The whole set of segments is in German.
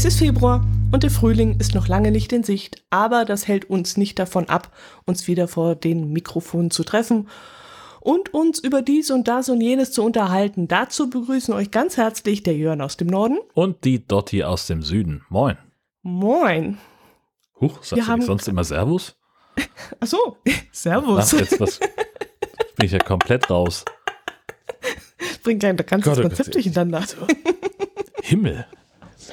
Es ist Februar und der Frühling ist noch lange nicht in Sicht, aber das hält uns nicht davon ab, uns wieder vor den Mikrofonen zu treffen und uns über dies und das und jenes zu unterhalten. Dazu begrüßen euch ganz herzlich der Jörn aus dem Norden und die Dotti aus dem Süden. Moin. Moin. Huch, sagst du nicht sonst immer Servus? Ach so, Servus. Ach, jetzt was, bin ich ja komplett raus. Bringt ein ganzes Gott, oh Konzept durcheinander. Himmel.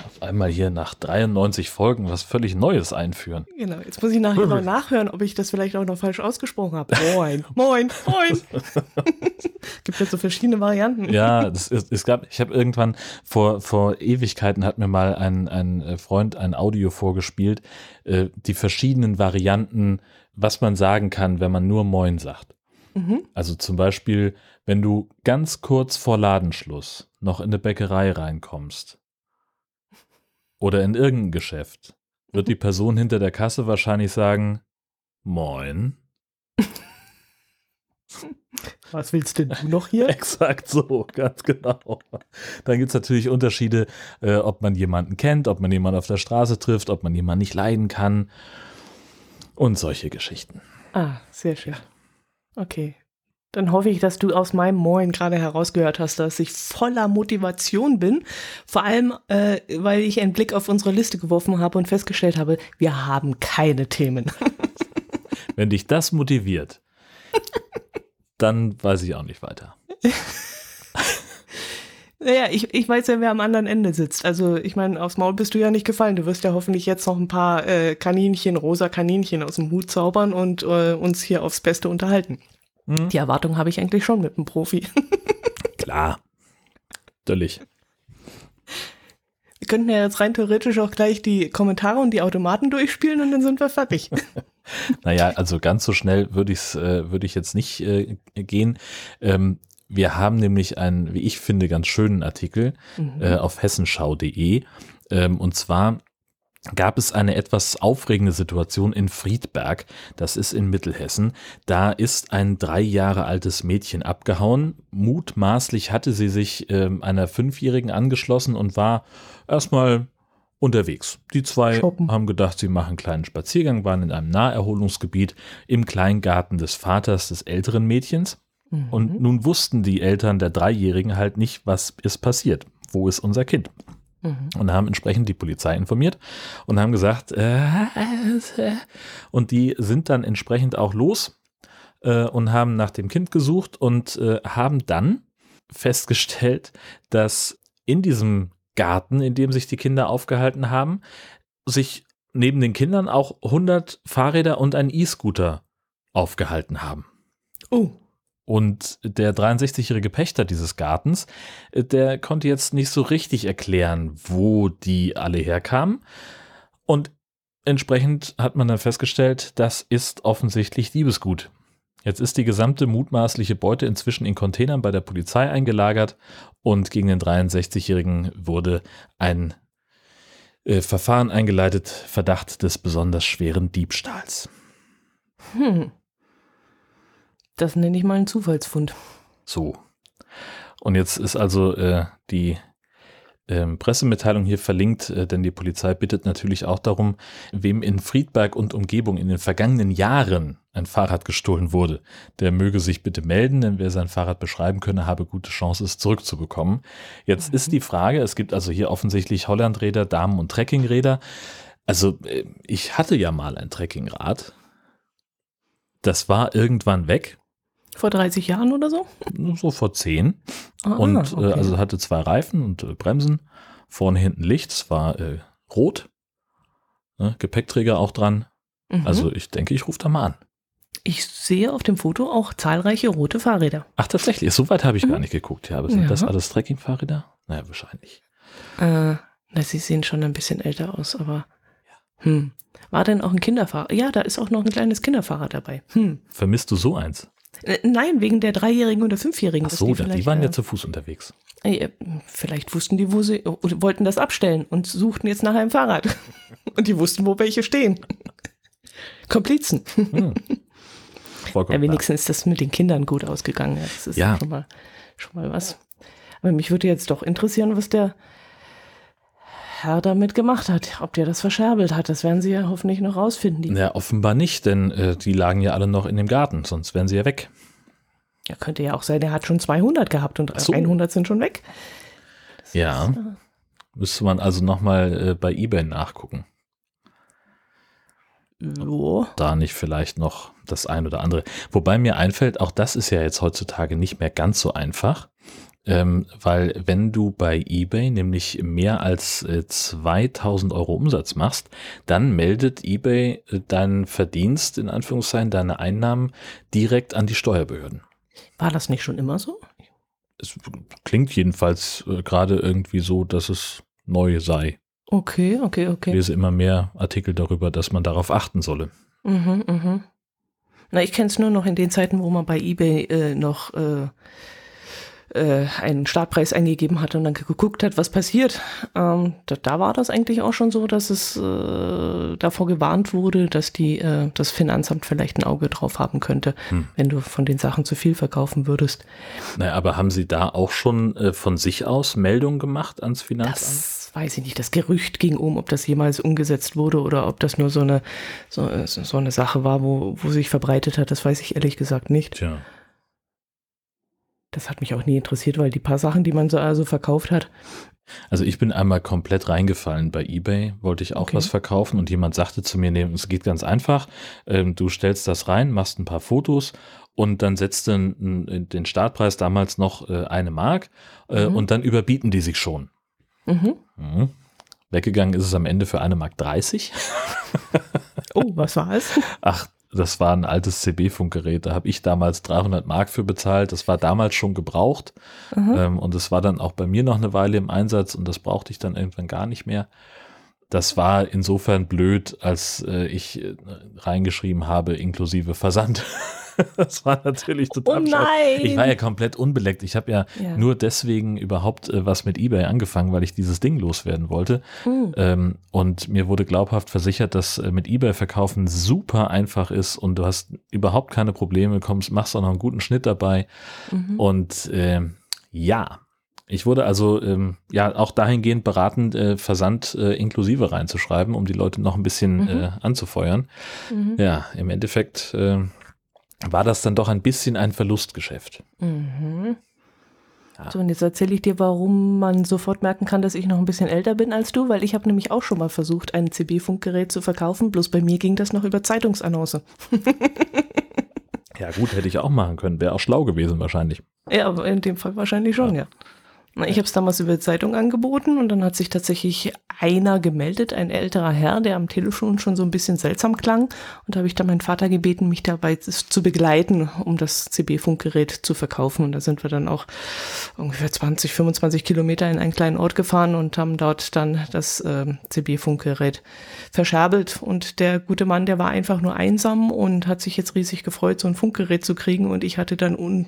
Auf einmal hier nach 93 Folgen was völlig Neues einführen. Genau, jetzt muss ich nachher noch nachhören, ob ich das vielleicht auch noch falsch ausgesprochen habe. Moin, moin, moin. Gibt ja so verschiedene Varianten. Ja, das ist, es gab, ich habe irgendwann vor, vor Ewigkeiten hat mir mal ein, ein Freund ein Audio vorgespielt, äh, die verschiedenen Varianten, was man sagen kann, wenn man nur Moin sagt. Mhm. Also zum Beispiel, wenn du ganz kurz vor Ladenschluss noch in eine Bäckerei reinkommst oder in irgendein Geschäft, wird die Person hinter der Kasse wahrscheinlich sagen, Moin. Was willst denn du noch hier? Exakt so, ganz genau. Dann gibt es natürlich Unterschiede, äh, ob man jemanden kennt, ob man jemanden auf der Straße trifft, ob man jemanden nicht leiden kann und solche Geschichten. Ah, sehr schön. Okay. Dann hoffe ich, dass du aus meinem Moin gerade herausgehört hast, dass ich voller Motivation bin. Vor allem, äh, weil ich einen Blick auf unsere Liste geworfen habe und festgestellt habe, wir haben keine Themen. Wenn dich das motiviert, dann weiß ich auch nicht weiter. Naja, ich, ich weiß ja, wer am anderen Ende sitzt. Also ich meine, aufs Maul bist du ja nicht gefallen. Du wirst ja hoffentlich jetzt noch ein paar äh, Kaninchen, rosa Kaninchen aus dem Hut zaubern und äh, uns hier aufs Beste unterhalten. Hm? Die Erwartung habe ich eigentlich schon mit einem Profi. Klar. Natürlich. Wir könnten ja jetzt rein theoretisch auch gleich die Kommentare und die Automaten durchspielen und dann sind wir fertig. Naja, also ganz so schnell würde ich äh, würde ich jetzt nicht äh, gehen. Ähm, wir haben nämlich einen, wie ich finde, ganz schönen Artikel Mhm. äh, auf hessenschau.de. Ähm, und zwar gab es eine etwas aufregende Situation in Friedberg, das ist in Mittelhessen. Da ist ein drei Jahre altes Mädchen abgehauen. Mutmaßlich hatte sie sich ähm, einer Fünfjährigen angeschlossen und war erstmal unterwegs. Die zwei Shoppen. haben gedacht, sie machen einen kleinen Spaziergang, waren in einem Naherholungsgebiet im Kleingarten des Vaters des älteren Mädchens. Mhm. Und nun wussten die Eltern der Dreijährigen halt nicht, was ist passiert. Wo ist unser Kind? Mhm. Und haben entsprechend die Polizei informiert und haben gesagt, äh, äh, und die sind dann entsprechend auch los äh, und haben nach dem Kind gesucht und äh, haben dann festgestellt, dass in diesem Garten, in dem sich die Kinder aufgehalten haben, sich neben den Kindern auch 100 Fahrräder und ein E-Scooter aufgehalten haben. Oh, Und der 63-jährige Pächter dieses Gartens, äh, der konnte jetzt nicht so richtig erklären, wo die alle herkamen. Und entsprechend hat man dann festgestellt, das ist offensichtlich Diebesgut. Jetzt ist die gesamte mutmaßliche Beute inzwischen in Containern bei der Polizei eingelagert und gegen den 63-jährigen wurde ein äh, Verfahren eingeleitet, Verdacht des besonders schweren Diebstahls. hm. Das nenne ich mal einen Zufallsfund. So. Und jetzt ist also äh, die ähm, Pressemitteilung hier verlinkt, äh, denn die Polizei bittet natürlich auch darum, wem in Friedberg und Umgebung in den vergangenen Jahren ein Fahrrad gestohlen wurde, der möge sich bitte melden, denn wer sein Fahrrad beschreiben könne, habe gute Chance, es zurückzubekommen. Jetzt ist die Frage, es gibt also hier offensichtlich Hollandräder, Damen- und Trekkingräder. Also äh, ich hatte ja mal ein Trekkingrad. Das war irgendwann weg, Vor 30 Jahren oder so? so vor zehn. Ah, Und okay. äh, also hatte zwei Reifen und äh, Bremsen, vorne hinten Licht, es war äh, rot, ne, Gepäckträger auch dran. Mhm. Also ich denke, ich rufe da mal an. ich sehe auf dem Foto auch zahlreiche rote Fahrräder. Ach tatsächlich, so weit habe ich Mhm. gar nicht geguckt. Ja, aber sind Ja. das alles Trekkingfahrräder? Naja, wahrscheinlich. Äh, na, sie sehen schon ein bisschen älter aus, aber hm. War denn auch ein Kinderfahrrad? Ja, da ist auch noch ein kleines Kinderfahrrad dabei. Hm. Vermisst du so eins? Äh, Nein, wegen der Dreijährigen oder Fünfjährigen. Ach so, die, vielleicht, waren ja äh, zu Fuß unterwegs. äh, Vielleicht wussten die, wo sie, oder wollten das abstellen und suchten jetzt nach einem Fahrrad. Und die wussten, wo welche stehen. Komplizen. Hm. Ja, wenigstens ist das mit den Kindern gut ausgegangen. Das ist Ja. schon, mal, schon mal was. Aber mich würde jetzt doch interessieren, was der Herr damit gemacht hat, ob der das verscherbelt hat. Das werden sie ja hoffentlich noch rausfinden. Die Ja, offenbar nicht, denn äh, die lagen ja alle noch in dem Garten, sonst wären sie ja weg. ja, könnte ja auch sein, der hat schon 200 gehabt und so. 100 sind schon weg. Ja. Müsste man also nochmal äh, bei eBay nachgucken. So. Da nicht vielleicht noch das ein oder andere. Wobei mir einfällt, auch das ist ja jetzt heutzutage nicht mehr ganz so einfach. Ähm, weil wenn du bei eBay nämlich mehr als äh, 2000 Euro Umsatz machst, dann meldet eBay äh, deinen Verdienst, in Anführungszeichen, deine Einnahmen direkt an die Steuerbehörden. War das nicht schon immer so? Es klingt jedenfalls äh, gerade irgendwie so, dass es neu sei. Okay, okay, Ich okay. lese immer mehr Artikel darüber, dass man darauf achten solle. Mhm, mhm. Na, ich kenne es nur noch in den Zeiten, wo man bei eBay äh, noch äh, äh, einen Startpreis eingegeben hat und dann geguckt hat, was passiert. Ähm, da, da war das eigentlich auch schon so, dass es äh, davor gewarnt wurde, dass die äh, das Finanzamt vielleicht ein Auge drauf haben könnte, Hm. wenn du von den Sachen zu viel verkaufen würdest. Naja, aber haben Sie da auch schon äh, von sich aus Meldungen gemacht ans Finanzamt? Das weiß ich nicht. Das Gerücht ging um, ob das jemals umgesetzt wurde oder ob das nur so eine, so, so eine Sache war, wo, wo sich verbreitet hat. Das weiß ich ehrlich gesagt nicht. Tja. Das hat mich auch nie interessiert, weil die paar Sachen, die man so also verkauft hat, Also ich bin einmal komplett reingefallen bei eBay, wollte ich auch Okay. was verkaufen und jemand sagte zu mir, nee, es geht ganz einfach, ähm, du stellst das rein, machst ein paar Fotos und dann setzt du den Startpreis damals noch äh, eine Mark äh, Mhm. und dann überbieten die sich schon. mhm. Mhm. Weggegangen ist es am Ende für eine Mark 30. oh, was war es? Ach, das war ein altes CB-Funkgerät. Da habe ich damals 300 Mark für bezahlt. Das war damals schon gebraucht. Mhm. Ähm, und es war dann auch bei mir noch eine Weile im Einsatz und das brauchte ich dann irgendwann gar nicht mehr. Das war insofern blöd, als äh, ich äh, reingeschrieben habe, inklusive Versand. das war natürlich total Oh nein! Ich war ja komplett unbeleckt. Ich habe ja, Ja. nur deswegen überhaupt äh, was mit eBay angefangen, weil ich dieses Ding loswerden wollte. Hm. Ähm, und mir wurde glaubhaft versichert, dass äh, mit eBay verkaufen super einfach ist und du hast überhaupt keine Probleme, kommst, machst auch noch einen guten Schnitt dabei. Mhm. Und ähm, ja, ich wurde also ähm, ja auch dahingehend beraten, äh, Versand äh, inklusive reinzuschreiben, um die Leute noch ein bisschen Mhm. äh, anzufeuern. Mhm. Ja, im Endeffekt äh, war das dann doch ein bisschen ein Verlustgeschäft. Mhm. Ja. So, und jetzt erzähle ich dir, warum man sofort merken kann, dass ich noch ein bisschen älter bin als du, weil ich habe nämlich auch schon mal versucht, ein CB-Funkgerät zu verkaufen, bloß bei mir ging das noch über Zeitungsannonce. Ja gut, hätte ich auch machen können, wäre auch schlau gewesen wahrscheinlich. Ja, in dem Fall wahrscheinlich schon, ja. Na, Ich habe es damals über Zeitung angeboten und dann hat sich tatsächlich einer gemeldet, ein älterer Herr, der am Telefon schon so ein bisschen seltsam klang. Und da habe ich dann meinen Vater gebeten, mich dabei zu begleiten, um das CB-Funkgerät zu verkaufen. Und da sind wir dann auch ungefähr 20, 25 Kilometer in einen kleinen Ort gefahren und haben dort dann das ähm, CB-Funkgerät verscherbelt. Und der gute Mann, der war einfach nur einsam und hat sich jetzt riesig gefreut, so ein Funkgerät zu kriegen. Und ich hatte dann un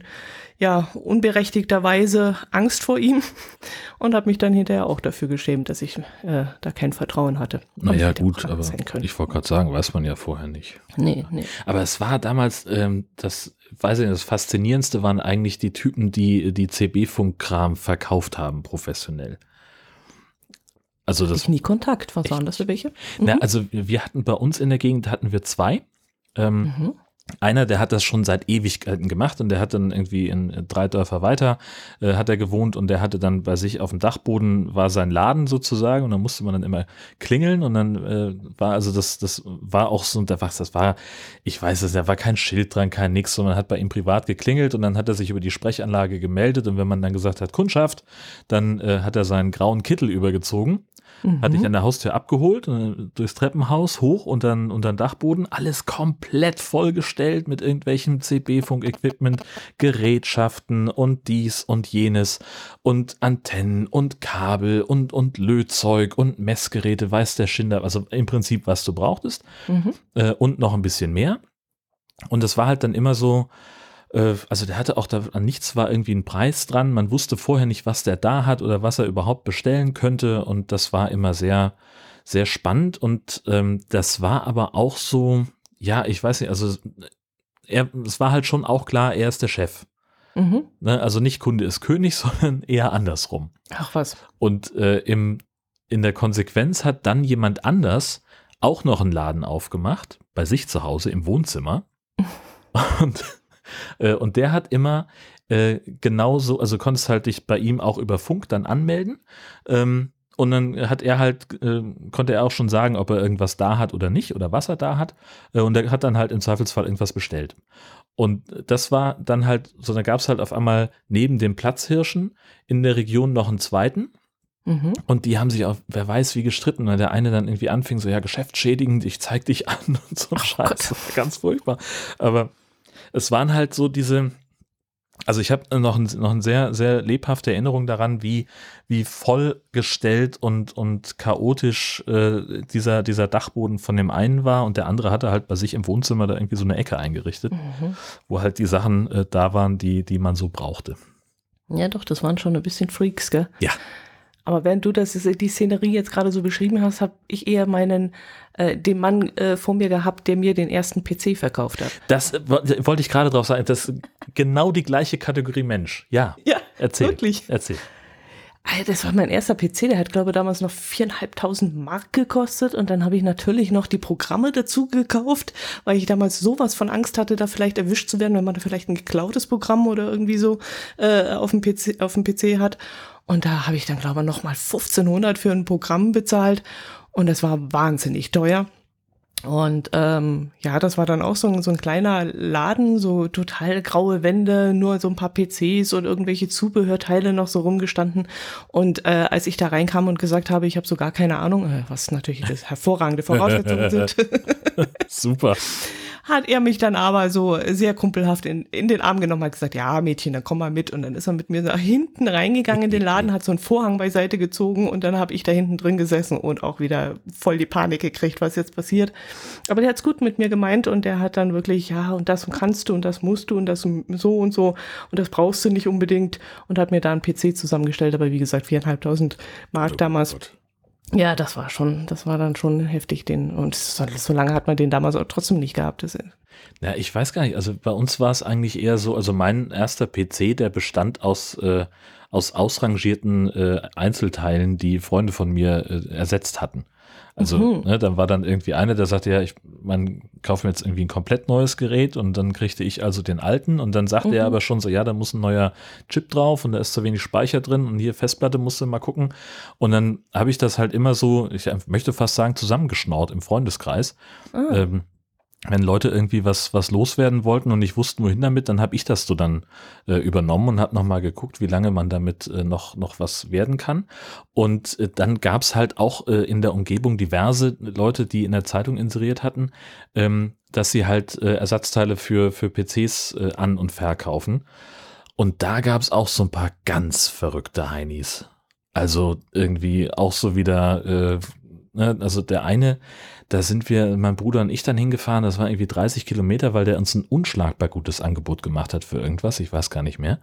ja, unberechtigterweise Angst vor ihm und habe mich dann hinterher auch dafür geschämt, dass ich äh, da kein Vertrauen hatte. Naja gut, aber ich wollte gerade sagen, weiß man ja vorher nicht. nee, nee. Aber es war damals, ähm, das weiß ich nicht, das Faszinierendste waren eigentlich die Typen, die die CB-Funk-Kram verkauft haben, professionell. Also das Ich nie Kontakt. Was waren das für welche? Na, also wir hatten bei uns in der Gegend hatten wir zwei. Ähm, Mhm. Einer, der hat das schon seit Ewigkeiten gemacht und der hat dann irgendwie in drei Dörfer weiter äh, hat er gewohnt und der hatte dann bei sich auf dem Dachboden war sein Laden sozusagen und dann musste man dann immer klingeln und dann äh, war also das das war auch so da was das war ich weiß es da war kein Schild dran kein nix sondern hat bei ihm privat geklingelt und dann hat er sich über die Sprechanlage gemeldet und wenn man dann gesagt hat Kundschaft dann äh, hat er seinen grauen Kittel übergezogen Mhm. hatte ich an der Haustür abgeholt, äh, durchs Treppenhaus hoch und dann unter den Dachboden, alles komplett vollgestellt mit irgendwelchen CB-Funk-Equipment, Gerätschaften und dies und jenes und Antennen und Kabel und, und Lötzeug und Messgeräte, weiß der Schinder, also im Prinzip, was du brauchtest Mhm. äh, und noch ein bisschen mehr. Und es war halt dann immer so, also der hatte auch da an nichts war irgendwie ein Preis dran. Man wusste vorher nicht, was der da hat oder was er überhaupt bestellen könnte. Und das war immer sehr, sehr spannend. Und ähm, das war aber auch so, ja, ich weiß nicht, also er, es war halt schon auch klar, er ist der Chef. Mhm. Ne? Also nicht Kunde ist König, sondern eher andersrum. Ach was. Und äh, im in der Konsequenz hat dann jemand anders auch noch einen Laden aufgemacht, bei sich zu Hause im Wohnzimmer. Und, äh, und der hat immer äh, genauso, also konntest halt dich bei ihm auch über Funk dann anmelden. Ähm, und dann hat er halt, äh, konnte er auch schon sagen, ob er irgendwas da hat oder nicht oder was er da hat. Äh, und er hat dann halt im Zweifelsfall irgendwas bestellt. Und das war dann halt, so da gab es halt auf einmal neben dem Platzhirschen in der Region noch einen zweiten. Mhm. Und die haben sich auch, wer weiß, wie gestritten, weil der eine dann irgendwie anfing, so ja, geschäftsschädigend, ich zeig dich an und so ein Scheiß. Ganz furchtbar. Aber es waren halt so diese, also ich habe noch, ein, noch eine sehr, sehr lebhafte Erinnerung daran, wie, wie vollgestellt und, und chaotisch äh, dieser, dieser Dachboden von dem einen war und der andere hatte halt bei sich im Wohnzimmer da irgendwie so eine Ecke eingerichtet, mhm. wo halt die Sachen äh, da waren, die, die man so brauchte. Ja, doch, das waren schon ein bisschen Freaks, gell? Ja. Aber während du das, die Szenerie jetzt gerade so beschrieben hast, habe ich eher meinen, äh, den Mann äh, vor mir gehabt, der mir den ersten PC verkauft hat. Das äh, wollte ich gerade drauf sagen. Das ist genau die gleiche Kategorie Mensch. Ja. Ja. Erzähl. Wirklich. Erzähl. Das war mein erster PC, der hat, glaube ich, damals noch viereinhalbtausend Mark gekostet und dann habe ich natürlich noch die Programme dazu gekauft, weil ich damals sowas von Angst hatte, da vielleicht erwischt zu werden, wenn man da vielleicht ein geklautes Programm oder irgendwie so äh, auf dem PC, auf dem PC hat. Und da habe ich dann, glaube ich, nochmal 1500 für ein Programm bezahlt. Und das war wahnsinnig teuer. Und ähm, ja, das war dann auch so ein, so ein kleiner Laden, so total graue Wände, nur so ein paar PCs und irgendwelche Zubehörteile noch so rumgestanden. Und äh, als ich da reinkam und gesagt habe, ich habe so gar keine Ahnung, äh, was natürlich das hervorragende Voraussetzungen sind. Super hat er mich dann aber so sehr kumpelhaft in, in den Arm genommen, hat gesagt, ja Mädchen, dann komm mal mit. Und dann ist er mit mir nach hinten reingegangen in den Laden, hat so einen Vorhang beiseite gezogen und dann habe ich da hinten drin gesessen und auch wieder voll die Panik gekriegt, was jetzt passiert. Aber der hat's gut mit mir gemeint und der hat dann wirklich, ja, und das kannst du und das musst du und das so und so und das brauchst du nicht unbedingt und hat mir da einen PC zusammengestellt, aber wie gesagt, viereinhalbtausend Mark oh damals. Gott. Ja, das war schon, das war dann schon heftig, den, und so, lange hat man den damals auch trotzdem nicht gehabt. Das, ja, ich weiß gar nicht, also bei uns war es eigentlich eher so, also mein erster PC, der bestand aus, äh, aus ausrangierten äh, Einzelteilen, die Freunde von mir äh, ersetzt hatten. Also, mhm. ne, dann war dann irgendwie einer, der sagte, ja, ich man kaufe mir jetzt irgendwie ein komplett neues Gerät und dann kriegte ich also den alten und dann sagte mhm. er aber schon so, ja, da muss ein neuer Chip drauf und da ist zu wenig Speicher drin und hier Festplatte musste mal gucken. Und dann habe ich das halt immer so, ich möchte fast sagen, zusammengeschnaut im Freundeskreis. Mhm. Ähm, wenn Leute irgendwie was, was loswerden wollten und nicht wussten, wohin damit, dann habe ich das so dann äh, übernommen und habe nochmal geguckt, wie lange man damit äh, noch, noch was werden kann. Und äh, dann gab es halt auch äh, in der Umgebung diverse Leute, die in der Zeitung inseriert hatten, ähm, dass sie halt äh, Ersatzteile für, für PCs äh, an- und verkaufen. Und da gab es auch so ein paar ganz verrückte Heinis. Also irgendwie auch so wieder, ne, also der eine, da sind wir, mein Bruder und ich dann hingefahren, das war irgendwie 30 Kilometer, weil der uns ein unschlagbar gutes Angebot gemacht hat für irgendwas, ich weiß gar nicht mehr,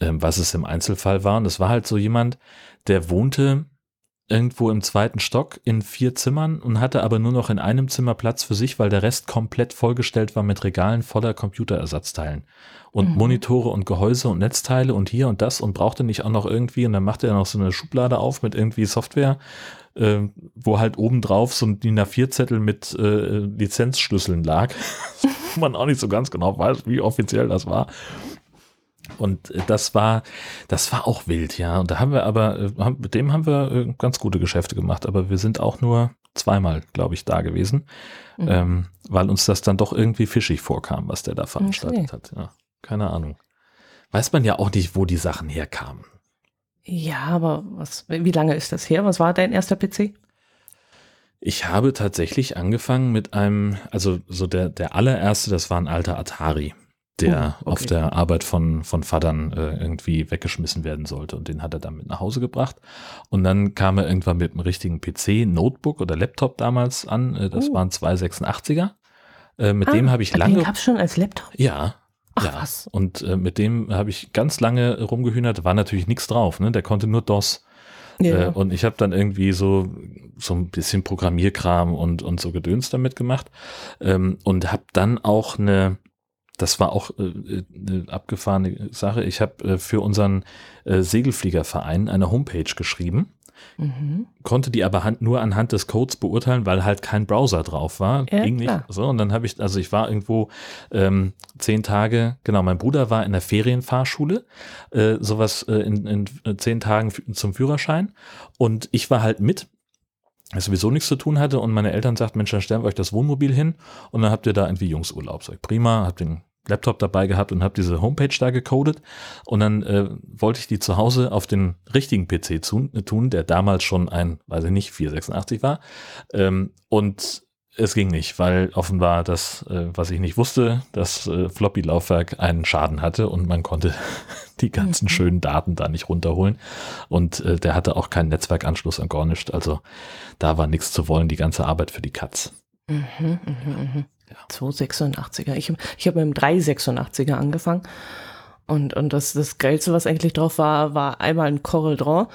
ähm, was es im Einzelfall war. Und es war halt so jemand, der wohnte irgendwo im zweiten Stock in vier Zimmern und hatte aber nur noch in einem Zimmer Platz für sich, weil der Rest komplett vollgestellt war mit Regalen voller Computerersatzteilen und mhm. Monitore und Gehäuse und Netzteile und hier und das und brauchte nicht auch noch irgendwie und dann machte er noch so eine Schublade auf mit irgendwie Software äh, wo halt obendrauf so ein DIN A4-Zettel mit äh, Lizenzschlüsseln lag, wo man auch nicht so ganz genau weiß, wie offiziell das war. Und äh, das war, das war auch wild, ja. Und da haben wir aber, äh, mit dem haben wir äh, ganz gute Geschäfte gemacht, aber wir sind auch nur zweimal, glaube ich, da gewesen, mhm. ähm, weil uns das dann doch irgendwie fischig vorkam, was der da veranstaltet okay. hat. Ja, keine Ahnung. Weiß man ja auch nicht, wo die Sachen herkamen. Ja, aber was, wie lange ist das her? Was war dein erster PC? Ich habe tatsächlich angefangen mit einem, also so der, der allererste, das war ein alter Atari, der oh, okay. auf der Arbeit von, von Vatern äh, irgendwie weggeschmissen werden sollte. Und den hat er dann mit nach Hause gebracht. Und dann kam er irgendwann mit einem richtigen PC, Notebook oder Laptop damals an. Äh, das oh. waren zwei 86er. Äh, mit ah, dem habe ich lange. Den gab's schon als Laptop? Ja, Ach, ja, was? Und äh, mit dem habe ich ganz lange rumgehühnert, war natürlich nichts drauf, ne? Der konnte nur DOS. Ja. Äh, und ich habe dann irgendwie so, so ein bisschen Programmierkram und, und so Gedöns damit gemacht. Ähm, und habe dann auch eine, das war auch äh, äh eine abgefahrene Sache. Ich habe äh, für unseren äh, Segelfliegerverein eine Homepage geschrieben Mhm. konnte die aber hand, nur anhand des Codes beurteilen, weil halt kein Browser drauf war. Ja, Ging nicht. So, und dann habe ich, also ich war irgendwo ähm, zehn Tage, genau, mein Bruder war in der Ferienfahrschule, äh, sowas äh, in, in äh, zehn Tagen zum Führerschein. Und ich war halt mit, was sowieso nichts zu tun hatte. Und meine Eltern sagten, Mensch, dann stellen wir euch das Wohnmobil hin und dann habt ihr da irgendwie Jungsurlaub. Sag ich, prima, hab den Laptop dabei gehabt und hab diese Homepage da gecodet. Und dann äh, wollte ich die zu Hause auf den richtigen PC zu, tun, der damals schon ein, weiß ich nicht, 486 war. Ähm, und es ging nicht, weil offenbar das, äh, was ich nicht wusste, das äh, Floppy-Laufwerk einen Schaden hatte und man konnte die ganzen Mhm. schönen Daten da nicht runterholen. Und äh, der hatte auch keinen Netzwerkanschluss an gar nichts. Also da war nichts zu wollen, die ganze Arbeit für die Katz. Mhm, mhm, mhm. 286er. Ich, ich habe mit dem 386er angefangen. Und, und das, das Geilste, was eigentlich drauf war, war einmal ein Draw,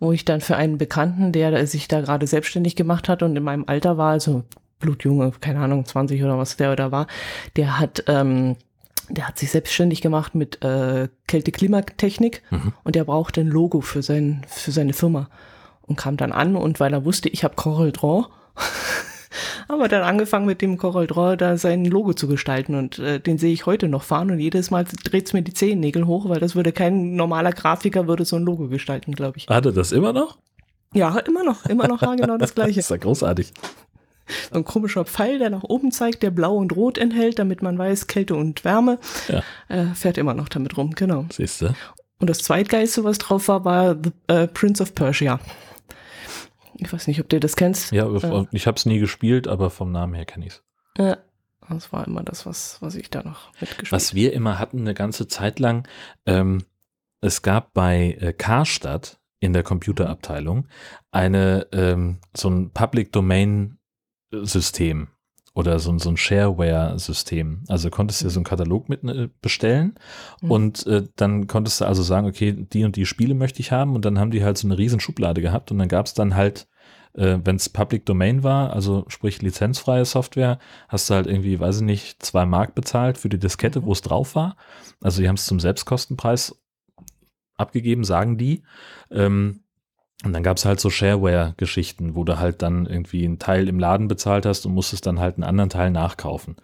wo ich dann für einen Bekannten, der sich da gerade selbstständig gemacht hat und in meinem Alter war, also Blutjunge, keine Ahnung, 20 oder was der da war, der hat, ähm, der hat sich selbstständig gemacht mit äh, Kälte-Klimatechnik Mhm. und der brauchte ein Logo für, sein, für seine Firma und kam dann an und weil er wusste, ich habe Corel Draw, haben wir dann angefangen mit dem Corel Draw da sein Logo zu gestalten und äh, den sehe ich heute noch fahren und jedes Mal dreht's mir die Zehennägel hoch, weil das würde kein normaler Grafiker würde so ein Logo gestalten, glaube ich. Hatte das immer noch? Ja, immer noch, immer noch genau das gleiche. ist ja großartig. So ein komischer Pfeil, der nach oben zeigt, der blau und rot enthält, damit man weiß, Kälte und Wärme. Ja. Äh, fährt immer noch damit rum, genau. Siehst du? Und das zweitgeilste, was drauf war, war The äh, Prince of Persia. Ich weiß nicht, ob du das kennst. Ja, Äh, ich habe es nie gespielt, aber vom Namen her kenne ich es. Ja, das war immer das, was, was ich da noch mitgespielt Was wir immer hatten eine ganze Zeit lang, ähm, es gab bei äh, Karstadt in der Computerabteilung eine ähm, so ein Public Domain System oder so, ein- so ein Shareware-System. Also konntest du dir so einen Katalog mit äh, bestellen Mhm. und äh, dann konntest du also sagen, okay, die und die Spiele möchte ich haben und dann haben die halt so eine riesen Schublade gehabt und dann gab es dann halt, äh, wenn es Public Domain war, also sprich lizenzfreie Software, hast du halt irgendwie, weiß ich nicht, zwei Mark bezahlt für die Diskette, Mhm. wo es drauf war. Also die haben es zum Selbstkostenpreis abgegeben, sagen die. Ähm, und dann gab es halt so Shareware-Geschichten, wo du halt dann irgendwie einen Teil im Laden bezahlt hast und musstest dann halt einen anderen Teil nachkaufen.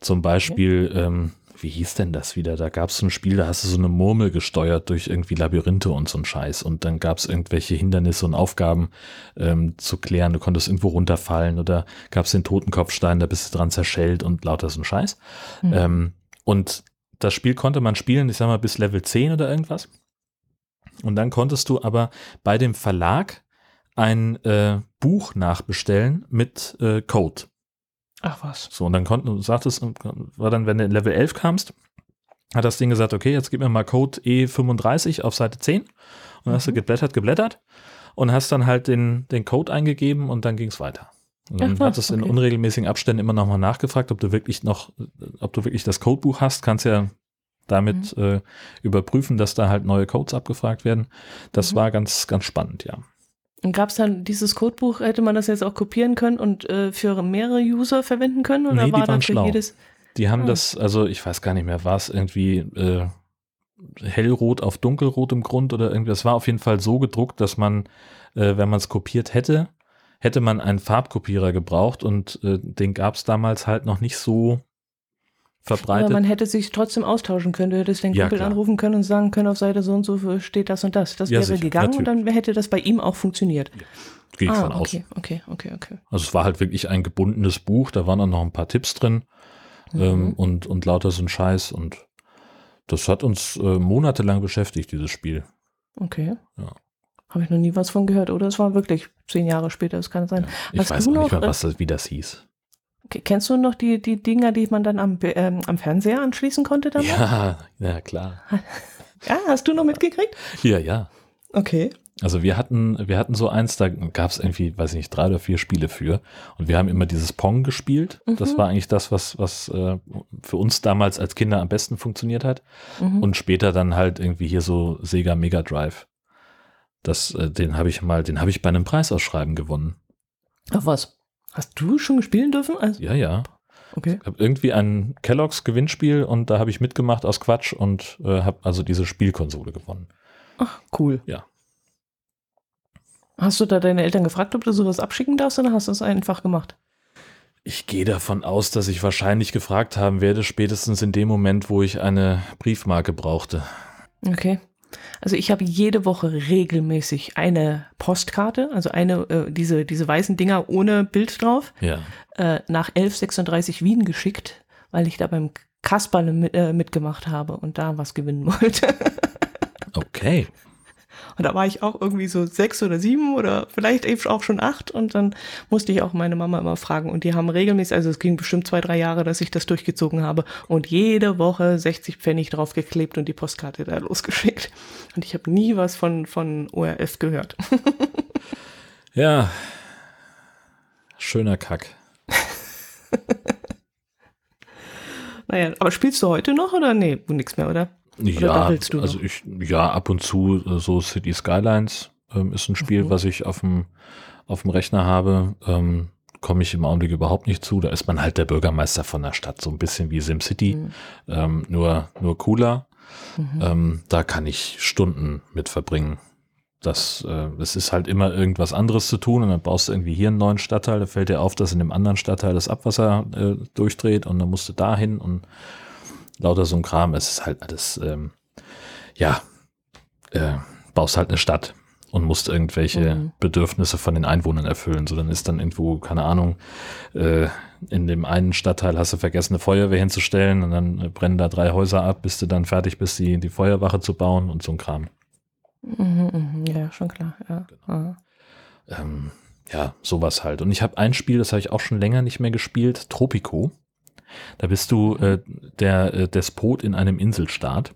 Zum Beispiel, ähm, wie hieß denn das wieder? Da gab es so ein Spiel, da hast du so eine Murmel gesteuert durch irgendwie Labyrinthe und so ein Scheiß. Und dann gab es irgendwelche Hindernisse und Aufgaben ähm, zu klären. Du konntest irgendwo runterfallen oder gab es den Totenkopfstein, da bist du dran zerschellt und lauter so ein Scheiß. Mhm. Ähm, und das Spiel konnte man spielen, ich sag mal, bis Level 10 oder irgendwas. Und dann konntest du aber bei dem Verlag ein äh, Buch nachbestellen mit äh, Code. Ach was. So, und dann konnten du sagtest, war dann, wenn du in Level 11 kamst, hat das Ding gesagt, okay, jetzt gib mir mal Code E35 auf Seite 10. Und dann hast du Mhm. geblättert, geblättert und hast dann halt den, den Code eingegeben und dann ging es weiter. Und dann Ach was, du in okay. unregelmäßigen Abständen immer noch mal nachgefragt, ob du wirklich noch, ob du wirklich das Codebuch hast, kannst ja damit Mhm. äh, überprüfen, dass da halt neue Codes abgefragt werden. Das Mhm. war ganz, ganz spannend, ja. Und gab es dann dieses Codebuch, hätte man das jetzt auch kopieren können und äh, für mehrere User verwenden können? Oder Nee, die war waren dann für schlau. jedes. Die haben Ah. das, also ich weiß gar nicht mehr, war es irgendwie äh, hellrot auf dunkelrotem Grund oder irgendwie, das war auf jeden Fall so gedruckt, dass man, äh, wenn man es kopiert hätte, hätte man einen Farbkopierer gebraucht und äh, den gab es damals halt noch nicht so Aber verbreitet. man hätte sich trotzdem austauschen können. Du hättest den Ja, Kumpel klar. anrufen können und sagen können, auf Seite so und so steht das und das. Das Ja, wäre sicher, gegangen und dann hätte das bei ihm auch funktioniert. Gehe ich ah, von aus. okay, okay, okay, okay. Also es war halt wirklich ein gebundenes Buch, da waren dann noch ein paar Tipps drin ähm, Mhm. und, und lauter so ein Scheiß und das hat uns äh, monatelang beschäftigt, dieses Spiel. Okay. Ja. Habe ich noch nie was von gehört, oder? Es war wirklich zehn Jahre später, das kann sein. Ich Hast weiß auch nicht noch, mehr, äh, was das, wie das hieß. Okay, Kennst du noch die, die Dinger, die man dann am, ähm, am Fernseher anschließen konnte damals? Ja, ja, klar. ja, hast du noch mitgekriegt? Ja, ja. Okay. Also wir hatten, wir hatten so eins, da gab es irgendwie, weiß ich nicht, drei oder vier Spiele für. Und wir haben immer dieses Pong gespielt. Das Mhm. war eigentlich das, was, was äh, für uns damals als Kinder am besten funktioniert hat. Mhm. Und später dann halt irgendwie hier so Sega Mega Drive. Das, äh, den habe ich mal, den habe ich bei einem Preisausschreiben gewonnen. Ach was? Hast du schon spielen dürfen? Also, Ja, ja. okay. Ich habe irgendwie ein Kellogg's Gewinnspiel und da habe ich mitgemacht aus Quatsch und äh, habe also diese Spielkonsole gewonnen. Ach, cool. Ja. Hast du da deine Eltern gefragt, ob du sowas abschicken darfst oder hast du es einfach gemacht? Ich gehe davon aus, dass ich wahrscheinlich gefragt haben werde, spätestens in dem Moment, wo ich eine Briefmarke brauchte. Okay. Also ich habe jede Woche regelmäßig eine Postkarte, also eine, äh, diese, diese weißen Dinger ohne Bild drauf, Ja. äh, nach 1136 Wien geschickt, weil ich da beim Kasperle mit, äh, mitgemacht habe und da was gewinnen wollte. Okay. Und da war ich auch irgendwie so sechs oder sieben oder vielleicht eben auch schon acht. Und dann musste ich auch meine Mama immer fragen. Und die haben regelmäßig, also es ging bestimmt zwei, drei Jahre, dass ich das durchgezogen habe. Und jede Woche 60 Pfennig draufgeklebt und die Postkarte da losgeschickt. Und ich habe nie was von, von ORF gehört. Ja. Schöner Kack. naja, aber spielst du heute noch oder nee, nichts mehr, oder? Ja, daddelst du also ich, ja, ab und zu äh, so City Skylines ähm, ist ein Spiel, Mhm. was ich auf dem, auf dem Rechner habe. Ähm, Komme ich im Augenblick überhaupt nicht zu. Da ist man halt der Bürgermeister von der Stadt, so ein bisschen wie SimCity, Mhm. ähm, nur, nur cooler. Mhm. Ähm, da kann ich Stunden mit verbringen. Das, äh, es ist halt immer irgendwas anderes zu tun und dann baust du irgendwie hier einen neuen Stadtteil, da fällt dir auf, dass in dem anderen Stadtteil das Abwasser äh, durchdreht und dann musst du dahin und lauter so ein Kram. Es ist halt alles, ähm, ja, äh, baust halt eine Stadt und musst irgendwelche Mhm. Bedürfnisse von den Einwohnern erfüllen. So, dann ist dann irgendwo, keine Ahnung, äh, in dem einen Stadtteil hast du vergessen, eine Feuerwehr hinzustellen und dann äh, brennen da drei Häuser ab, bis du dann fertig bist, die, die Feuerwache zu bauen und so ein Kram. Mhm, mhm, ja, schon klar. Ja. Ah. Ähm, ja, sowas halt. Und ich habe ein Spiel, das habe ich auch schon länger nicht mehr gespielt, Tropico. Da bist du äh, der äh, Despot in einem Inselstaat.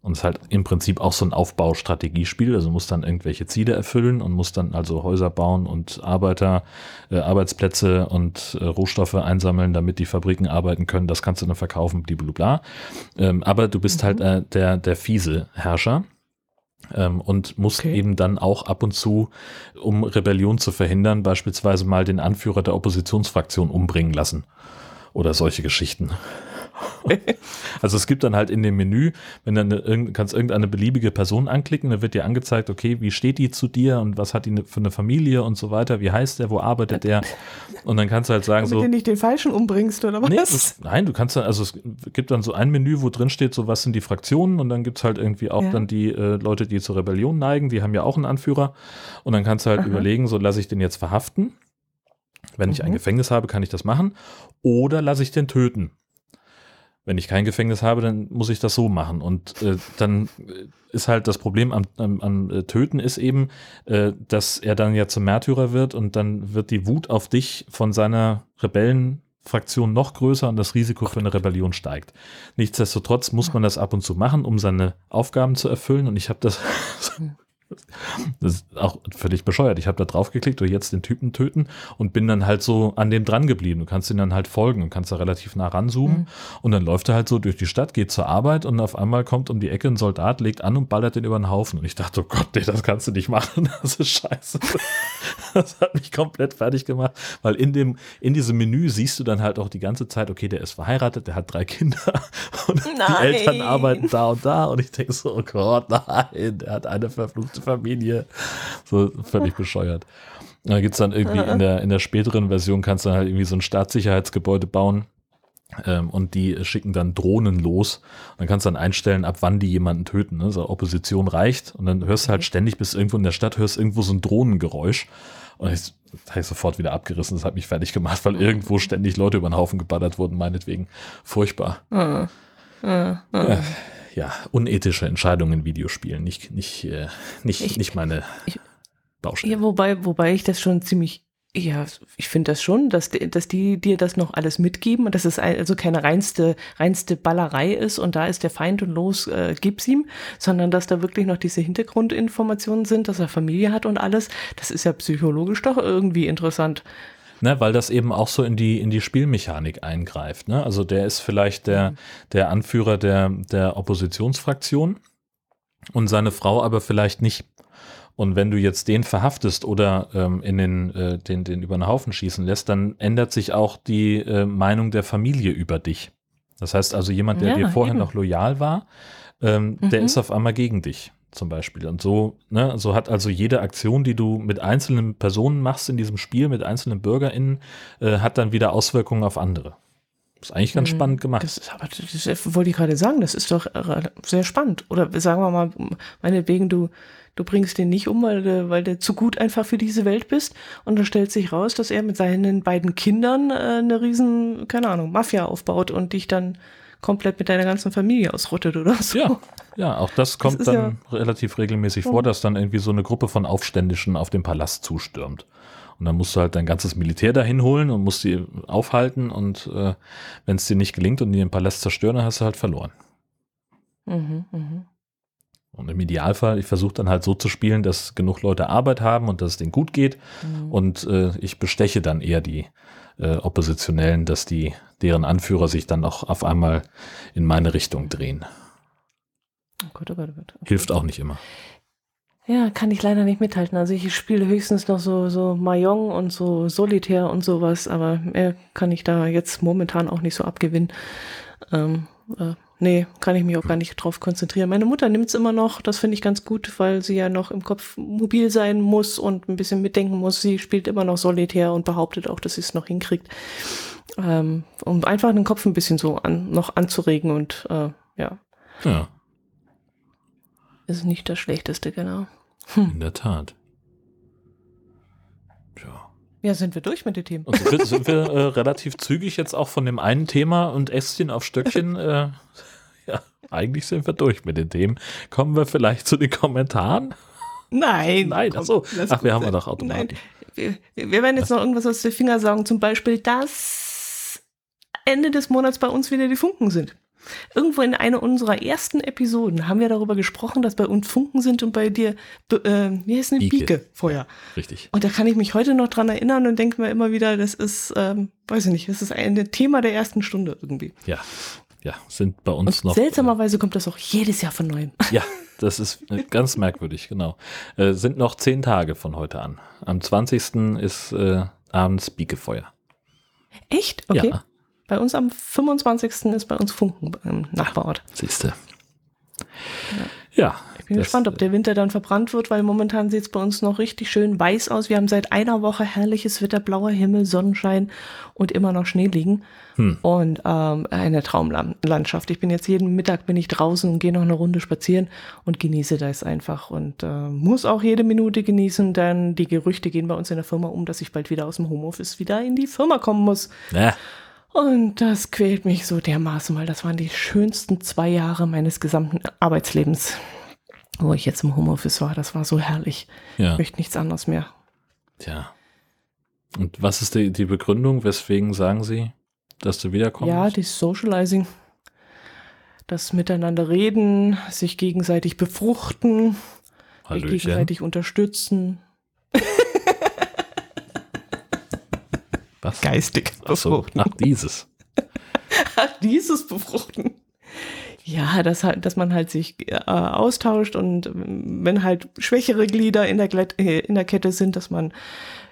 Und es ist halt im Prinzip auch so ein Aufbaustrategiespiel. Also musst dann irgendwelche Ziele erfüllen und musst dann also Häuser bauen und Arbeiter, äh, Arbeitsplätze und äh, Rohstoffe einsammeln, damit die Fabriken arbeiten können. Das kannst du dann verkaufen, blablabla. Ähm, aber du bist Mhm. halt äh, der, der fiese Herrscher. Ähm, und musst Okay. eben dann auch ab und zu, um Rebellion zu verhindern, beispielsweise mal den Anführer der Oppositionsfraktion umbringen lassen. Oder solche Geschichten. Also es gibt dann halt in dem Menü, wenn dann irgend- kannst irgendeine beliebige Person anklicken, dann wird dir angezeigt, okay, wie steht die zu dir und was hat die ne- für eine Familie und so weiter, wie heißt der, wo arbeitet der? Und dann kannst du halt sagen Damit so, du nicht den Falschen umbringst, oder was? Nee, das, nein, du kannst dann, also es gibt dann so ein Menü, wo drin steht, so was sind die Fraktionen und dann gibt's halt irgendwie auch Ja. dann die äh, Leute, die zur Rebellion neigen, die haben ja auch einen Anführer und dann kannst du halt Aha. überlegen, so lasse ich den jetzt verhaften. Wenn ich ein Mhm. Gefängnis habe, kann ich das machen oder lasse ich den töten. Wenn ich kein Gefängnis habe, dann muss ich das so machen. Und äh, dann äh, ist halt das Problem am, am, am äh, Töten ist eben, äh, dass er dann ja zum Märtyrer wird und dann wird die Wut auf dich von seiner Rebellenfraktion noch größer und das Risiko für eine Rebellion steigt. Nichtsdestotrotz muss man das ab und zu machen, um seine Aufgaben zu erfüllen. Und ich habe das, das ist auch völlig bescheuert. Ich habe da drauf geklickt, oder jetzt den Typen töten und bin dann halt so an dem dran geblieben. Du kannst ihn dann halt folgen und kannst da relativ nah ranzoomen. Mhm. Und dann läuft er halt so durch die Stadt, geht zur Arbeit und auf einmal kommt um die Ecke ein Soldat, legt an und ballert den über den Haufen. Und ich dachte, oh Gott, nee, das kannst du nicht machen. Das ist scheiße. Das hat mich komplett fertig gemacht, weil in dem, in diesem Menü siehst du dann halt auch die ganze Zeit, okay, der ist verheiratet, der hat drei Kinder und die Nein. Eltern arbeiten da und da. Und ich denke so, oh Gott, nein, der hat eine verfluchte Familie. So völlig bescheuert. Und Da gibt's dann irgendwie in der, in der späteren Version kannst du dann halt irgendwie so ein Staatssicherheitsgebäude bauen. Ähm, und die schicken dann Drohnen los. Und dann kannst du dann einstellen, ab wann die jemanden töten. Ne? So Opposition reicht. Und dann hörst du halt ständig, bis irgendwo in der Stadt hörst irgendwo so ein Drohnengeräusch. Und ich, das habe ich sofort wieder abgerissen. Das hat mich fertig gemacht, weil irgendwo ständig Leute über den Haufen geballert wurden, meinetwegen. Furchtbar. Ah, ah. Ja, ja, unethische Entscheidungen in Videospielen. Nicht, nicht, äh, nicht, Ich- nicht meine ich- Baustelle. Ja, wobei, wobei ich das schon ziemlich, ja, ich finde das schon, dass, die- dass die dir das noch alles mitgeben und dass es also keine reinste, reinste Ballerei ist und da ist der Feind und los, äh, gib's ihm, sondern dass da wirklich noch diese Hintergrundinformationen sind, dass er Familie hat und alles. Das ist ja psychologisch doch irgendwie interessant. Ne, weil das eben auch so in die, in die Spielmechanik eingreift. Ne? Also der ist vielleicht der, der Anführer der, der Oppositionsfraktion und seine Frau aber vielleicht nicht. Und wenn du jetzt den verhaftest oder ähm, in den, äh, den, den über den Haufen schießen lässt, dann ändert sich auch die äh, Meinung der Familie über dich. Das heißt also, jemand, der Ja, dir vorher eben. noch loyal war, ähm, der Mhm. ist auf einmal gegen dich. Zum Beispiel. Und so, ne, so hat also jede Aktion, die du mit einzelnen Personen machst in diesem Spiel, mit einzelnen BürgerInnen, äh, hat dann wieder Auswirkungen auf andere. Ist eigentlich ganz mhm. spannend gemacht. Das ist, aber das wollte ich gerade sagen, das ist doch äh, sehr spannend. Oder sagen wir mal, meinetwegen, du, du bringst den nicht um, weil du, weil du zu gut einfach für diese Welt bist. Und dann stellt sich raus, dass er mit seinen beiden Kindern äh, eine riesen, keine Ahnung, Mafia aufbaut und dich dann komplett mit deiner ganzen Familie ausrottet oder so. Ja, ja auch das kommt das dann ja relativ regelmäßig vor, dass dann irgendwie so eine Gruppe von Aufständischen auf den Palast zustürmt. Und dann musst du halt dein ganzes Militär dahin holen und musst die aufhalten. Und äh, wenn es dir nicht gelingt und die den Palast zerstören, dann hast du halt verloren. Mhm, mh. Und im Idealfall, ich versuche dann halt so zu spielen, dass genug Leute Arbeit haben und dass es denen gut geht. Mhm. Und äh, ich besteche dann eher die äh, Oppositionellen, dass die, deren Anführer sich dann auch auf einmal in meine Richtung drehen. Oh Gott, oh Gott, oh Gott. Okay. Hilft auch nicht immer. Ja, kann ich leider nicht mithalten. Also ich spiele höchstens noch so, so Mahjong und so Solitär und sowas, aber mehr kann ich da jetzt momentan auch nicht so abgewinnen. Ähm, äh, nee, kann ich mich auch gar nicht drauf konzentrieren. Meine Mutter nimmt es immer noch, das finde ich ganz gut, weil sie ja noch im Kopf mobil sein muss und ein bisschen mitdenken muss. Sie spielt immer noch Solitär und behauptet auch, dass sie es noch hinkriegt. Ähm, um einfach den Kopf ein bisschen so an, noch anzuregen und äh, ja. Ja. Ist nicht das Schlechteste, genau. Hm. In der Tat. Tja. Ja, sind wir durch mit den Themen. Und sind wir, sind wir äh, relativ zügig jetzt auch von dem einen Thema und Ästchen auf Stöckchen. Äh, ja, eigentlich sind wir durch mit den Themen. Kommen wir vielleicht zu den Kommentaren? Nein. Nein, ach so. Ach, wir haben ja doch Automaten. Nein. Wir, wir werden jetzt noch irgendwas aus den Finger sagen, zum Beispiel, dass Ende des Monats bei uns wieder die Funken sind. Irgendwo in einer unserer ersten Episoden haben wir darüber gesprochen, dass bei uns Funken sind und bei dir, äh, wie heißt eine Bieke, Bieke vorher. Richtig. Und da kann ich mich heute noch dran erinnern und denke mir immer wieder, das ist, ähm, weiß ich nicht, das ist ein Thema der ersten Stunde irgendwie. Ja. Ja, sind bei uns und noch. Seltsamerweise kommt das auch jedes Jahr von neuem. Ja, das ist ganz merkwürdig, genau. Äh, sind noch zehn Tage von heute an. Am 20. ist äh, abends Biekefeuer. Echt? Okay. Ja. Bei uns am 25. ist bei uns Funken im Nachbarort. Siehste. Ja. ja. Ich bin gespannt, ob der Winter dann verbrannt wird, weil momentan sieht es bei uns noch richtig schön weiß aus. Wir haben seit einer Woche herrliches Wetter, blauer Himmel, Sonnenschein und immer noch Schnee liegen. Hm. Und ähm, eine Traumlandschaft. Ich bin jetzt jeden Mittag bin ich draußen und gehe noch eine Runde spazieren und genieße das einfach und äh, muss auch jede Minute genießen, denn die Gerüchte gehen bei uns in der Firma um, dass ich bald wieder aus dem Homeoffice wieder in die Firma kommen muss. Ja. Und das quält mich so dermaßen, weil das waren die schönsten zwei Jahre meines gesamten Arbeitslebens, wo ich jetzt im Homeoffice war. Das war so herrlich. Ja. Ich möchte nichts anderes mehr. Tja. Und was ist die, die Begründung? Weswegen sagen Sie, dass du wiederkommst? Ja, die Socializing. Das Miteinander reden, sich gegenseitig befruchten, sich gegenseitig unterstützen. Was? Geistig befruchten. Ach, dieses. Ach, dieses befruchten. Ja, dass halt, dass man halt sich äh, austauscht und wenn halt schwächere Glieder in der, Glett, äh, in der Kette sind, dass man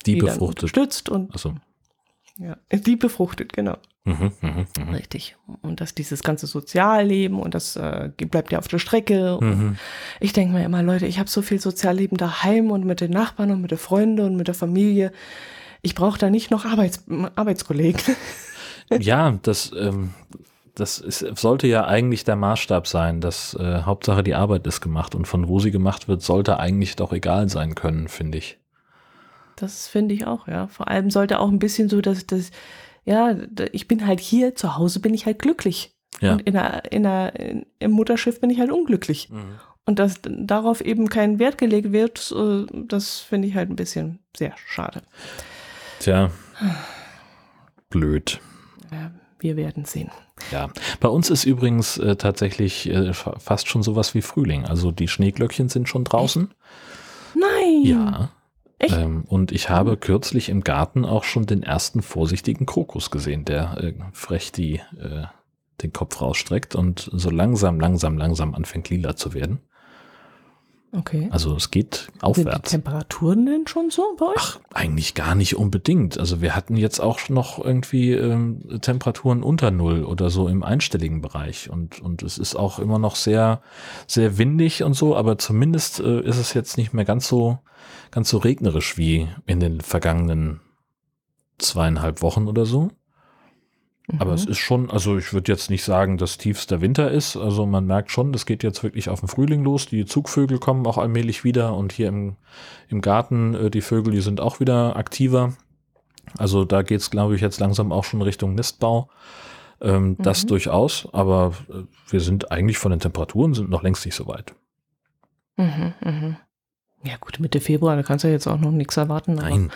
die, die befruchtet. stützt und Ach so. ja, die befruchtet, genau. Mhm, mh, mh. Richtig. Und dass dieses ganze Sozialleben und das äh, bleibt ja auf der Strecke. Mhm. Ich denke mir immer, Leute, ich habe so viel Sozialleben daheim und mit den Nachbarn und mit den Freunden und mit der Familie ich brauche da nicht noch Arbeits Arbeitskollegen. Ja, das, ähm, das ist, sollte ja eigentlich der Maßstab sein, dass äh, Hauptsache die Arbeit ist gemacht und von wo sie gemacht wird, sollte eigentlich doch egal sein können, finde ich. Das finde ich auch, ja. Vor allem sollte auch ein bisschen so, dass das, ja, ich bin halt hier, zu Hause bin ich halt glücklich. Ja. Und in der, in der, in, im Mutterschiff bin ich halt unglücklich. Mhm. Und dass darauf eben kein Wert gelegt wird, äh, das finde ich halt ein bisschen sehr schade. Tja, blöd. Ja, wir werden sehen. Ja, bei uns ist übrigens äh, tatsächlich äh, fast schon sowas wie Frühling. Also die Schneeglöckchen sind schon draußen. Nein. Ja. Ähm, und ich habe kürzlich im Garten auch schon den ersten vorsichtigen Krokus gesehen, der äh, frech die, äh, den Kopf rausstreckt und so langsam, langsam, langsam anfängt lila zu werden. Okay. Also es geht Sind die aufwärts. Temperaturen denn schon so bei euch? Ach, eigentlich gar nicht unbedingt. Also wir hatten jetzt auch noch irgendwie ähm, Temperaturen unter Null oder so im einstelligen Bereich. Und, und es ist auch immer noch sehr, sehr windig und so, aber zumindest äh, ist es jetzt nicht mehr ganz so, ganz so regnerisch wie in den vergangenen zweieinhalb Wochen oder so. Aber es Mhm. ist schon, also ich würde jetzt nicht sagen, dass tiefster Winter ist. Also man merkt schon, das geht jetzt wirklich auf den Frühling los. Die Zugvögel kommen auch allmählich wieder und hier im, im Garten, äh, die Vögel, die sind auch wieder aktiver. Also da geht's, glaube ich, jetzt langsam auch schon Richtung Nistbau. Ähm, Das Mhm. durchaus, aber äh, wir sind eigentlich von den Temperaturen sind noch längst nicht so weit. Mhm, mhm. Ja gut, Mitte Februar, da kannst du jetzt auch noch nichts erwarten. aber- Nein,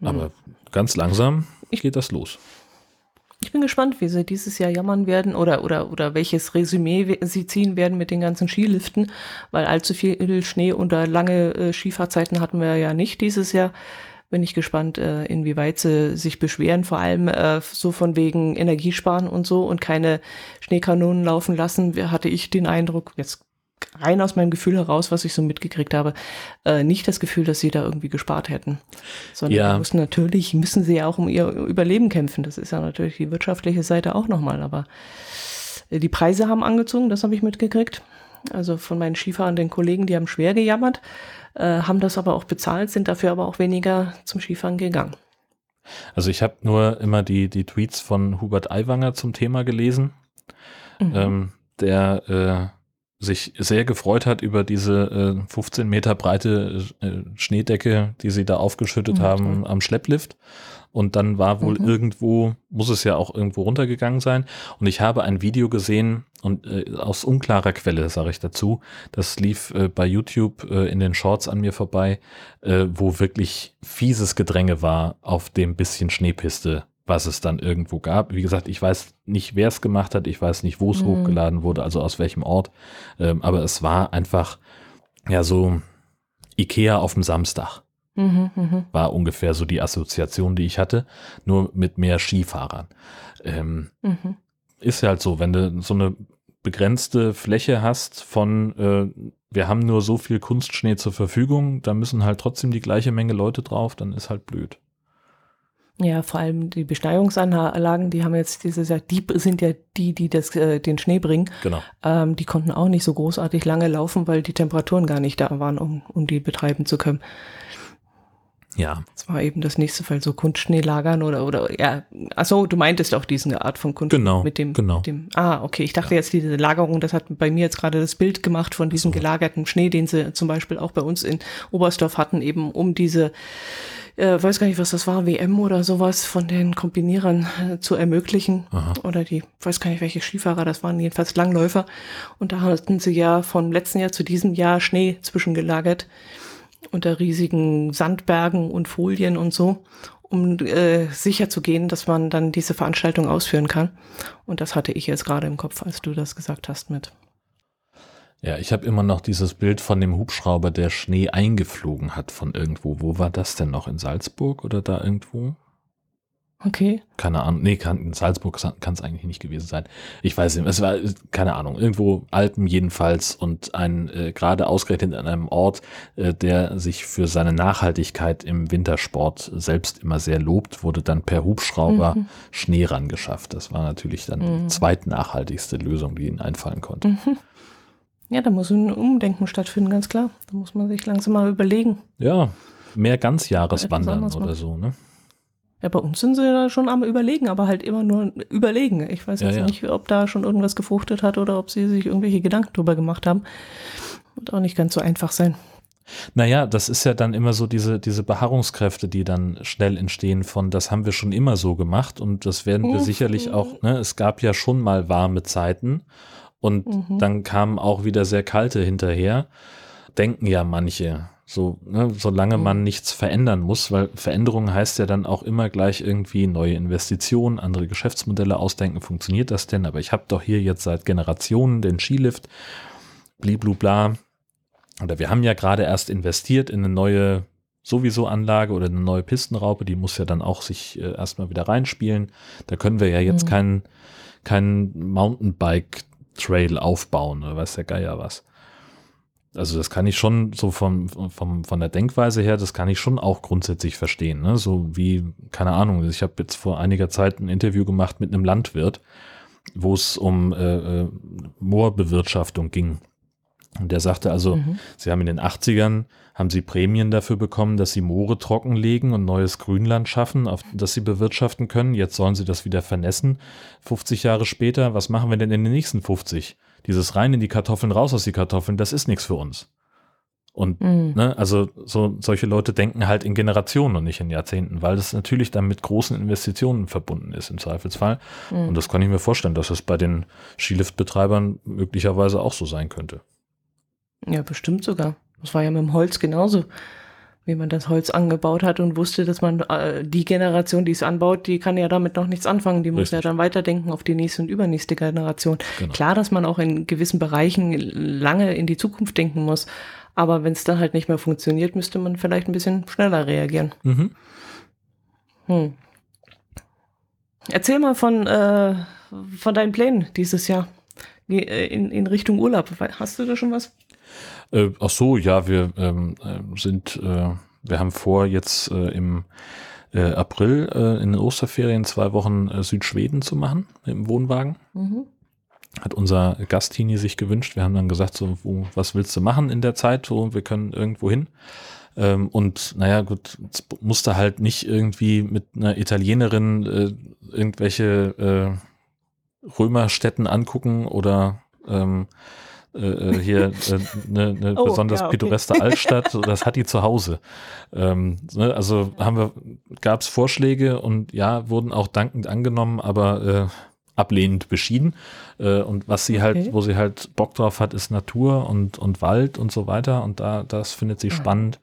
Mhm. Ganz langsam Ich- geht das los. Ich bin gespannt, wie sie dieses Jahr jammern werden oder, oder, oder welches Resümee sie ziehen werden mit den ganzen Skiliften, weil allzu viel Schnee unter lange äh, Skifahrzeiten hatten wir ja nicht dieses Jahr. Bin ich gespannt, äh, inwieweit sie sich beschweren, vor allem äh, so von wegen Energiesparen und so und keine Schneekanonen laufen lassen. Hatte ich den Eindruck, jetzt rein aus meinem Gefühl heraus, was ich so mitgekriegt habe, äh, nicht das Gefühl, dass sie da irgendwie gespart hätten. Sondern Ja. die mussten natürlich, müssen sie ja auch um ihr Überleben kämpfen. Das ist ja natürlich die wirtschaftliche Seite auch nochmal. Aber äh, die Preise haben angezogen, das habe ich mitgekriegt. Also von meinen skifahrenden Kollegen, die haben schwer gejammert, äh, haben das aber auch bezahlt, sind dafür aber auch weniger zum Skifahren gegangen. Also ich habe nur immer die, die Tweets von Hubert Aiwanger zum Thema gelesen. Mhm. ähm, der äh, sich sehr gefreut hat über diese äh, 15 Meter breite äh, Schneedecke, die sie da aufgeschüttet Mhm, haben am Schlepplift. Und dann war wohl Mhm. irgendwo, muss es ja auch irgendwo runtergegangen sein. Und ich habe ein Video gesehen und äh, aus unklarer Quelle, sage ich dazu, das lief äh, bei YouTube äh, in den Shorts an mir vorbei, äh, wo wirklich fieses Gedränge war auf dem bisschen Schneepiste, was es dann irgendwo gab. Wie gesagt, ich weiß nicht, wer es gemacht hat, ich weiß nicht, wo es Mhm. hochgeladen wurde, also aus welchem Ort, ähm, aber es war einfach, ja, so Ikea auf dem Samstag Mhm, mhm. war ungefähr so die Assoziation, die ich hatte, nur mit mehr Skifahrern. Ähm, Mhm. ist ja halt so, wenn du so eine begrenzte Fläche hast von, äh, wir haben nur so viel Kunstschnee zur Verfügung, da müssen halt trotzdem die gleiche Menge Leute drauf, dann ist halt blöd. Ja, vor allem die Besteigerungsanlagen, die haben jetzt dieses Jahr, die sind ja die, die das, äh, den Schnee bringen. Genau. Ähm, die konnten auch nicht so großartig lange laufen, weil die Temperaturen gar nicht da waren, um, um die betreiben zu können. Ja, Das war eben das nächste Fall, so Kunstschnee lagern oder, oder, ja, achso, du meintest auch diese Art von Kunstschnee. Genau, Mit dem, genau. Mit dem, ah, okay, ich dachte jetzt diese Lagerung, das hat bei mir jetzt gerade das Bild gemacht von diesem So. gelagerten Schnee, den sie zum Beispiel auch bei uns in Oberstdorf hatten, eben um diese, äh, weiß gar nicht, was das war, WM oder sowas von den Kombinierern äh, zu ermöglichen. Aha. Oder die, weiß gar nicht, welche Skifahrer das waren, jedenfalls Langläufer. Und da hatten sie ja vom letzten Jahr zu diesem Jahr Schnee zwischengelagert unter riesigen Sandbergen und Folien und so, um äh, sicher zu gehen, dass man dann diese Veranstaltung ausführen kann. Und das hatte ich jetzt gerade im Kopf, als du das gesagt hast mit. ja, ich habe immer noch dieses Bild von dem Hubschrauber, der Schnee eingeflogen hat von irgendwo. Wo war das denn noch? In Salzburg oder da irgendwo? Okay. keine Ahnung, nee, kann, in Salzburg kann es eigentlich nicht gewesen sein. Ich weiß nicht, es war, keine Ahnung, irgendwo Alpen jedenfalls und ein, äh, gerade ausgerechnet an einem Ort, äh, der sich für seine Nachhaltigkeit im Wintersport selbst immer sehr lobt, wurde dann per Hubschrauber Mhm. Schnee rangeschafft. Das war natürlich dann Mhm. die zweitnachhaltigste Lösung, die ihnen einfallen konnte. Mhm. Ja, da muss ein Umdenken stattfinden, ganz klar. Da muss man sich langsam mal überlegen. Ja, mehr Ganzjahreswandern oder so, ne? Ja, bei uns sind sie da schon am Überlegen, aber halt immer nur überlegen. Ich weiß Ja, jetzt ja. nicht, ob da schon irgendwas gefruchtet hat oder ob sie sich irgendwelche Gedanken drüber gemacht haben. Wird auch nicht ganz so einfach sein. Naja, das ist ja dann immer so diese, diese Beharrungskräfte, die dann schnell entstehen von, das haben wir schon immer so gemacht und das werden wir Mhm. sicherlich auch, ne, es gab ja schon mal warme Zeiten und Mhm. dann kamen auch wieder sehr kalte hinterher, denken ja manche. So, ne, solange Mhm. man nichts verändern muss, weil Veränderung heißt ja dann auch immer gleich irgendwie neue Investitionen, andere Geschäftsmodelle ausdenken, funktioniert das denn? Aber ich habe doch hier jetzt seit Generationen den Skilift, bliblubla. Oder wir haben ja gerade erst investiert in eine neue sowieso Anlage oder eine neue Pistenraupe, die muss ja dann auch sich äh, erstmal wieder reinspielen. Da können wir ja jetzt Mhm. kein, kein Mountainbike Trail aufbauen oder weiß der Geier was. Also das kann ich schon so vom, vom, von der Denkweise her, das kann ich schon auch grundsätzlich verstehen. Ne? So wie, keine Ahnung, ich habe jetzt vor einiger Zeit ein Interview gemacht mit einem Landwirt, wo es um äh, äh Moorbewirtschaftung ging. Und der sagte also, mhm. sie haben in den 80ern, haben sie Prämien dafür bekommen, dass sie Moore trockenlegen und neues Grünland schaffen, auf das sie bewirtschaften können. Jetzt sollen sie das wieder vernässen. 50 Jahre später, was machen wir denn in den nächsten 50? Dieses rein in die Kartoffeln, raus aus die Kartoffeln, das ist nichts für uns. Und mhm. ne, also so solche Leute denken halt in Generationen und nicht in Jahrzehnten, weil das natürlich dann mit großen Investitionen verbunden ist im Zweifelsfall. Mhm. Und das kann ich mir vorstellen, dass es bei den Skiliftbetreibern möglicherweise auch so sein könnte. Ja, bestimmt sogar. Das war ja mit dem Holz genauso. Wie man das Holz angebaut hat und wusste, dass man äh, die Generation, die es anbaut, die kann ja damit noch nichts anfangen. Die muss Richtig. ja dann weiterdenken auf die nächste und übernächste Generation. Genau. Klar, dass man auch in gewissen Bereichen lange in die Zukunft denken muss. Aber wenn es dann halt nicht mehr funktioniert, müsste man vielleicht ein bisschen schneller reagieren. Mhm. Hm. Erzähl mal von, äh, von deinen Plänen dieses Jahr äh, in, in Richtung Urlaub. Hast du da schon was? Äh, ach so, ja, wir ähm, äh, sind, äh, wir haben vor, jetzt äh, im äh, April äh, in den Osterferien zwei Wochen äh, Südschweden zu machen im Wohnwagen. Mhm. Hat unser Gastini sich gewünscht. Wir haben dann gesagt, so, wo, was willst du machen in der Zeit? So, wir können irgendwo hin. Ähm, und naja, gut, musste halt nicht irgendwie mit einer Italienerin äh, irgendwelche äh, Römerstätten angucken oder ähm, äh, äh, hier eine äh, ne oh, besonders ja, okay. pittoreske Altstadt, das hat die zu Hause. Ähm, ne, also haben wir, gab es Vorschläge und ja, wurden auch dankend angenommen, aber äh, ablehnend beschieden. Äh, und was sie halt, okay. halt, wo sie halt Bock drauf hat, ist Natur und, und Wald und so weiter. Und da, das findet sie ja. spannend.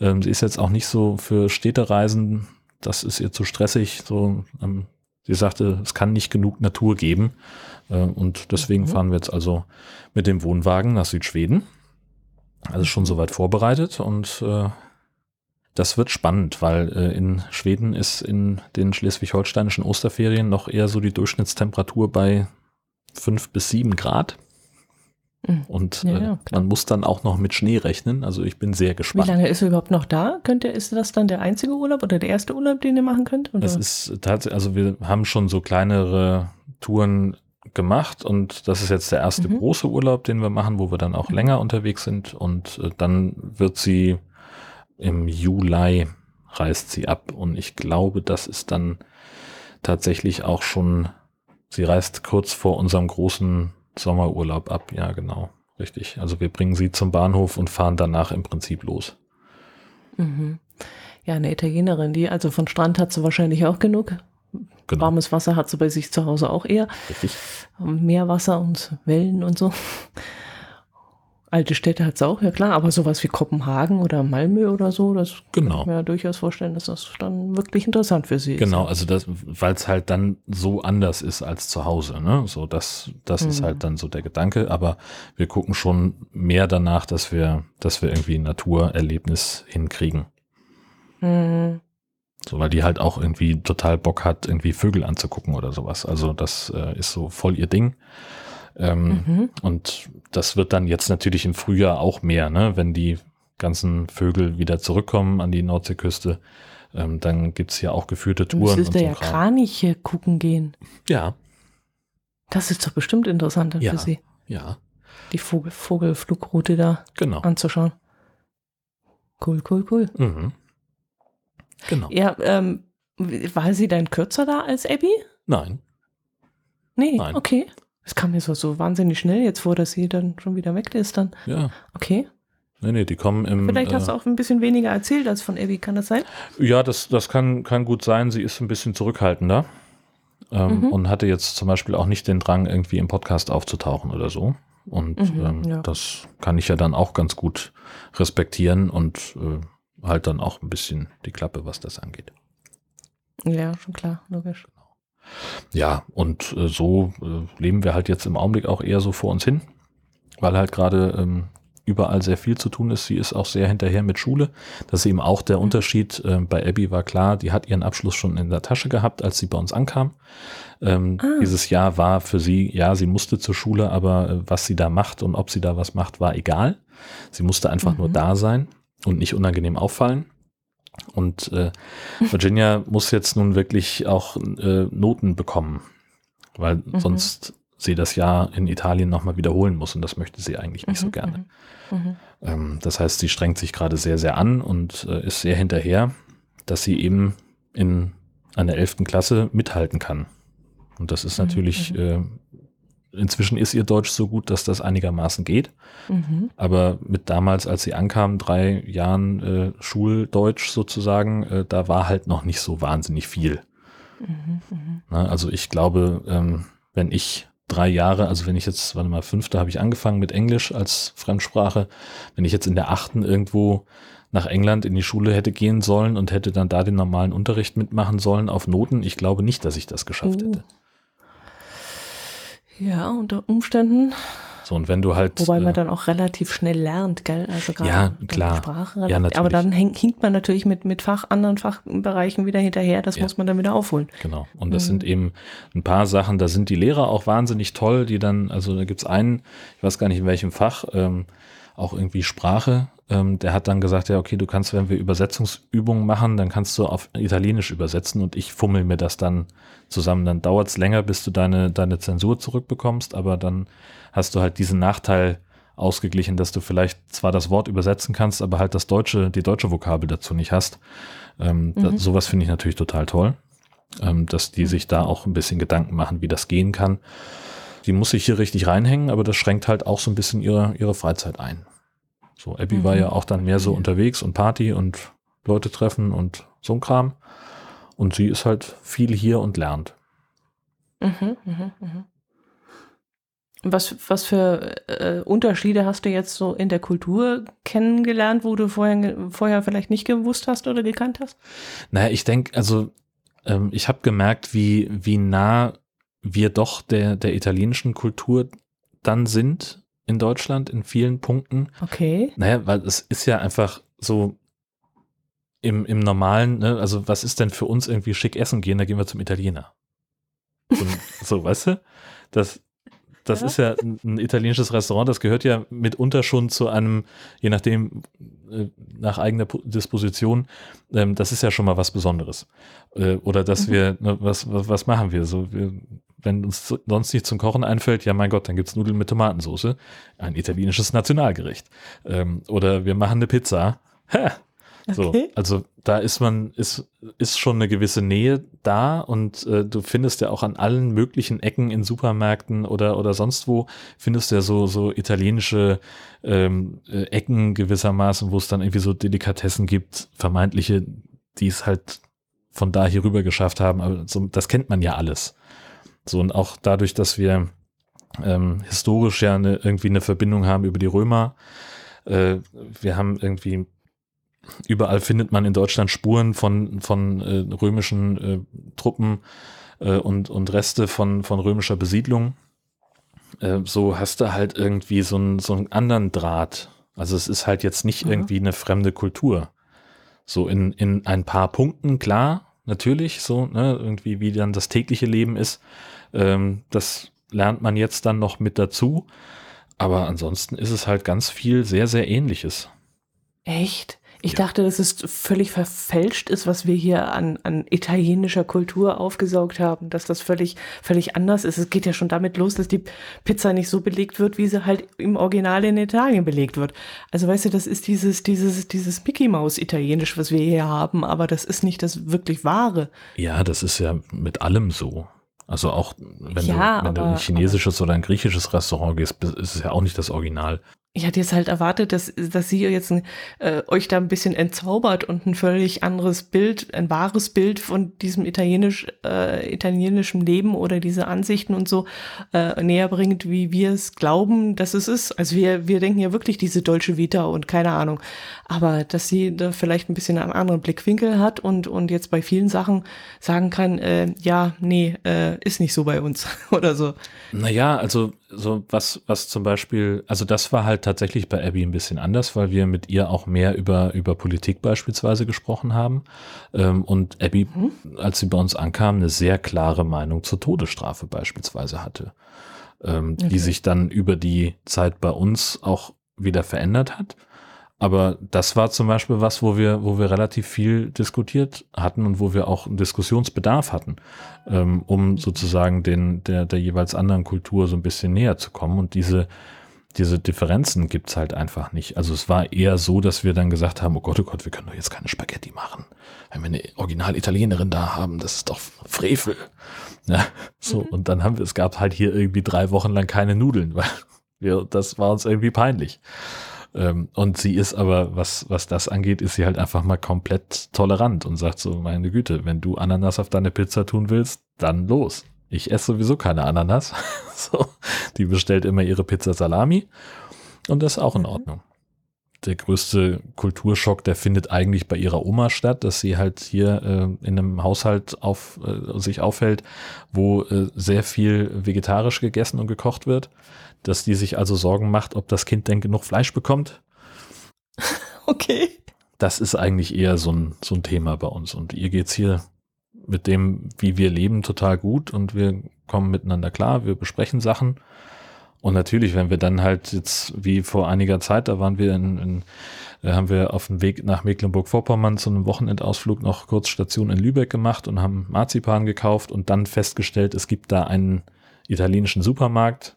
Ähm, sie ist jetzt auch nicht so für Städtereisen, das ist ihr zu stressig. So, ähm, sie sagte, es kann nicht genug Natur geben. Äh, und deswegen mhm. fahren wir jetzt also mit dem Wohnwagen nach Südschweden. Also schon soweit vorbereitet und äh, das wird spannend, weil äh, in Schweden ist in den schleswig-holsteinischen Osterferien noch eher so die Durchschnittstemperatur bei fünf bis sieben Grad. Mhm. Und ja, ja, man muss dann auch noch mit Schnee rechnen. Also ich bin sehr gespannt. Wie lange ist er überhaupt noch da? Könnt ihr, ist das dann der einzige Urlaub oder der erste Urlaub, den ihr machen könnt? Oder? Es ist tatsächlich, also wir haben schon so kleinere Touren gemacht und das ist jetzt der erste mhm. große Urlaub, den wir machen, wo wir dann auch mhm. länger unterwegs sind und äh, dann wird sie im Juli reist sie ab und ich glaube, das ist dann tatsächlich auch schon, sie reist kurz vor unserem großen Sommerurlaub ab, ja genau, richtig. Also wir bringen sie zum Bahnhof und fahren danach im Prinzip los. Mhm. Ja, eine Italienerin, die, also von Strand hat sie wahrscheinlich auch genug. Genau. Warmes Wasser hat sie bei sich zu Hause auch eher. Richtig. Meerwasser und Wellen und so. Alte Städte hat es auch, ja klar, aber sowas wie Kopenhagen oder Malmö oder so, das genau. kann ich mir ja durchaus vorstellen, dass das dann wirklich interessant für sie genau, ist. Genau, also weil es halt dann so anders ist als zu Hause, ne? So, das, das mhm. ist halt dann so der Gedanke, aber wir gucken schon mehr danach, dass wir, dass wir irgendwie ein Naturerlebnis hinkriegen. Mhm. So, weil die halt auch irgendwie total Bock hat, irgendwie Vögel anzugucken oder sowas. Also das äh, ist so voll ihr Ding. Ähm, mhm. Und das wird dann jetzt natürlich im Frühjahr auch mehr, ne? wenn die ganzen Vögel wieder zurückkommen an die Nordseeküste. Ähm, dann gibt's ja auch geführte Touren. Müsstest du ja Kraniche gucken gehen. Ja. Das ist doch bestimmt interessant ja. für Sie. Ja. Die Vogel Vogelflugroute da genau. anzuschauen. Cool, cool, cool. Mhm. Genau. Ja, ähm, war sie dann kürzer da als Abby? Nein. Nee, Nein. okay. Es kam mir so, so wahnsinnig schnell jetzt vor, dass sie dann schon wieder weg ist dann. Ja. Okay. Nee, nee, die kommen im. Vielleicht hast du äh, auch ein bisschen weniger erzählt als von Abby, kann das sein? Ja, das, das kann, kann gut sein. Sie ist ein bisschen zurückhaltender ähm, mhm. und hatte jetzt zum Beispiel auch nicht den Drang, irgendwie im Podcast aufzutauchen oder so. Und mhm, ähm, ja. das kann ich ja dann auch ganz gut respektieren und äh, halt dann auch ein bisschen die Klappe, was das angeht. Ja, schon klar, logisch. Genau. Ja, und äh, so äh, leben wir halt jetzt im Augenblick auch eher so vor uns hin, weil halt gerade ähm, überall sehr viel zu tun ist. Sie ist auch sehr hinterher mit Schule. Das ist eben auch der Unterschied. Ähm, bei Abby war klar, die hat ihren Abschluss schon in der Tasche gehabt, als sie bei uns ankam. Ähm, ah. Dieses Jahr war für sie, ja, sie musste zur Schule, aber äh, was sie da macht und ob sie da was macht, war egal. Sie musste einfach mhm. nur da sein und nicht unangenehm auffallen. Und äh, Virginia muss jetzt nun wirklich auch äh, Noten bekommen, weil mhm. sonst sie das Jahr in Italien nochmal wiederholen muss und das möchte sie eigentlich nicht mhm. so gerne. Mhm. mhm. Ähm, das heißt, sie strengt sich gerade sehr, sehr an und äh, ist sehr hinterher, dass sie eben in einer elften Klasse mithalten kann. Und das ist mhm, natürlich mhm. äh, Inzwischen ist ihr Deutsch so gut, dass das einigermaßen geht. Mhm. Aber mit damals, als sie ankam, drei Jahren äh, Schuldeutsch sozusagen, äh, da war halt noch nicht so wahnsinnig viel. Mhm, mhm. Na, also ich glaube, ähm, wenn ich drei Jahre, also wenn ich jetzt, warte mal, fünfte habe ich angefangen mit Englisch als Fremdsprache, wenn ich jetzt in der achten irgendwo nach England in die Schule hätte gehen sollen und hätte dann da den normalen Unterricht mitmachen sollen auf Noten, ich glaube nicht, dass ich das geschafft uh. hätte. Ja, unter Umständen. So, und wenn du halt. Wobei man äh, dann auch relativ schnell lernt, gell? Also gerade ja, klar. Sprache. Ja, natürlich. Aber dann hinkt man natürlich mit, mit Fach, anderen Fachbereichen wieder hinterher. Das ja. muss man dann wieder aufholen. Genau. Und das mhm. sind eben ein paar Sachen, da sind die Lehrer auch wahnsinnig toll, die dann, also da gibt's einen, ich weiß gar nicht in welchem Fach, ähm, auch irgendwie Sprache. Ähm, der hat dann gesagt, ja, okay, du kannst, wenn wir Übersetzungsübungen machen, dann kannst du auf Italienisch übersetzen und ich fummel mir das dann zusammen. Dann dauert es länger, bis du deine, deine Zensur zurückbekommst, aber dann hast du halt diesen Nachteil ausgeglichen, dass du vielleicht zwar das Wort übersetzen kannst, aber halt das deutsche, die deutsche Vokabel dazu nicht hast. Ähm, mhm. das, sowas finde ich natürlich total toll, ähm, dass die sich da auch ein bisschen Gedanken machen, wie das gehen kann. Die muss sich hier richtig reinhängen, aber das schränkt halt auch so ein bisschen ihre, ihre Freizeit ein. So, Abby mhm. war ja auch dann mehr so unterwegs und Party und Leute treffen und so ein Kram. Und sie ist halt viel hier und lernt. Mhm, mh, mh. Was, was für äh, Unterschiede hast du jetzt so in der Kultur kennengelernt, wo du vorher, vorher vielleicht nicht gewusst hast oder gekannt hast? Naja, ich denke, also ähm, ich habe gemerkt, wie, wie nah wir doch der, der italienischen Kultur dann sind in Deutschland in vielen Punkten. Okay. Naja, weil es ist ja einfach so, im, im normalen, ne, also was ist denn für uns irgendwie schick essen gehen, da gehen wir zum Italiener. So, so weißt du? Das, das ja. ist ja ein, ein, italienisches Restaurant, das gehört ja mitunter schon zu einem, je nachdem, nach eigener Disposition, ähm, das ist ja schon mal was Besonderes. Äh, oder dass mhm. wir, ne, was, was, was machen wir? So, wir, wenn uns sonst nicht zum Kochen einfällt, ja mein Gott, dann gibt's Nudeln mit Tomatensauce, ein italienisches Nationalgericht. Ähm, oder wir machen eine Pizza. Ha, so, okay. also da ist man, ist, ist schon eine gewisse Nähe da und äh, du findest ja auch an allen möglichen Ecken in Supermärkten oder, oder sonst wo, findest du ja so, so italienische ähm, äh, Ecken gewissermaßen, wo es dann irgendwie so Delikatessen gibt, vermeintliche, die es halt von da hier rüber geschafft haben. Aber so, das kennt man ja alles. So, und auch dadurch, dass wir ähm, historisch ja eine, irgendwie eine Verbindung haben über die Römer, äh, wir haben irgendwie Überall findet man in Deutschland Spuren von, von äh, römischen äh, Truppen äh, und, und Reste von, von römischer Besiedlung. Äh, so hast du halt irgendwie so, ein, so einen anderen Draht. Also es ist halt jetzt nicht mhm. irgendwie eine fremde Kultur. So in, in ein paar Punkten, klar, natürlich, so, ne, irgendwie wie dann das tägliche Leben ist. Ähm, das lernt man jetzt dann noch mit dazu. Aber ansonsten ist es halt ganz viel sehr, sehr ähnliches. Echt? Ich ja. dachte, dass es völlig verfälscht ist, was wir hier an, an italienischer Kultur aufgesaugt haben, dass das völlig, völlig anders ist. Es geht ja schon damit los, dass die Pizza nicht so belegt wird, wie sie halt im Original in Italien belegt wird. Also weißt du, das ist dieses, dieses, dieses Mickey Maus Italienisch, was wir hier haben, aber das ist nicht das wirklich wahre. Ja, das ist ja mit allem so. Also auch wenn, ja, du, wenn aber, du in ein chinesisches oder ein griechisches Restaurant gehst, ist es ja auch nicht das Original ich hatte jetzt halt erwartet, dass, dass sie jetzt äh, euch da ein bisschen entzaubert und ein völlig anderes Bild, ein wahres Bild von diesem italienisch, äh, italienischen Leben oder diese Ansichten und so äh, näher bringt, wie wir es glauben, dass es ist. Also wir, wir denken ja wirklich diese deutsche Vita und keine Ahnung. Aber dass sie da vielleicht ein bisschen einen anderen Blickwinkel hat und, und jetzt bei vielen Sachen sagen kann, äh, ja, nee, äh, ist nicht so bei uns oder so. Naja, also so was, was zum Beispiel, also das war halt tatsächlich bei Abby ein bisschen anders, weil wir mit ihr auch mehr über, über Politik beispielsweise gesprochen haben. Ähm, und Abby, mhm. als sie bei uns ankam, eine sehr klare Meinung zur Todesstrafe beispielsweise hatte, ähm, okay. die sich dann über die Zeit bei uns auch wieder verändert hat. Aber das war zum Beispiel was, wo wir, wo wir relativ viel diskutiert hatten und wo wir auch einen Diskussionsbedarf hatten, ähm, um sozusagen den, der, der jeweils anderen Kultur so ein bisschen näher zu kommen. Und diese, diese Differenzen gibt's halt einfach nicht. Also es war eher so, dass wir dann gesagt haben, oh Gott, oh Gott, wir können doch jetzt keine Spaghetti machen. Wenn wir eine Original-Italienerin da haben, das ist doch Frevel. Ja, so, mhm. und dann haben wir, es gab halt hier irgendwie drei Wochen lang keine Nudeln, weil wir, das war uns irgendwie peinlich. Ähm, und sie ist aber, was, was das angeht, ist sie halt einfach mal komplett tolerant und sagt so, meine Güte, wenn du Ananas auf deine Pizza tun willst, dann los. Ich esse sowieso keine Ananas. so, die bestellt immer ihre Pizza Salami und das ist auch in. Ordnung. Der größte Kulturschock, der findet eigentlich bei ihrer Oma statt, dass sie halt hier äh, in einem Haushalt auf, äh, sich aufhält, wo äh, sehr viel vegetarisch gegessen und gekocht wird dass die sich also Sorgen macht, ob das Kind denn genug Fleisch bekommt. Okay. Das ist eigentlich eher so ein, so ein Thema bei uns. Und ihr geht's hier mit dem, wie wir leben, total gut und wir kommen miteinander klar, wir besprechen Sachen. Und natürlich, wenn wir dann halt jetzt, wie vor einiger Zeit, da waren wir in, in da haben wir auf dem Weg nach Mecklenburg-Vorpommern zu einem Wochenendausflug noch kurz Station in Lübeck gemacht und haben Marzipan gekauft und dann festgestellt, es gibt da einen italienischen Supermarkt,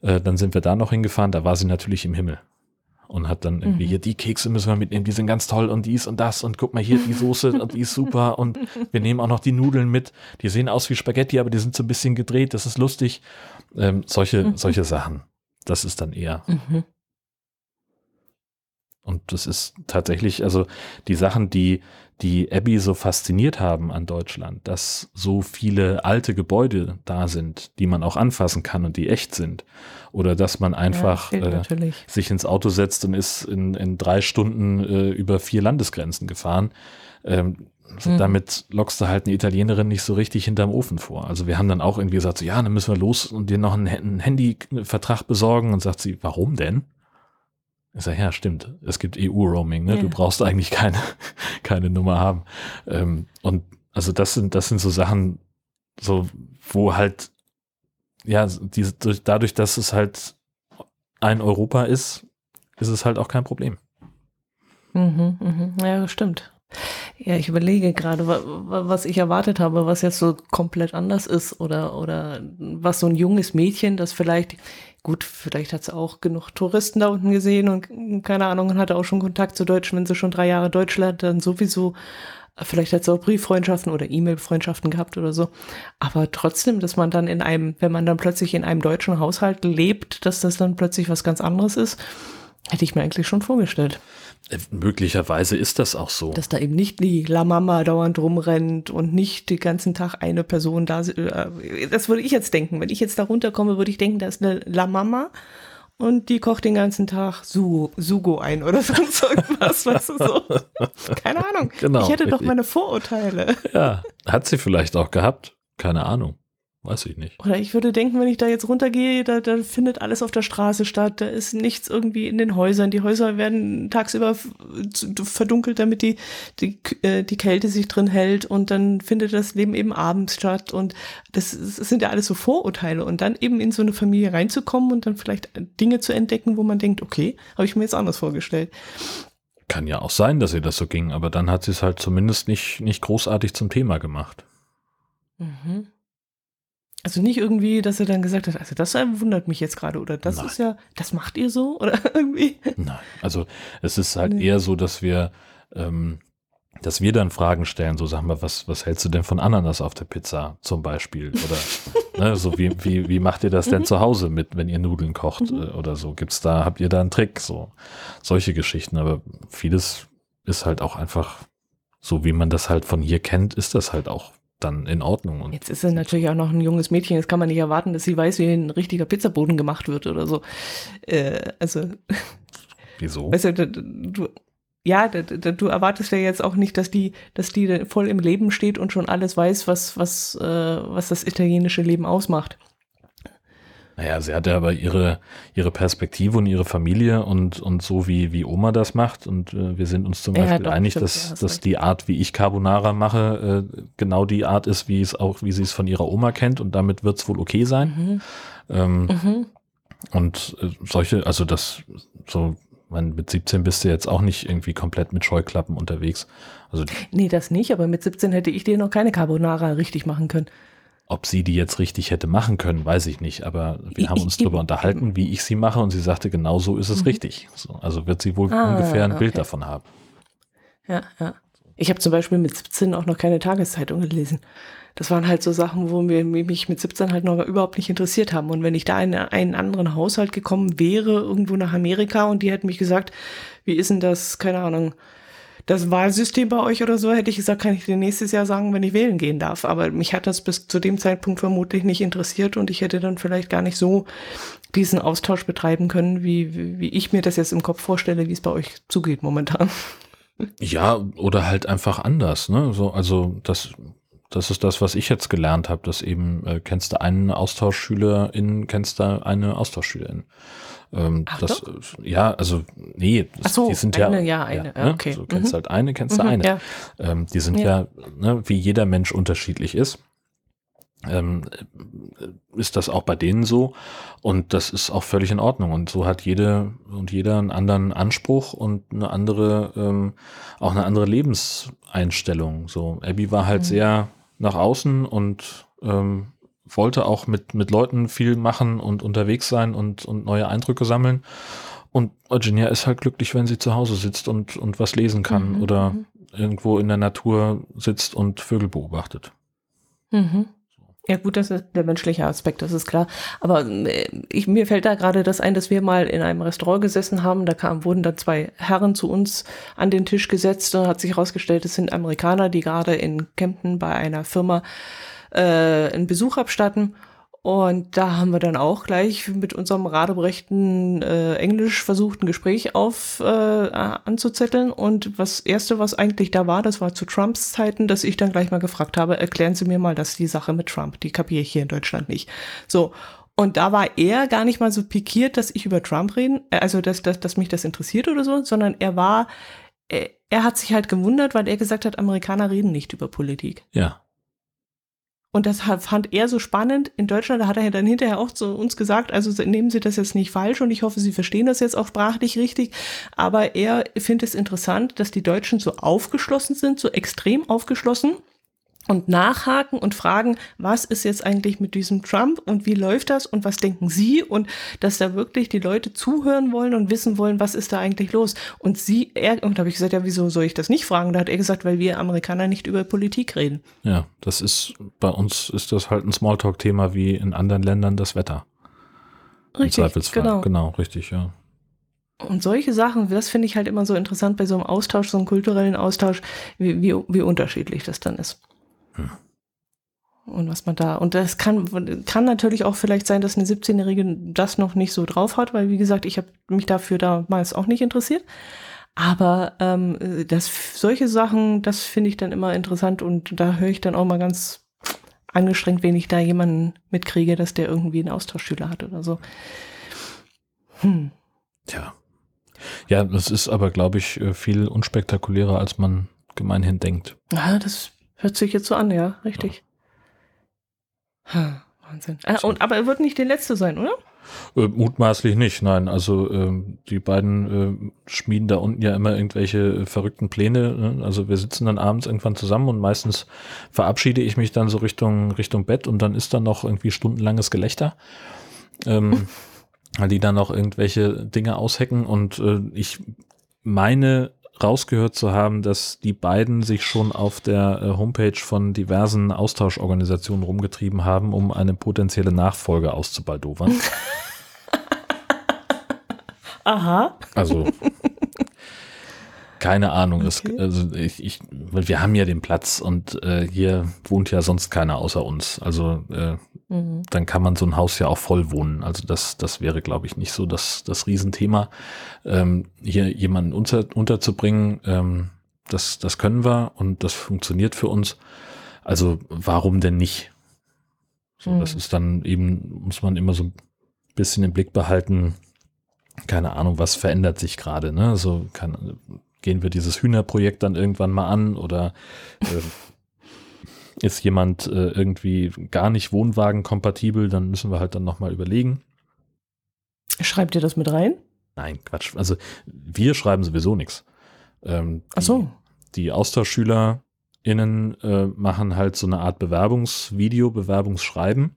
äh, dann sind wir da noch hingefahren, da war sie natürlich im Himmel und hat dann irgendwie mhm. hier die Kekse müssen wir mitnehmen, die sind ganz toll und dies und das und guck mal hier die Soße und die ist super und wir nehmen auch noch die Nudeln mit. Die sehen aus wie Spaghetti, aber die sind so ein bisschen gedreht, das ist lustig. Ähm, solche, mhm. solche Sachen. Das ist dann eher. Mhm. Und das ist tatsächlich, also die Sachen, die, die Abby so fasziniert haben an Deutschland, dass so viele alte Gebäude da sind, die man auch anfassen kann und die echt sind. Oder dass man einfach ja, äh, sich ins Auto setzt und ist in, in drei Stunden äh, über vier Landesgrenzen gefahren. Ähm, mhm. Damit lockst du halt eine Italienerin nicht so richtig hinterm Ofen vor. Also wir haben dann auch irgendwie gesagt, so, ja, dann müssen wir los und dir noch einen, einen Handyvertrag besorgen. Und sagt sie, warum denn? Ich sage, ja, stimmt. Es gibt EU-Roaming, ne? Ja. Du brauchst eigentlich keine, keine Nummer haben. Ähm, und also das sind, das sind so Sachen, so, wo halt, ja, diese, dadurch, dass es halt ein Europa ist, ist es halt auch kein Problem. Mhm, mhm. Ja, stimmt. Ja, ich überlege gerade, was ich erwartet habe, was jetzt so komplett anders ist oder, oder was so ein junges Mädchen, das vielleicht, gut, vielleicht hat sie auch genug Touristen da unten gesehen und keine Ahnung, hatte auch schon Kontakt zu Deutschen, wenn sie schon drei Jahre Deutsch lernt, dann sowieso, vielleicht hat sie auch Brieffreundschaften oder E-Mail-Freundschaften gehabt oder so. Aber trotzdem, dass man dann in einem, wenn man dann plötzlich in einem deutschen Haushalt lebt, dass das dann plötzlich was ganz anderes ist, hätte ich mir eigentlich schon vorgestellt. Äh, möglicherweise ist das auch so. Dass da eben nicht die La Mama dauernd rumrennt und nicht den ganzen Tag eine Person da. Äh, das würde ich jetzt denken. Wenn ich jetzt da runterkomme, würde ich denken, da ist eine La Mama und die kocht den ganzen Tag Sugo, Sugo ein oder sonst irgendwas, weißt du so. Keine Ahnung. Genau, ich hätte richtig. doch meine Vorurteile. Ja, hat sie vielleicht auch gehabt. Keine Ahnung. Weiß ich nicht. Oder ich würde denken, wenn ich da jetzt runtergehe, da, da findet alles auf der Straße statt. Da ist nichts irgendwie in den Häusern. Die Häuser werden tagsüber verdunkelt, damit die, die, äh, die Kälte sich drin hält. Und dann findet das Leben eben abends statt. Und das, das sind ja alles so Vorurteile. Und dann eben in so eine Familie reinzukommen und dann vielleicht Dinge zu entdecken, wo man denkt, okay, habe ich mir jetzt anders vorgestellt. Kann ja auch sein, dass ihr das so ging, aber dann hat sie es halt zumindest nicht, nicht großartig zum Thema gemacht. Mhm. Also nicht irgendwie, dass er dann gesagt hat, also das wundert mich jetzt gerade oder das Nein. ist ja, das macht ihr so oder irgendwie? Nein, also es ist halt nee. eher so, dass wir, ähm, dass wir dann Fragen stellen, so sagen wir, was, was hältst du denn von Ananas auf der Pizza zum Beispiel? Oder ne, so wie, wie, wie macht ihr das denn mhm. zu Hause mit, wenn ihr Nudeln kocht mhm. Äh, oder so? Gibt's da, habt ihr da einen Trick? So, solche Geschichten, aber vieles ist halt auch einfach so, wie man das halt von hier kennt, ist das halt auch dann in Ordnung. Und Jetzt ist sie natürlich auch noch ein junges Mädchen. Jetzt kann man nicht erwarten, dass sie weiß, wie ein richtiger Pizzaboden gemacht wird oder so. Äh, also. Wieso? Weißt du, du, ja, du erwartest ja jetzt auch nicht, dass die, dass die voll im Leben steht und schon alles weiß, was, was, äh, was das italienische Leben ausmacht. Naja, sie hat ja aber ihre, ihre Perspektive und ihre Familie und, und so wie, wie Oma das macht. Und äh, wir sind uns zum Ja, Beispiel doch, einig, stimmt, dass, dass recht. die Art, wie ich Carbonara mache, äh, genau die Art ist, wie es auch, wie sie es von ihrer Oma kennt. Und damit wird es wohl okay sein. Mhm. Ähm, Mhm. Und äh, solche, also das, so, man, mit 17 bist du jetzt auch nicht irgendwie komplett mit Scheuklappen unterwegs. Also Nee, das nicht, aber mit 17 hätte ich dir noch keine Carbonara richtig machen können. Ob sie die jetzt richtig hätte machen können, weiß ich nicht. Aber wir haben uns darüber unterhalten, wie ich sie mache und sie sagte, genau so ist es Mhm. richtig. So, also wird sie wohl Ah, ungefähr ein Bild okay. davon haben. Ja, ja. Ich habe zum Beispiel mit 17 auch noch keine Tageszeitung gelesen. Das waren halt so Sachen, wo mir, mich mit 17 halt noch überhaupt nicht interessiert haben. Und wenn ich da in einen anderen Haushalt gekommen wäre, irgendwo nach Amerika, und die hätten mich gesagt, wie ist denn das, keine Ahnung, das Wahlsystem bei euch oder so, hätte ich gesagt, kann ich dir nächstes Jahr sagen, wenn ich wählen gehen darf. Aber mich hat das bis zu dem Zeitpunkt vermutlich nicht interessiert und ich hätte dann vielleicht gar nicht so diesen Austausch betreiben können, wie, wie, ich mir das jetzt im Kopf vorstelle, wie es bei euch zugeht momentan. Ja, oder halt einfach anders. Ne? So, also das, das ist das, was ich jetzt gelernt habe, dass eben äh, kennst du einen Austauschschülerin, kennst du eine Austauschschülerin. Ähm, Ach das, äh, ja, also nee, das, Ach so, die sind eine, ja, ja, eine, ne? okay. So, kennst Mhm. halt eine, kennst du Mhm, eine. ja. Ähm, die sind ja, Ja. ne, wie jeder Mensch unterschiedlich ist. Ähm, äh, ist das auch bei denen so und das ist auch völlig in Ordnung und so hat jede und jeder einen anderen Anspruch und eine andere ähm, auch eine andere Lebenseinstellung so Abby war halt Mhm. sehr nach außen und ähm, wollte auch mit mit Leuten viel machen und unterwegs sein und und neue Eindrücke sammeln und Virginia ist halt glücklich wenn sie zu Hause sitzt und und was lesen kann Mhm, oder mhm. irgendwo in der Natur sitzt und Vögel beobachtet Mhm. Ja gut, das ist der menschliche Aspekt, das ist klar. Aber äh, ich, mir fällt da gerade das ein, dass wir mal in einem Restaurant gesessen haben. Da kam, wurden dann zwei Herren zu uns an den Tisch gesetzt. Da hat sich herausgestellt, es sind Amerikaner, die gerade in Kempten bei einer Firma äh, einen Besuch abstatten. Und da haben wir dann auch gleich mit unserem radebrechten äh, Englisch versucht, ein Gespräch auf äh, anzuzetteln. Und was erste, was eigentlich da war, das war zu Trumps Zeiten, dass ich dann gleich mal gefragt habe, erklären Sie mir mal, dass die Sache mit Trump, die kapiere ich hier in Deutschland nicht. So. Und da war er gar nicht mal so pikiert, dass ich über Trump reden, äh, also dass, dass, dass mich das interessiert oder so, sondern er war, er, er hat sich halt gewundert, weil er gesagt hat, Amerikaner reden nicht über Politik. ja Und das fand er so spannend. In Deutschland hat er ja dann hinterher auch zu uns gesagt, also nehmen Sie das jetzt nicht falsch und ich hoffe, Sie verstehen das jetzt auch sprachlich richtig. Aber er findet es interessant, dass die Deutschen so aufgeschlossen sind, so extrem aufgeschlossen und nachhaken und fragen, was ist jetzt eigentlich mit diesem Trump und wie läuft das und was denken Sie und dass da wirklich die Leute zuhören wollen und wissen wollen, was ist da eigentlich los. Und sie, er, und da habe ich gesagt, ja, wieso soll ich das nicht fragen? Da hat er gesagt, weil wir Amerikaner nicht über Politik reden. Ja, das ist, bei uns ist das halt ein Smalltalk-Thema wie in anderen Ländern das Wetter. Im Zweifelsfall. genau. Genau, richtig, ja. Und solche Sachen, das finde ich halt immer so interessant bei so einem Austausch, so einem kulturellen Austausch, wie, wie, wie unterschiedlich das dann ist. Hm. Und was man da, und das kann, kann natürlich auch vielleicht sein, dass eine 17-Jährige das noch nicht so drauf hat, weil wie gesagt, ich habe mich dafür damals auch nicht interessiert. Aber ähm, das, solche Sachen, das finde ich dann immer interessant und da höre ich dann auch mal ganz angestrengt, wenn ich da jemanden mitkriege, dass der irgendwie einen Austauschschüler hat oder so. Hm. Tja. Ja, das ist aber, glaube ich, viel unspektakulärer, als man gemeinhin denkt. Ja, das hört sich jetzt so an, ja, richtig. Hm, Wahnsinn. Äh, und, aber er wird nicht der Letzte sein, oder? Äh, mutmaßlich nicht, nein. Also ähm, die beiden äh, schmieden da unten ja immer irgendwelche äh, verrückten Pläne. Ne? Also wir sitzen dann abends irgendwann zusammen und meistens verabschiede ich mich dann so Richtung Richtung Bett und dann ist dann noch irgendwie stundenlanges Gelächter. Ähm, weil die dann noch irgendwelche Dinge aushecken und äh, ich meine rausgehört zu haben, dass die beiden sich schon auf der äh, Homepage von diversen Austauschorganisationen rumgetrieben haben, um eine potenzielle Nachfolge auszubaldowern. Aha. Also keine Ahnung. Es, Okay. also ich, ich, weil wir haben ja den Platz und äh, hier wohnt ja sonst keiner außer uns. Also äh, Mhm. dann kann man so ein Haus ja auch voll wohnen. Also das, das wäre, glaube ich, nicht so das, das Riesenthema. Ähm, hier jemanden unter, unterzubringen, ähm, das, das können wir und das funktioniert für uns. Also warum denn nicht? So, das Mhm. ist dann eben, muss man immer so bisschen im Blick behalten, keine Ahnung, was verändert sich gerade, ne? So kann, gehen wir dieses Hühnerprojekt dann irgendwann mal an oder äh, ist jemand äh, irgendwie gar nicht Wohnwagen-kompatibel, dann müssen wir halt dann nochmal überlegen. Schreibt ihr das mit rein? Nein, Quatsch. Also wir schreiben sowieso nichts. Ähm, Ach so. Die, die AustauschschülerInnen äh, machen halt so eine Art Bewerbungsvideo, Bewerbungsschreiben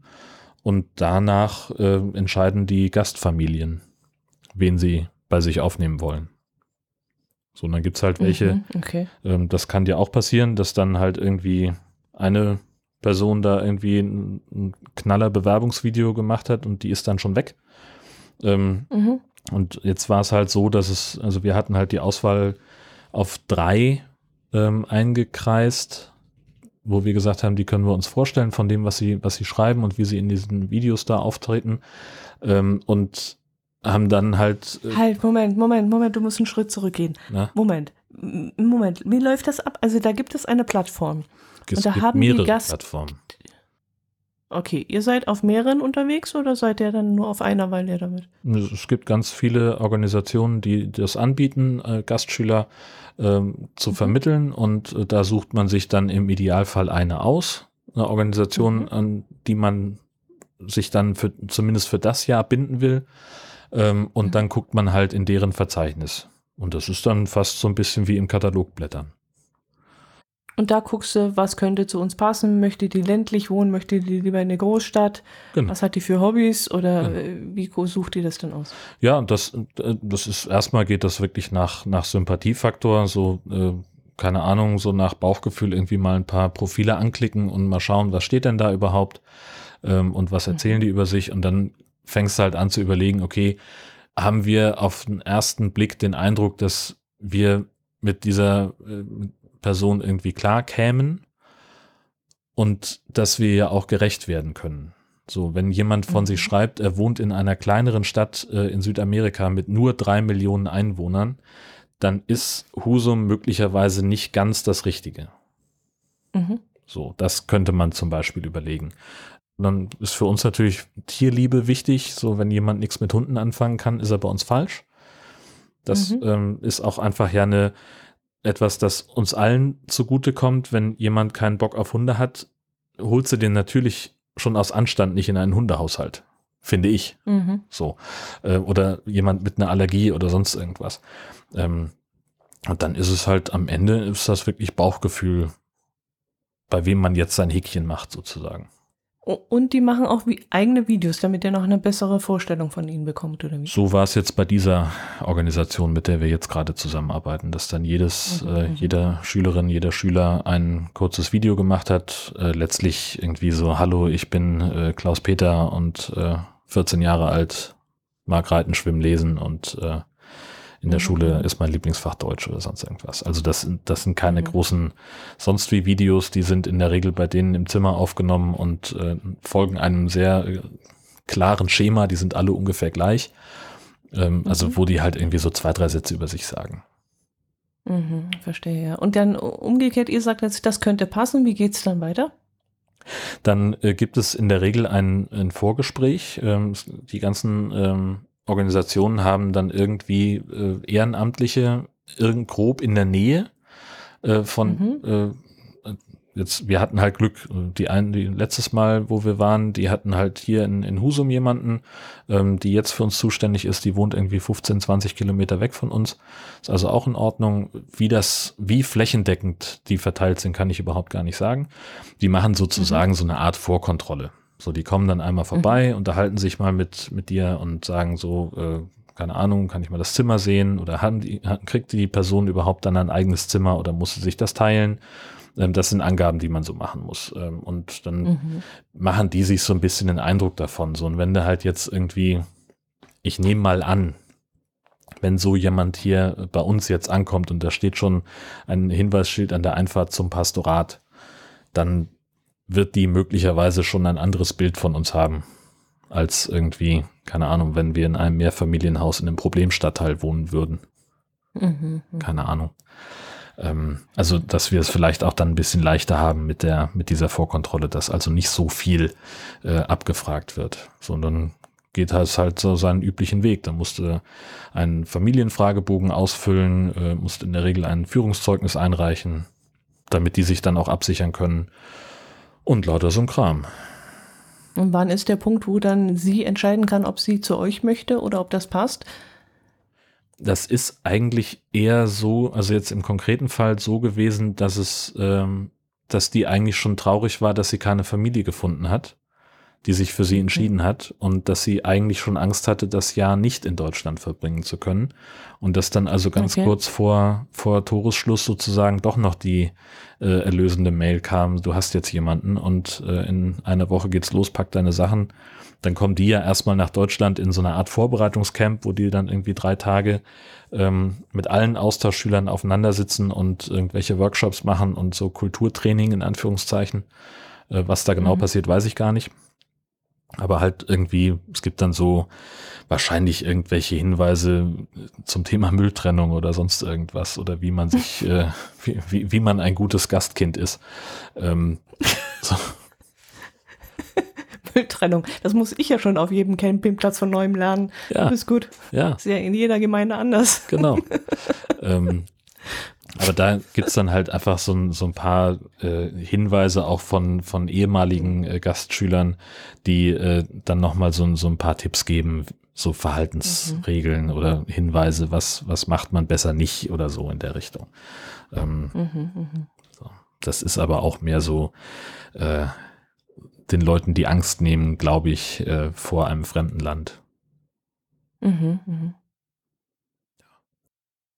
und danach äh, entscheiden die Gastfamilien, wen sie bei sich aufnehmen wollen. So, und dann gibt's halt welche, Mhm, okay. ähm, das kann dir auch passieren, dass dann halt irgendwie eine Person da irgendwie ein, ein knaller Bewerbungsvideo gemacht hat und die ist dann schon weg. Ähm, Mhm. und jetzt war es halt so, dass es, also wir hatten halt die Auswahl auf drei ähm, eingekreist, wo wir gesagt haben, die können wir uns vorstellen von dem, was sie, was sie schreiben und wie sie in diesen Videos da auftreten. Ähm, und haben dann halt, äh, Halt, Moment, Moment, Moment, du musst einen Schritt zurückgehen. na, Moment, Moment, wie läuft das ab? Also da gibt es eine Plattform. es da gibt haben die mehrere Gast- Plattformen. Okay, ihr seid auf mehreren unterwegs oder seid ihr dann nur auf einer, weil ihr damit? Es gibt ganz viele Organisationen, die das anbieten, äh, Gastschüler ähm, zu Mhm. vermitteln und äh, da sucht man sich dann im Idealfall eine aus, eine Organisation, Mhm. an die man sich dann für, zumindest für das Jahr binden will ähm, und Mhm. dann guckt man halt in deren Verzeichnis. Und das ist dann fast so ein bisschen wie im Katalog blättern. Und da guckst du, was könnte zu uns passen? Möchte die ländlich wohnen? Möchte die lieber in der Großstadt? Genau. Was hat die für Hobbys? Oder Genau. äh, wie sucht die das denn aus? Ja, das, äh, das ist erstmal geht das wirklich nach, nach Sympathiefaktor, so, äh, keine Ahnung, so nach Bauchgefühl irgendwie mal ein paar Profile anklicken und mal schauen, was steht denn da überhaupt ähm, und was erzählen die über sich und dann fängst du halt an zu überlegen, okay, haben wir auf den ersten Blick den Eindruck, dass wir mit dieser äh, Person irgendwie klar kämen und dass wir ja auch gerecht werden können. So, wenn jemand von Mhm. sich schreibt, er wohnt in einer kleineren Stadt äh, in Südamerika mit nur drei Millionen Einwohnern, dann ist Husum möglicherweise nicht ganz das Richtige. Mhm. So, das könnte man zum Beispiel überlegen. Dann ist für uns natürlich Tierliebe wichtig. So, wenn jemand nichts mit Hunden anfangen kann, ist er bei uns falsch. Das Mhm. ähm, ist auch einfach ja eine, etwas, das uns allen zugutekommt. Wenn jemand keinen Bock auf Hunde hat, holst du den natürlich schon aus Anstand nicht in einen Hundehaushalt. Finde ich. Mhm. So. Äh, oder jemand mit einer Allergie oder sonst irgendwas. Ähm, und dann ist es halt am Ende, ist das wirklich Bauchgefühl, bei wem man jetzt sein Häkchen macht, sozusagen. Und die machen auch wie eigene Videos, damit ihr noch eine bessere Vorstellung von ihnen bekommt, oder wie? So war es jetzt bei dieser Organisation, mit der wir jetzt gerade zusammenarbeiten, dass dann jedes, Mhm, äh, mhm. jeder Schülerin, jeder Schüler ein kurzes Video gemacht hat, äh, letztlich irgendwie so, hallo, ich bin äh, Klaus Peter und äh, 14 Jahre alt, mag reiten, schwimmen, lesen und äh, in der Mhm. Schule ist mein Lieblingsfach Deutsch oder sonst irgendwas. Also das, sind- das sind keine Mhm. großen sonst wie Videos, die sind in der Regel bei denen im Zimmer aufgenommen und äh, folgen einem sehr äh, klaren Schema, die sind alle ungefähr gleich. Ähm, Also Mhm. wo die halt irgendwie so zwei, drei Sätze über sich sagen. Mhm, verstehe, ja. Und dann umgekehrt, ihr sagt jetzt, das könnte passen, wie geht's dann weiter? Dann äh, gibt es in der Regel ein, ein Vorgespräch. Ähm, es- die ganzen ähm, Organisationen haben dann irgendwie äh, Ehrenamtliche irgend grob in der Nähe äh, von äh, jetzt, wir hatten halt Glück. Die einen, die letztes Mal, wo wir waren, die hatten halt hier in, in Husum jemanden, ähm, die jetzt für uns zuständig ist, die wohnt irgendwie 15, 20 Kilometer weg von uns. Ist also auch in Ordnung. Wie das, wie flächendeckend die verteilt sind, kann ich überhaupt gar nicht sagen. Die machen sozusagen so eine Art Vorkontrolle. So, die kommen dann einmal vorbei, unterhalten sich mal mit, mit dir und sagen so, äh, keine Ahnung, kann ich mal das Zimmer sehen oder haben die, kriegt die Person überhaupt dann ein eigenes Zimmer oder muss sie sich das teilen? Ähm, das sind Angaben, die man so machen muss. Ähm, und dann Mhm. machen die sich so ein bisschen den Eindruck davon. So, und wenn du halt jetzt irgendwie, ich nehme mal an, wenn so jemand hier bei uns jetzt ankommt und da steht schon ein Hinweisschild an der Einfahrt zum Pastorat, dann wird die möglicherweise schon ein anderes Bild von uns haben, als irgendwie, keine Ahnung, wenn wir in einem Mehrfamilienhaus in einem Problemstadtteil wohnen würden. Mhm. Keine Ahnung. Ähm, also, dass wir es vielleicht auch dann ein bisschen leichter haben mit der, mit dieser Vorkontrolle, dass also nicht so viel äh, abgefragt wird, sondern geht es halt so seinen üblichen Weg. Da musste einen Familienfragebogen ausfüllen, äh, musste in der Regel ein Führungszeugnis einreichen, damit die sich dann auch absichern können. Und lauter so ein Kram. Und wann ist der Punkt, wo dann sie entscheiden kann, ob sie zu euch möchte oder ob das passt? Das ist eigentlich eher so, also jetzt im konkreten Fall so gewesen, dass es, ähm, dass die eigentlich schon traurig war, dass sie keine Familie gefunden hat die sich für sie entschieden hat und dass sie eigentlich schon Angst hatte, das Jahr nicht in Deutschland verbringen zu können. Und dass dann also ganz okay. kurz vor, vor Toresschluss sozusagen doch noch die äh, erlösende Mail kam, du hast jetzt jemanden und äh, in einer Woche geht's los, pack deine Sachen. Dann kommen die ja erstmal nach Deutschland in so eine Art Vorbereitungscamp, wo die dann irgendwie drei Tage ähm, mit allen Austauschschülern aufeinandersitzen und irgendwelche Workshops machen und so Kulturtraining in Anführungszeichen. Äh, was da genau mhm. passiert, weiß ich gar nicht. Aber halt irgendwie, es gibt dann so wahrscheinlich irgendwelche Hinweise zum Thema Mülltrennung oder sonst irgendwas oder wie man sich, äh, wie, wie, wie man ein gutes Gastkind ist. Ähm, so. Mülltrennung, das muss ich ja schon auf jedem Campingplatz von neuem lernen. Ja. Das ist gut. Ja. Ist ja in jeder Gemeinde anders. Genau. ähm, aber da gibt's dann halt einfach so ein, so ein paar äh, Hinweise auch von, von ehemaligen äh, Gastschülern, die äh, dann nochmal so, so ein paar Tipps geben, so Verhaltensregeln mhm. oder Hinweise, was, was macht man besser nicht oder so in der Richtung. Ähm, mhm, mh. so. Das ist aber auch mehr so äh, den Leuten die Angst nehmen, glaube ich, äh, vor einem fremden Land. Mhm, mh.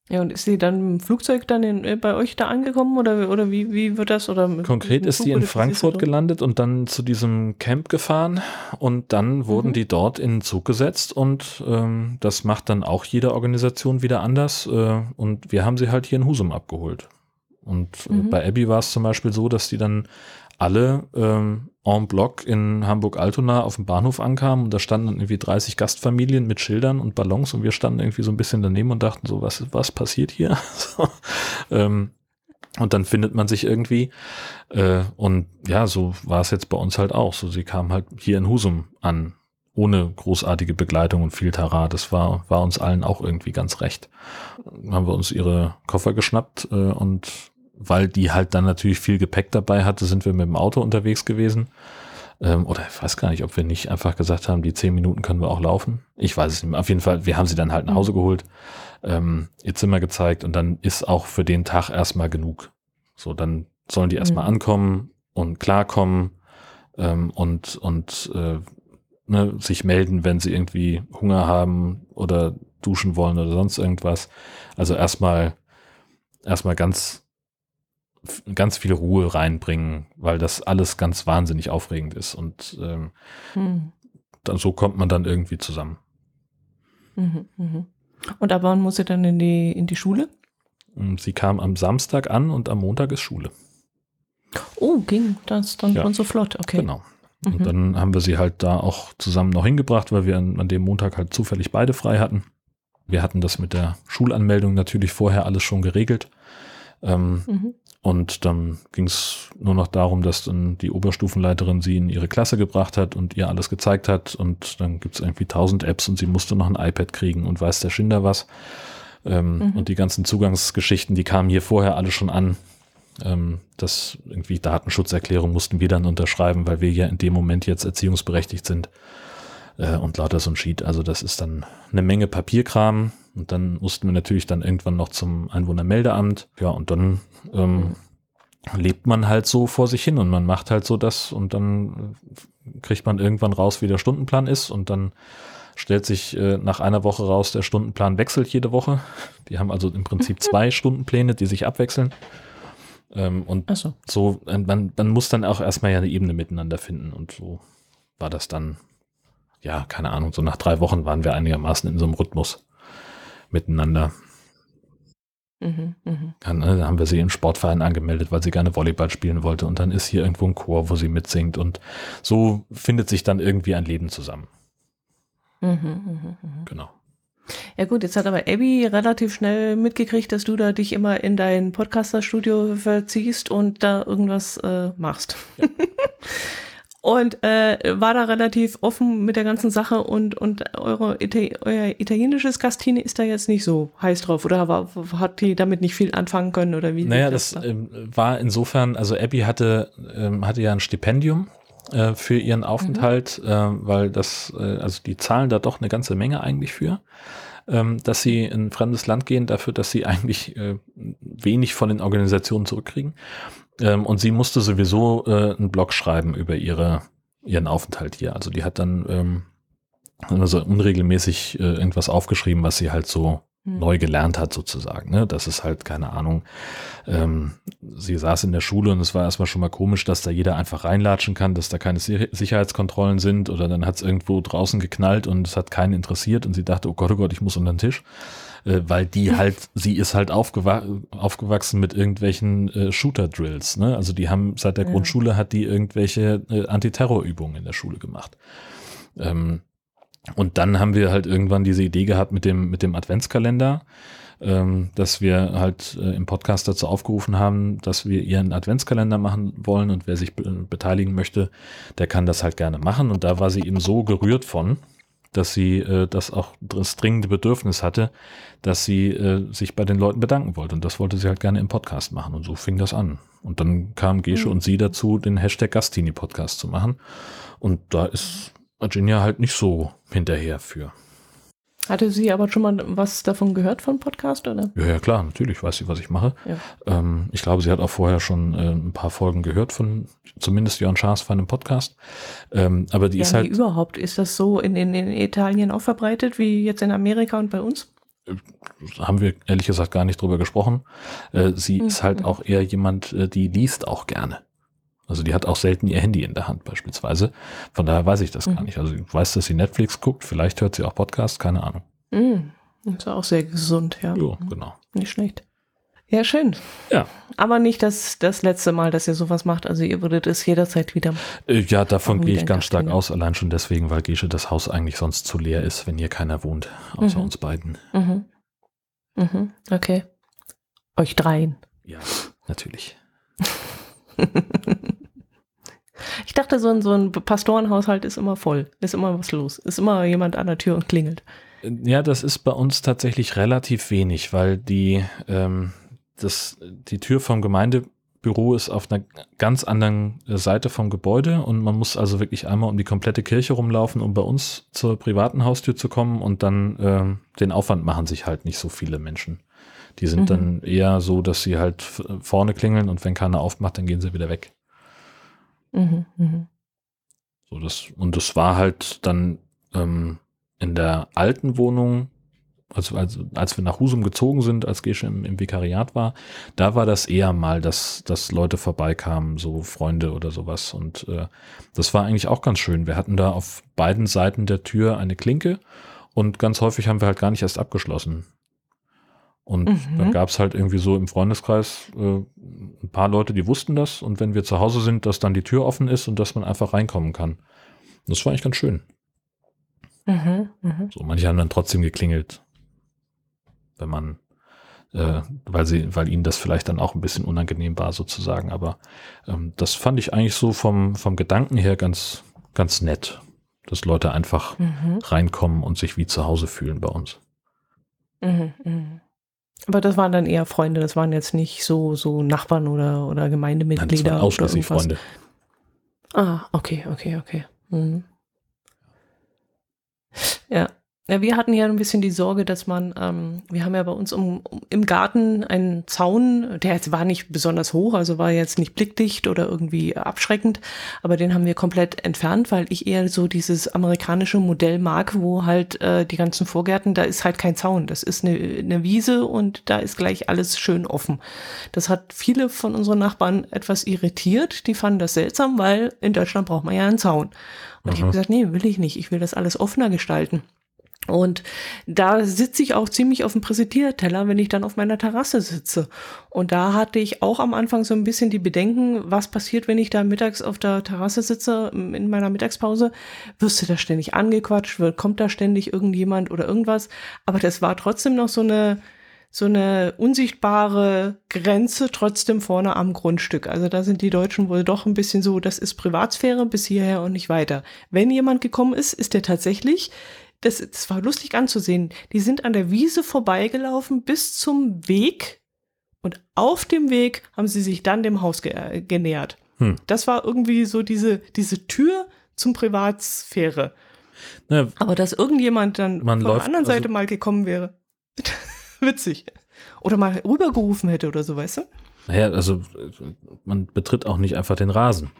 Ja, und ist sie dann im Flugzeug dann in, äh, bei euch da angekommen oder, oder wie, wie wird das? Oder Konkret ist sie in Frankfurt gelandet und dann zu diesem Camp gefahren und dann wurden mhm. die dort in den Zug gesetzt und ähm, das macht dann auch jede Organisation wieder anders äh, und wir haben sie halt hier in Husum abgeholt. Und äh, mhm. bei Abby war es zum Beispiel so, dass die dann alle ähm, en bloc in Hamburg-Altona auf dem Bahnhof ankamen und da standen irgendwie 30 Gastfamilien mit Schildern und Ballons und wir standen irgendwie so ein bisschen daneben und dachten so, was, was passiert hier? so, ähm, und dann findet man sich irgendwie. Äh, und ja, so war es jetzt bei uns halt auch. So, sie kam halt hier in Husum an, ohne großartige Begleitung und viel Tara. Das war, war uns allen auch irgendwie ganz recht. Dann haben wir uns ihre Koffer geschnappt äh, und weil die halt dann natürlich viel Gepäck dabei hatte, sind wir mit dem Auto unterwegs gewesen. Ähm, oder ich weiß gar nicht, ob wir nicht einfach gesagt haben, die zehn Minuten können wir auch laufen. Ich weiß es nicht mehr. Auf jeden Fall, wir haben sie dann halt nach Hause geholt, ähm, ihr Zimmer gezeigt und dann ist auch für den Tag erstmal genug. So, dann sollen die erstmal mhm. ankommen und klarkommen ähm, und, und äh, ne, sich melden, wenn sie irgendwie Hunger haben oder duschen wollen oder sonst irgendwas. Also erstmal erstmal ganz ganz viel Ruhe reinbringen, weil das alles ganz wahnsinnig aufregend ist. Und ähm, hm. dann, so kommt man dann irgendwie zusammen. Mhm, mhm. Und ab wann muss sie dann in die, in die Schule? Sie kam am Samstag an und am Montag ist Schule. Oh, ging das dann ja. schon so flott, okay. Genau. Und mhm. dann haben wir sie halt da auch zusammen noch hingebracht, weil wir an, an dem Montag halt zufällig beide frei hatten. Wir hatten das mit der Schulanmeldung natürlich vorher alles schon geregelt. Ähm, mhm. Und dann ging es nur noch darum, dass dann die Oberstufenleiterin sie in ihre Klasse gebracht hat und ihr alles gezeigt hat. Und dann gibt es irgendwie tausend Apps und sie musste noch ein iPad kriegen und weiß der Schinder was. Ähm, mhm. Und die ganzen Zugangsgeschichten, die kamen hier vorher alle schon an. Ähm, das irgendwie Datenschutzerklärung mussten wir dann unterschreiben, weil wir ja in dem Moment jetzt erziehungsberechtigt sind. Äh, und lauter so ein Sheet. Also das ist dann eine Menge Papierkram. Und dann mussten wir natürlich dann irgendwann noch zum Einwohnermeldeamt. Ja, und dann ähm, lebt man halt so vor sich hin und man macht halt so das und dann kriegt man irgendwann raus, wie der Stundenplan ist und dann stellt sich äh, nach einer Woche raus, der Stundenplan wechselt jede Woche. Die haben also im Prinzip zwei Stundenpläne, die sich abwechseln. Ähm, und so, so äh, man, man muss dann auch erstmal ja eine Ebene miteinander finden und so war das dann, ja, keine Ahnung, so nach drei Wochen waren wir einigermaßen in so einem Rhythmus miteinander. Mhm, mh. Dann, ne, haben wir sie im Sportverein angemeldet, weil sie gerne Volleyball spielen wollte. Und dann ist hier irgendwo ein Chor, wo sie mitsingt. Und so findet sich dann irgendwie ein Leben zusammen. Mhm, mh, mh. Genau. Ja gut, jetzt hat aber Abby relativ schnell mitgekriegt, dass du da dich immer in dein Podcaster-Studio verziehst und da irgendwas äh, machst. Ja. und äh, war da relativ offen mit der ganzen Sache und, und eure Ita euer italienisches Gastine ist da jetzt nicht so heiß drauf oder war, hat die damit nicht viel anfangen können oder wie? Naja, das, das ähm, war insofern, also Abby hatte, ähm, hatte ja ein Stipendium äh, für ihren Aufenthalt, mhm. äh, weil das, äh, also die zahlen da doch eine ganze Menge eigentlich für ähm, dass sie in ein fremdes Land gehen, dafür, dass sie eigentlich äh, wenig von den Organisationen zurückkriegen. Ähm, und sie musste sowieso äh, einen Blog schreiben über ihre, ihren Aufenthalt hier. Also die hat dann ähm, also unregelmäßig äh, irgendwas aufgeschrieben, was sie halt so hm. neu gelernt hat sozusagen. Ne? Das ist halt, keine Ahnung, ähm, sie saß in der Schule und es war erstmal schon mal komisch, dass da jeder einfach reinlatschen kann, dass da keine Sicherheitskontrollen sind oder dann hat es irgendwo draußen geknallt und es hat keinen interessiert und sie dachte, oh Gott, oh Gott, ich muss unter den Tisch. Äh, weil die halt, sie ist halt aufgewa aufgewachsen mit irgendwelchen äh, Shooter-Drills. Ne? Also die haben seit der ja. Grundschule hat die irgendwelche äh, Antiterrorübungen in der Schule gemacht. Ähm, und dann haben wir halt irgendwann diese Idee gehabt mit dem, mit dem Adventskalender, ähm, dass wir halt äh, im Podcast dazu aufgerufen haben, dass wir ihren Adventskalender machen wollen und wer sich be beteiligen möchte, der kann das halt gerne machen. Und da war sie eben so gerührt von, dass sie äh, das auch das dringende Bedürfnis hatte, dass sie äh, sich bei den Leuten bedanken wollte. Und das wollte sie halt gerne im Podcast machen. Und so fing das an. Und dann kam Gesche mhm. und sie dazu, den Hashtag Gastini Podcast zu machen. Und da ist Virginia halt nicht so hinterher für. Hatte sie aber schon mal was davon gehört von Podcast, oder? Ja, ja klar, natürlich weiß sie, was ich mache. Ja. Ähm, ich glaube, sie hat auch vorher schon äh, ein paar Folgen gehört von zumindest Jörn Schaas von einem Podcast. Ähm, aber die ja, ist halt. überhaupt? Ist das so in, in, in Italien auch verbreitet wie jetzt in Amerika und bei uns? Äh, haben wir ehrlich gesagt gar nicht drüber gesprochen. Äh, sie mhm. ist halt auch eher jemand, äh, die liest auch gerne. Also die hat auch selten ihr Handy in der Hand beispielsweise. Von daher weiß ich das mhm. gar nicht. Also ich weiß, dass sie Netflix guckt, vielleicht hört sie auch Podcasts, keine Ahnung. Mhm. Ist auch sehr gesund, ja. Ja, genau. Nicht schlecht. Ja, schön. Ja. Aber nicht das, das letzte Mal, dass ihr sowas macht. Also ihr würdet es jederzeit wieder. Äh, ja, davon gehe ich ganz stark aus, allein schon deswegen, weil Gesche das Haus eigentlich sonst zu leer ist, wenn hier keiner wohnt, außer mhm. uns beiden. Mhm. Mhm. Okay. Euch dreien. Ja, natürlich. Ich dachte, so ein, so ein Pastorenhaushalt ist immer voll, ist immer was los, ist immer jemand an der Tür und klingelt. Ja, das ist bei uns tatsächlich relativ wenig, weil die, ähm, das, die Tür vom Gemeindebüro ist auf einer ganz anderen Seite vom Gebäude und man muss also wirklich einmal um die komplette Kirche rumlaufen, um bei uns zur privaten Haustür zu kommen und dann äh, den Aufwand machen sich halt nicht so viele Menschen. Die sind mhm. dann eher so, dass sie halt vorne klingeln und wenn keiner aufmacht, dann gehen sie wieder weg. Mhm, mh. So, das, und das war halt dann ähm, in der alten Wohnung, also, also als wir nach Husum gezogen sind, als Gesche im, im Vikariat war, da war das eher mal, dass, dass Leute vorbeikamen, so Freunde oder sowas. Und äh, das war eigentlich auch ganz schön. Wir hatten da auf beiden Seiten der Tür eine Klinke und ganz häufig haben wir halt gar nicht erst abgeschlossen. Und mhm. dann gab es halt irgendwie so im Freundeskreis äh, ein paar Leute, die wussten das. Und wenn wir zu Hause sind, dass dann die Tür offen ist und dass man einfach reinkommen kann. Und das war eigentlich ganz schön. Mhm, mh. So, manche haben dann trotzdem geklingelt, wenn man, äh, weil sie, weil ihnen das vielleicht dann auch ein bisschen unangenehm war sozusagen. Aber ähm, das fand ich eigentlich so vom vom Gedanken her ganz ganz nett, dass Leute einfach mhm. reinkommen und sich wie zu Hause fühlen bei uns. Mhm, mh. Aber das waren dann eher Freunde, das waren jetzt nicht so, so Nachbarn oder, oder Gemeindemitglieder. Nein, das waren ausschließlich Freunde. Ah, okay, okay, okay. Mhm. Ja, ja, wir hatten ja ein bisschen die Sorge, dass man, ähm, wir haben ja bei uns um, um, im Garten einen Zaun, der jetzt war nicht besonders hoch, also war jetzt nicht blickdicht oder irgendwie abschreckend, aber den haben wir komplett entfernt, weil ich eher so dieses amerikanische Modell mag, wo halt äh, die ganzen Vorgärten, da ist halt kein Zaun, das ist eine, eine Wiese und da ist gleich alles schön offen. Das hat viele von unseren Nachbarn etwas irritiert, die fanden das seltsam, weil in Deutschland braucht man ja einen Zaun. Und Aha. ich habe gesagt, nee, will ich nicht, ich will das alles offener gestalten. Und da sitze ich auch ziemlich auf dem Präsentierteller, wenn ich dann auf meiner Terrasse sitze. Und da hatte ich auch am Anfang so ein bisschen die Bedenken, was passiert, wenn ich da mittags auf der Terrasse sitze, in meiner Mittagspause. Wirst du da ständig angequatscht? Kommt da ständig irgendjemand oder irgendwas? Aber das war trotzdem noch so eine, so eine unsichtbare Grenze trotzdem vorne am Grundstück. Also da sind die Deutschen wohl doch ein bisschen so, das ist Privatsphäre bis hierher und nicht weiter. Wenn jemand gekommen ist, ist der tatsächlich, das, das war lustig anzusehen, die sind an der Wiese vorbeigelaufen bis zum Weg und auf dem Weg haben sie sich dann dem Haus ge äh, genähert. Hm. Das war irgendwie so diese, diese Tür zum Privatsphäre. Ja, Aber dass irgendjemand dann von der anderen also Seite mal gekommen wäre. Witzig. Oder mal rübergerufen hätte oder so, weißt du? Naja, also man betritt auch nicht einfach den Rasen.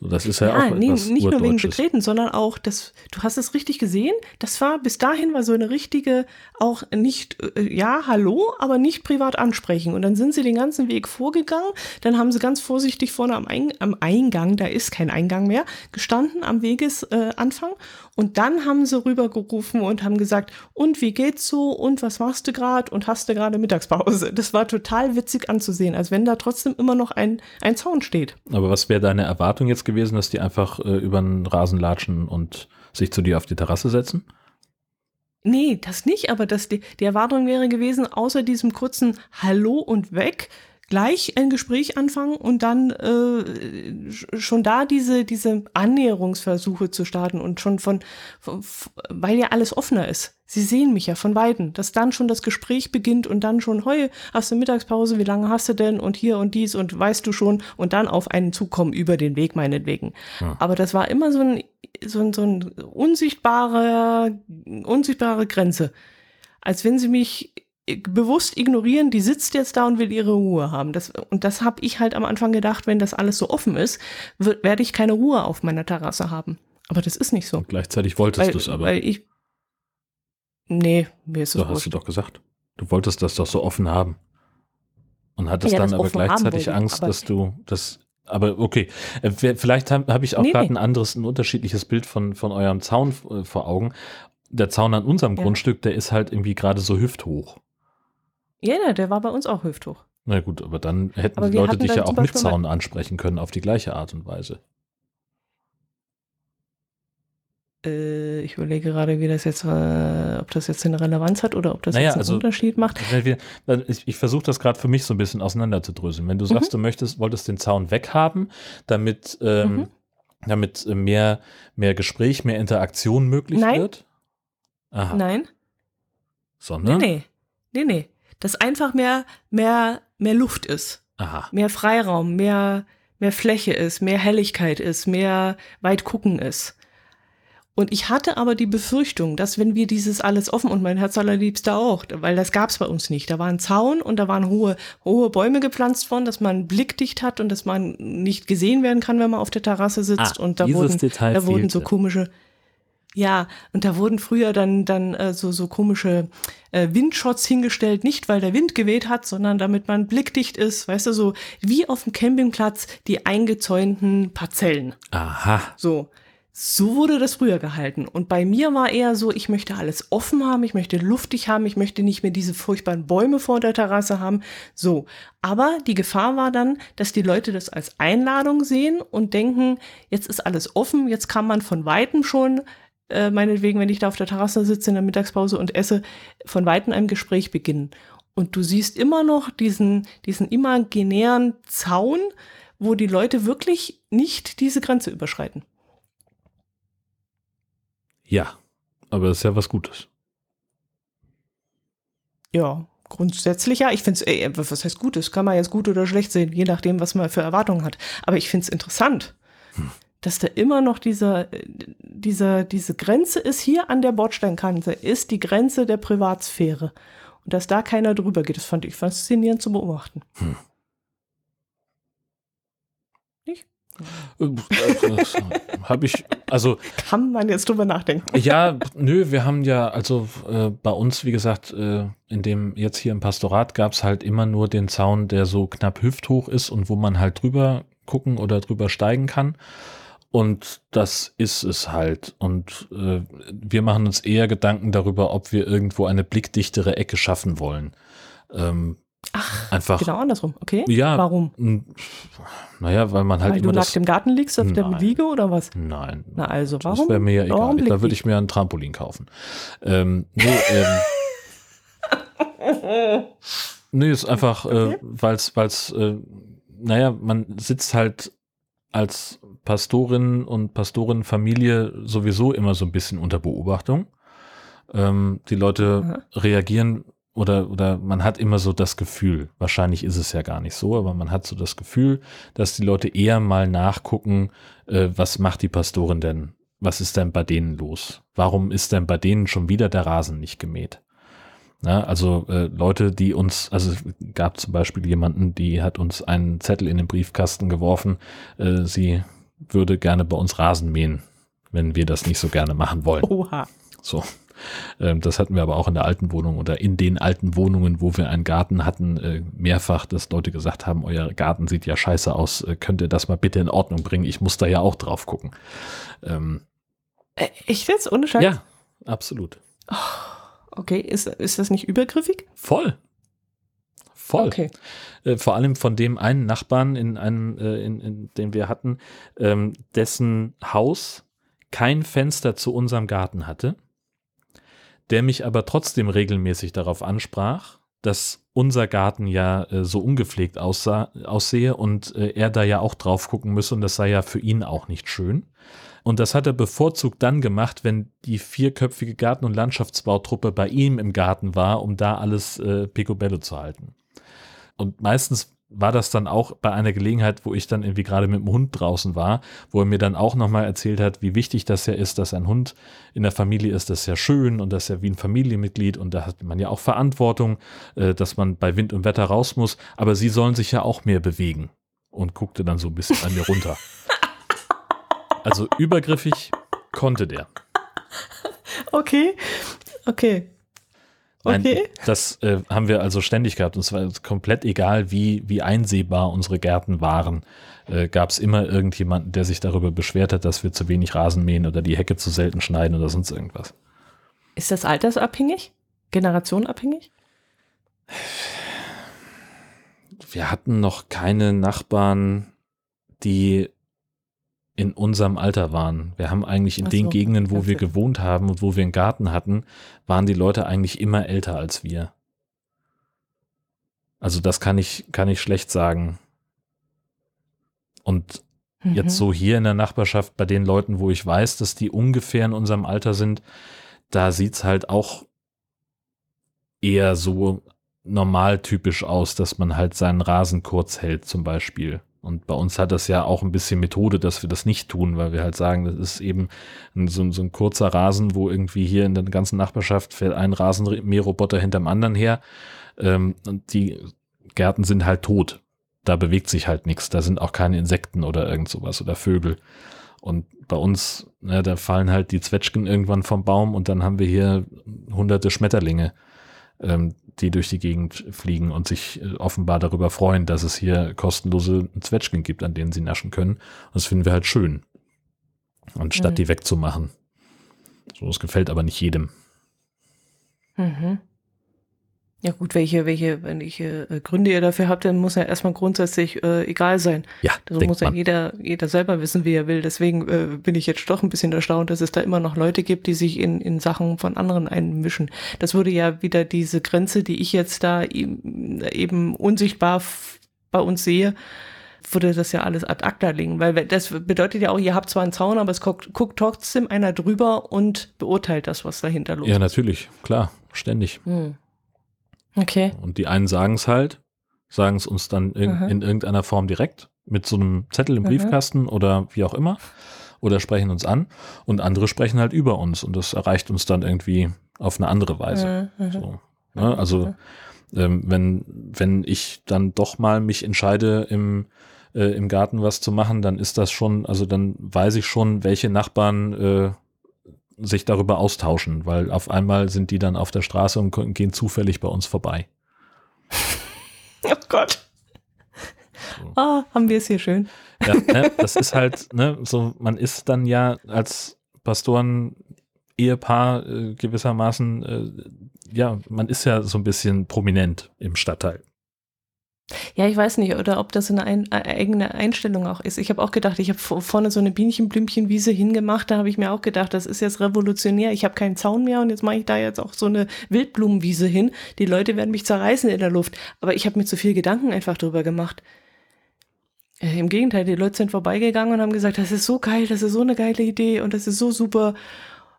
So, das ist ja, ja auch nee, nicht nur wegen Betreten, sondern auch, das, du hast es richtig gesehen, das war, bis dahin war so eine richtige, auch nicht, äh, ja, hallo, aber nicht privat ansprechen. Und dann sind sie den ganzen Weg vorgegangen, dann haben sie ganz vorsichtig vorne am, Ein am Eingang, da ist kein Eingang mehr, gestanden am Wegesanfang äh, und dann haben sie rübergerufen und haben gesagt, und wie geht's so und was machst du gerade und hast du gerade Mittagspause? Das war total witzig anzusehen, als wenn da trotzdem immer noch ein, ein Zaun steht. Aber was wäre deine Erwartung jetzt gewesen, dass die einfach äh, über den Rasen latschen und sich zu dir auf die Terrasse setzen? Nee, das nicht, aber das, die, die Erwartung wäre gewesen, außer diesem kurzen Hallo und weg, gleich ein Gespräch anfangen und dann äh, schon da diese, diese Annäherungsversuche zu starten und schon von, von, weil ja alles offener ist. Sie sehen mich ja von Weitem, dass dann schon das Gespräch beginnt und dann schon, heu, hast du Mittagspause, wie lange hast du denn und hier und dies und weißt du schon und dann auf einen zukommen über den Weg meinetwegen. Ja. Aber das war immer so ein, so ein, so ein unsichtbare, unsichtbare Grenze. Als wenn sie mich bewusst ignorieren, die sitzt jetzt da und will ihre Ruhe haben. Das, und das habe ich halt am Anfang gedacht, wenn das alles so offen ist, werde ich keine Ruhe auf meiner Terrasse haben. Aber das ist nicht so. Und gleichzeitig wolltest du es aber. Weil ich. Nee, mir ist es So hast du doch gesagt. Du wolltest das doch so offen haben. Und hattest ja, dann aber gleichzeitig Angst, dass du das. Aber okay, äh, vielleicht habe hab ich auch nee, gerade nee. ein anderes, ein unterschiedliches Bild von, von eurem Zaun äh, vor Augen. Der Zaun an unserem ja. Grundstück, der ist halt irgendwie gerade so hüfthoch. Ja, der war bei uns auch hüfthoch. Na gut, aber dann hätten aber die Leute dich ja auch mit Zaun ansprechen können auf die gleiche Art und Weise. Äh, ich überlege gerade, wie das jetzt, äh, ob das jetzt eine Relevanz hat oder ob das naja, jetzt einen also, Unterschied macht. Wir, ich, ich versuche das gerade für mich so ein bisschen auseinanderzudröseln. Wenn du mhm. sagst, du möchtest, wolltest den Zaun weghaben, damit, ähm, mhm. damit mehr, mehr Gespräch, mehr Interaktion möglich Nein. wird. Aha. Nein. Sondern? Nee, nee, nee, nee dass einfach mehr, mehr, mehr Luft ist. Aha. Mehr Freiraum, mehr, mehr Fläche ist, mehr Helligkeit ist, mehr weit gucken ist. Und ich hatte aber die Befürchtung, dass wenn wir dieses alles offen und mein Herz allerliebster auch, weil das gab es bei uns nicht. Da war ein Zaun und da waren hohe, hohe Bäume gepflanzt worden, dass man blickdicht hat und dass man nicht gesehen werden kann, wenn man auf der Terrasse sitzt. Ah, und da wurden, da wurden so komische, ja, und da wurden früher dann, dann äh, so, so komische äh, Windshots hingestellt, nicht weil der Wind geweht hat, sondern damit man blickdicht ist, weißt du, so wie auf dem Campingplatz die eingezäunten Parzellen. Aha. So. So wurde das früher gehalten. Und bei mir war eher so, ich möchte alles offen haben, ich möchte luftig haben, ich möchte nicht mehr diese furchtbaren Bäume vor der Terrasse haben. So. Aber die Gefahr war dann, dass die Leute das als Einladung sehen und denken, jetzt ist alles offen, jetzt kann man von weitem schon äh, meinetwegen, wenn ich da auf der Terrasse sitze in der Mittagspause und esse, von Weitem einem Gespräch beginnen. Und du siehst immer noch diesen, diesen imaginären Zaun, wo die Leute wirklich nicht diese Grenze überschreiten. Ja, aber das ist ja was Gutes. Ja, grundsätzlich ja. Ich finde es, was heißt Gutes? Kann man jetzt gut oder schlecht sehen, je nachdem, was man für Erwartungen hat. Aber ich finde es interessant. Hm dass da immer noch dieser, dieser, diese Grenze ist hier an der Bordsteinkante, ist die Grenze der Privatsphäre. Und dass da keiner drüber geht, das fand ich faszinierend zu beobachten. Hm. Nicht? Habe ich, also. Kann man jetzt drüber nachdenken? Ja, nö, wir haben ja, also äh, bei uns, wie gesagt, äh, in dem, jetzt hier im Pastorat gab es halt immer nur den Zaun, der so knapp hüfthoch ist und wo man halt drüber gucken oder drüber steigen kann. Und das ist es halt. Und äh, wir machen uns eher Gedanken darüber, ob wir irgendwo eine blickdichtere Ecke schaffen wollen. Ähm, Ach, einfach. Genau andersrum, okay. Ja. Warum? Naja, weil man halt weil immer. du nackt im Garten liegst auf nein, der Liege oder was? Nein. Na also, warum? Das wäre mir ja egal. Da würde ich mir ein Trampolin kaufen. Ähm, nee, ähm, nee, ist einfach, äh, Okay. äh, weil es, äh, naja, man sitzt halt als Pastorin und Pastorinnenfamilie sowieso immer so ein bisschen unter Beobachtung. Ähm, die Leute reagieren oder, oder man hat immer so das Gefühl, wahrscheinlich ist es ja gar nicht so, aber man hat so das Gefühl, dass die Leute eher mal nachgucken, äh, was macht die Pastorin denn? Was ist denn bei denen los? Warum ist denn bei denen schon wieder der Rasen nicht gemäht? Na, also äh, Leute, die uns, also es gab zum Beispiel jemanden, die hat uns einen Zettel in den Briefkasten geworfen, äh, sie würde gerne bei uns Rasen mähen, wenn wir das nicht so gerne machen wollen. Oha. So. Ähm, das hatten wir aber auch in der alten Wohnung oder in den alten Wohnungen, wo wir einen Garten hatten, äh, mehrfach, dass Leute gesagt haben, euer Garten sieht ja scheiße aus, äh, könnt ihr das mal bitte in Ordnung bringen? Ich muss da ja auch drauf gucken. Ähm, Äh, echt jetzt? Ohne Scheiß? ja, absolut. Okay, ist, ist das nicht übergriffig? Voll. Voll. Okay. Äh, vor allem von dem einen Nachbarn in einem, äh, in, in dem wir hatten, ähm, dessen Haus kein Fenster zu unserem Garten hatte, der mich aber trotzdem regelmäßig darauf ansprach, dass unser Garten ja äh, so ungepflegt aussah, aussehe und äh, er da ja auch drauf gucken müsse und das sei ja für ihn auch nicht schön. Und das hat er bevorzugt dann gemacht, wenn die vierköpfige Garten- und Landschaftsbautruppe bei ihm im Garten war, um da alles äh, picobello zu halten. Und meistens war das dann auch bei einer Gelegenheit, wo ich dann irgendwie gerade mit dem Hund draußen war, wo er mir dann auch nochmal erzählt hat, wie wichtig das ja ist, dass ein Hund in der Familie ist, das ist ja schön und das ist ja wie ein Familienmitglied und da hat man ja auch Verantwortung, äh, dass man bei Wind und Wetter raus muss, aber sie sollen sich ja auch mehr bewegen und guckte dann so ein bisschen an mir runter. Also übergriffig konnte der. Okay. Okay. Nein, Okay. das äh, haben wir also ständig gehabt. Und es war komplett egal, wie, wie einsehbar unsere Gärten waren. Äh, Gab es immer irgendjemanden, der sich darüber beschwert hat, dass wir zu wenig Rasen mähen oder die Hecke zu selten schneiden oder sonst irgendwas. Ist das altersabhängig? Generationenabhängig? Wir hatten noch keine Nachbarn, die in unserem Alter waren. Wir haben eigentlich in Ach den so, Gegenden, wo wir gewohnt haben und wo wir einen Garten hatten, waren die Leute eigentlich immer älter als wir. Also das kann ich, kann ich schlecht sagen. Und Mhm. jetzt so hier in der Nachbarschaft bei den Leuten, wo ich weiß, dass die ungefähr in unserem Alter sind, da sieht's halt auch eher so normaltypisch aus, dass man halt seinen Rasen kurz hält zum Beispiel. Und bei uns hat das ja auch ein bisschen Methode, dass wir das nicht tun, weil wir halt sagen, das ist eben ein, so, so ein kurzer Rasen, wo irgendwie hier in der ganzen Nachbarschaft fährt ein Rasenmäherroboter hinterm anderen her. Ähm, und die Gärten sind halt tot. Da bewegt sich halt nichts. Da sind auch keine Insekten oder irgend sowas oder Vögel. Und bei uns, ne, da fallen halt die Zwetschgen irgendwann vom Baum und dann haben wir hier hunderte Schmetterlinge, ähm, die durch die Gegend fliegen und sich äh, offenbar darüber freuen, dass es hier kostenlose Zwetschgen gibt, an denen sie naschen können. Und das finden wir halt schön. Anstatt Mhm. die wegzumachen. So, es gefällt aber nicht jedem. Mhm. Ja gut, welche, welche, welche äh, Gründe ihr dafür habt, dann muss ja erstmal grundsätzlich äh, egal sein. Ja, Das denkt muss ja man. jeder, jeder selber wissen, wie er will. Deswegen äh, bin ich jetzt doch ein bisschen erstaunt, dass es da immer noch Leute gibt, die sich in, in Sachen von anderen einmischen. Das würde ja wieder diese Grenze, die ich jetzt da eben, unsichtbar bei uns sehe, würde das ja alles ad acta legen. Weil das bedeutet ja auch, ihr habt zwar einen Zaun, aber es guckt, guckt trotzdem einer drüber und beurteilt das, was dahinter los Ja, ist. natürlich, klar, ständig. Hm. Okay. Und die einen sagen es halt, sagen es uns dann in, Aha. in irgendeiner Form direkt mit so einem Zettel im. Briefkasten oder wie auch immer oder sprechen uns an und andere sprechen halt über uns und das erreicht uns dann irgendwie auf eine andere Weise. Mhm, mhm. So, ne? Also ähm, wenn, wenn ich dann doch mal mich entscheide, im, äh, im Garten was zu machen, dann ist das schon, also dann weiß ich schon, welche Nachbarn äh, sich darüber austauschen, weil auf einmal sind die dann auf der Straße und gehen zufällig bei uns vorbei. Oh Gott. So. Ah, haben wir es hier schön. Ja, ne, das ist halt, ne, so, man ist dann ja als Pastoren Ehepaar äh, gewissermaßen, äh, ja, man ist ja so ein bisschen prominent im Stadtteil. Ja, ich weiß nicht, oder ob das eine ein, eigene Einstellung auch ist. Ich habe auch gedacht, ich habe vorne so eine Bienchenblümchenwiese hingemacht, da habe ich mir auch gedacht, das ist jetzt revolutionär. Ich habe keinen Zaun mehr und jetzt mache ich da jetzt auch so eine Wildblumenwiese hin. Die Leute werden mich zerreißen in der Luft. Aber ich habe mir zu viel Gedanken einfach drüber gemacht. Äh, Im Gegenteil, die Leute sind vorbeigegangen und haben gesagt, das ist so geil, das ist so eine geile Idee und das ist so super.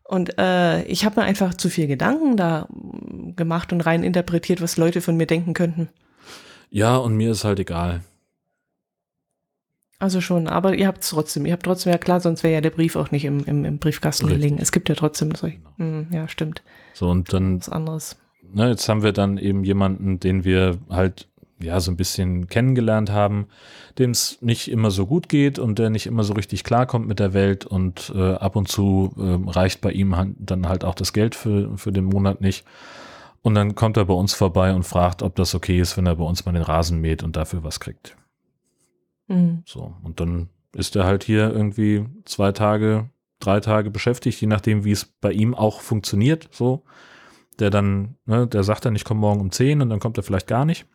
Und äh, ich habe mir einfach zu viel Gedanken da gemacht und rein interpretiert, was Leute von mir denken könnten. Ja, und mir ist halt egal. Also schon, aber ihr habt es trotzdem, ihr habt trotzdem, ja klar, sonst wäre ja der Brief auch nicht im, im, im Briefkasten Richtig. gelegen. Es gibt ja trotzdem solche. Genau. Hm, ja, stimmt. So, und dann. Was anderes. Ne, jetzt haben wir dann eben jemanden, den wir halt ja so ein bisschen kennengelernt haben, dem es nicht immer so gut geht und der nicht immer so richtig klarkommt mit der Welt und äh, ab und zu äh, reicht bei ihm dann halt auch das Geld für, für den Monat nicht. Und dann kommt er bei uns vorbei und fragt, ob das okay ist, wenn er bei uns mal den Rasen mäht und dafür was kriegt. Mhm. So, und dann ist er halt hier irgendwie zwei Tage, drei Tage beschäftigt, je nachdem, wie es bei ihm auch funktioniert. So, der dann, ne, der sagt dann, ich komme morgen um zehn und dann kommt er vielleicht gar nicht,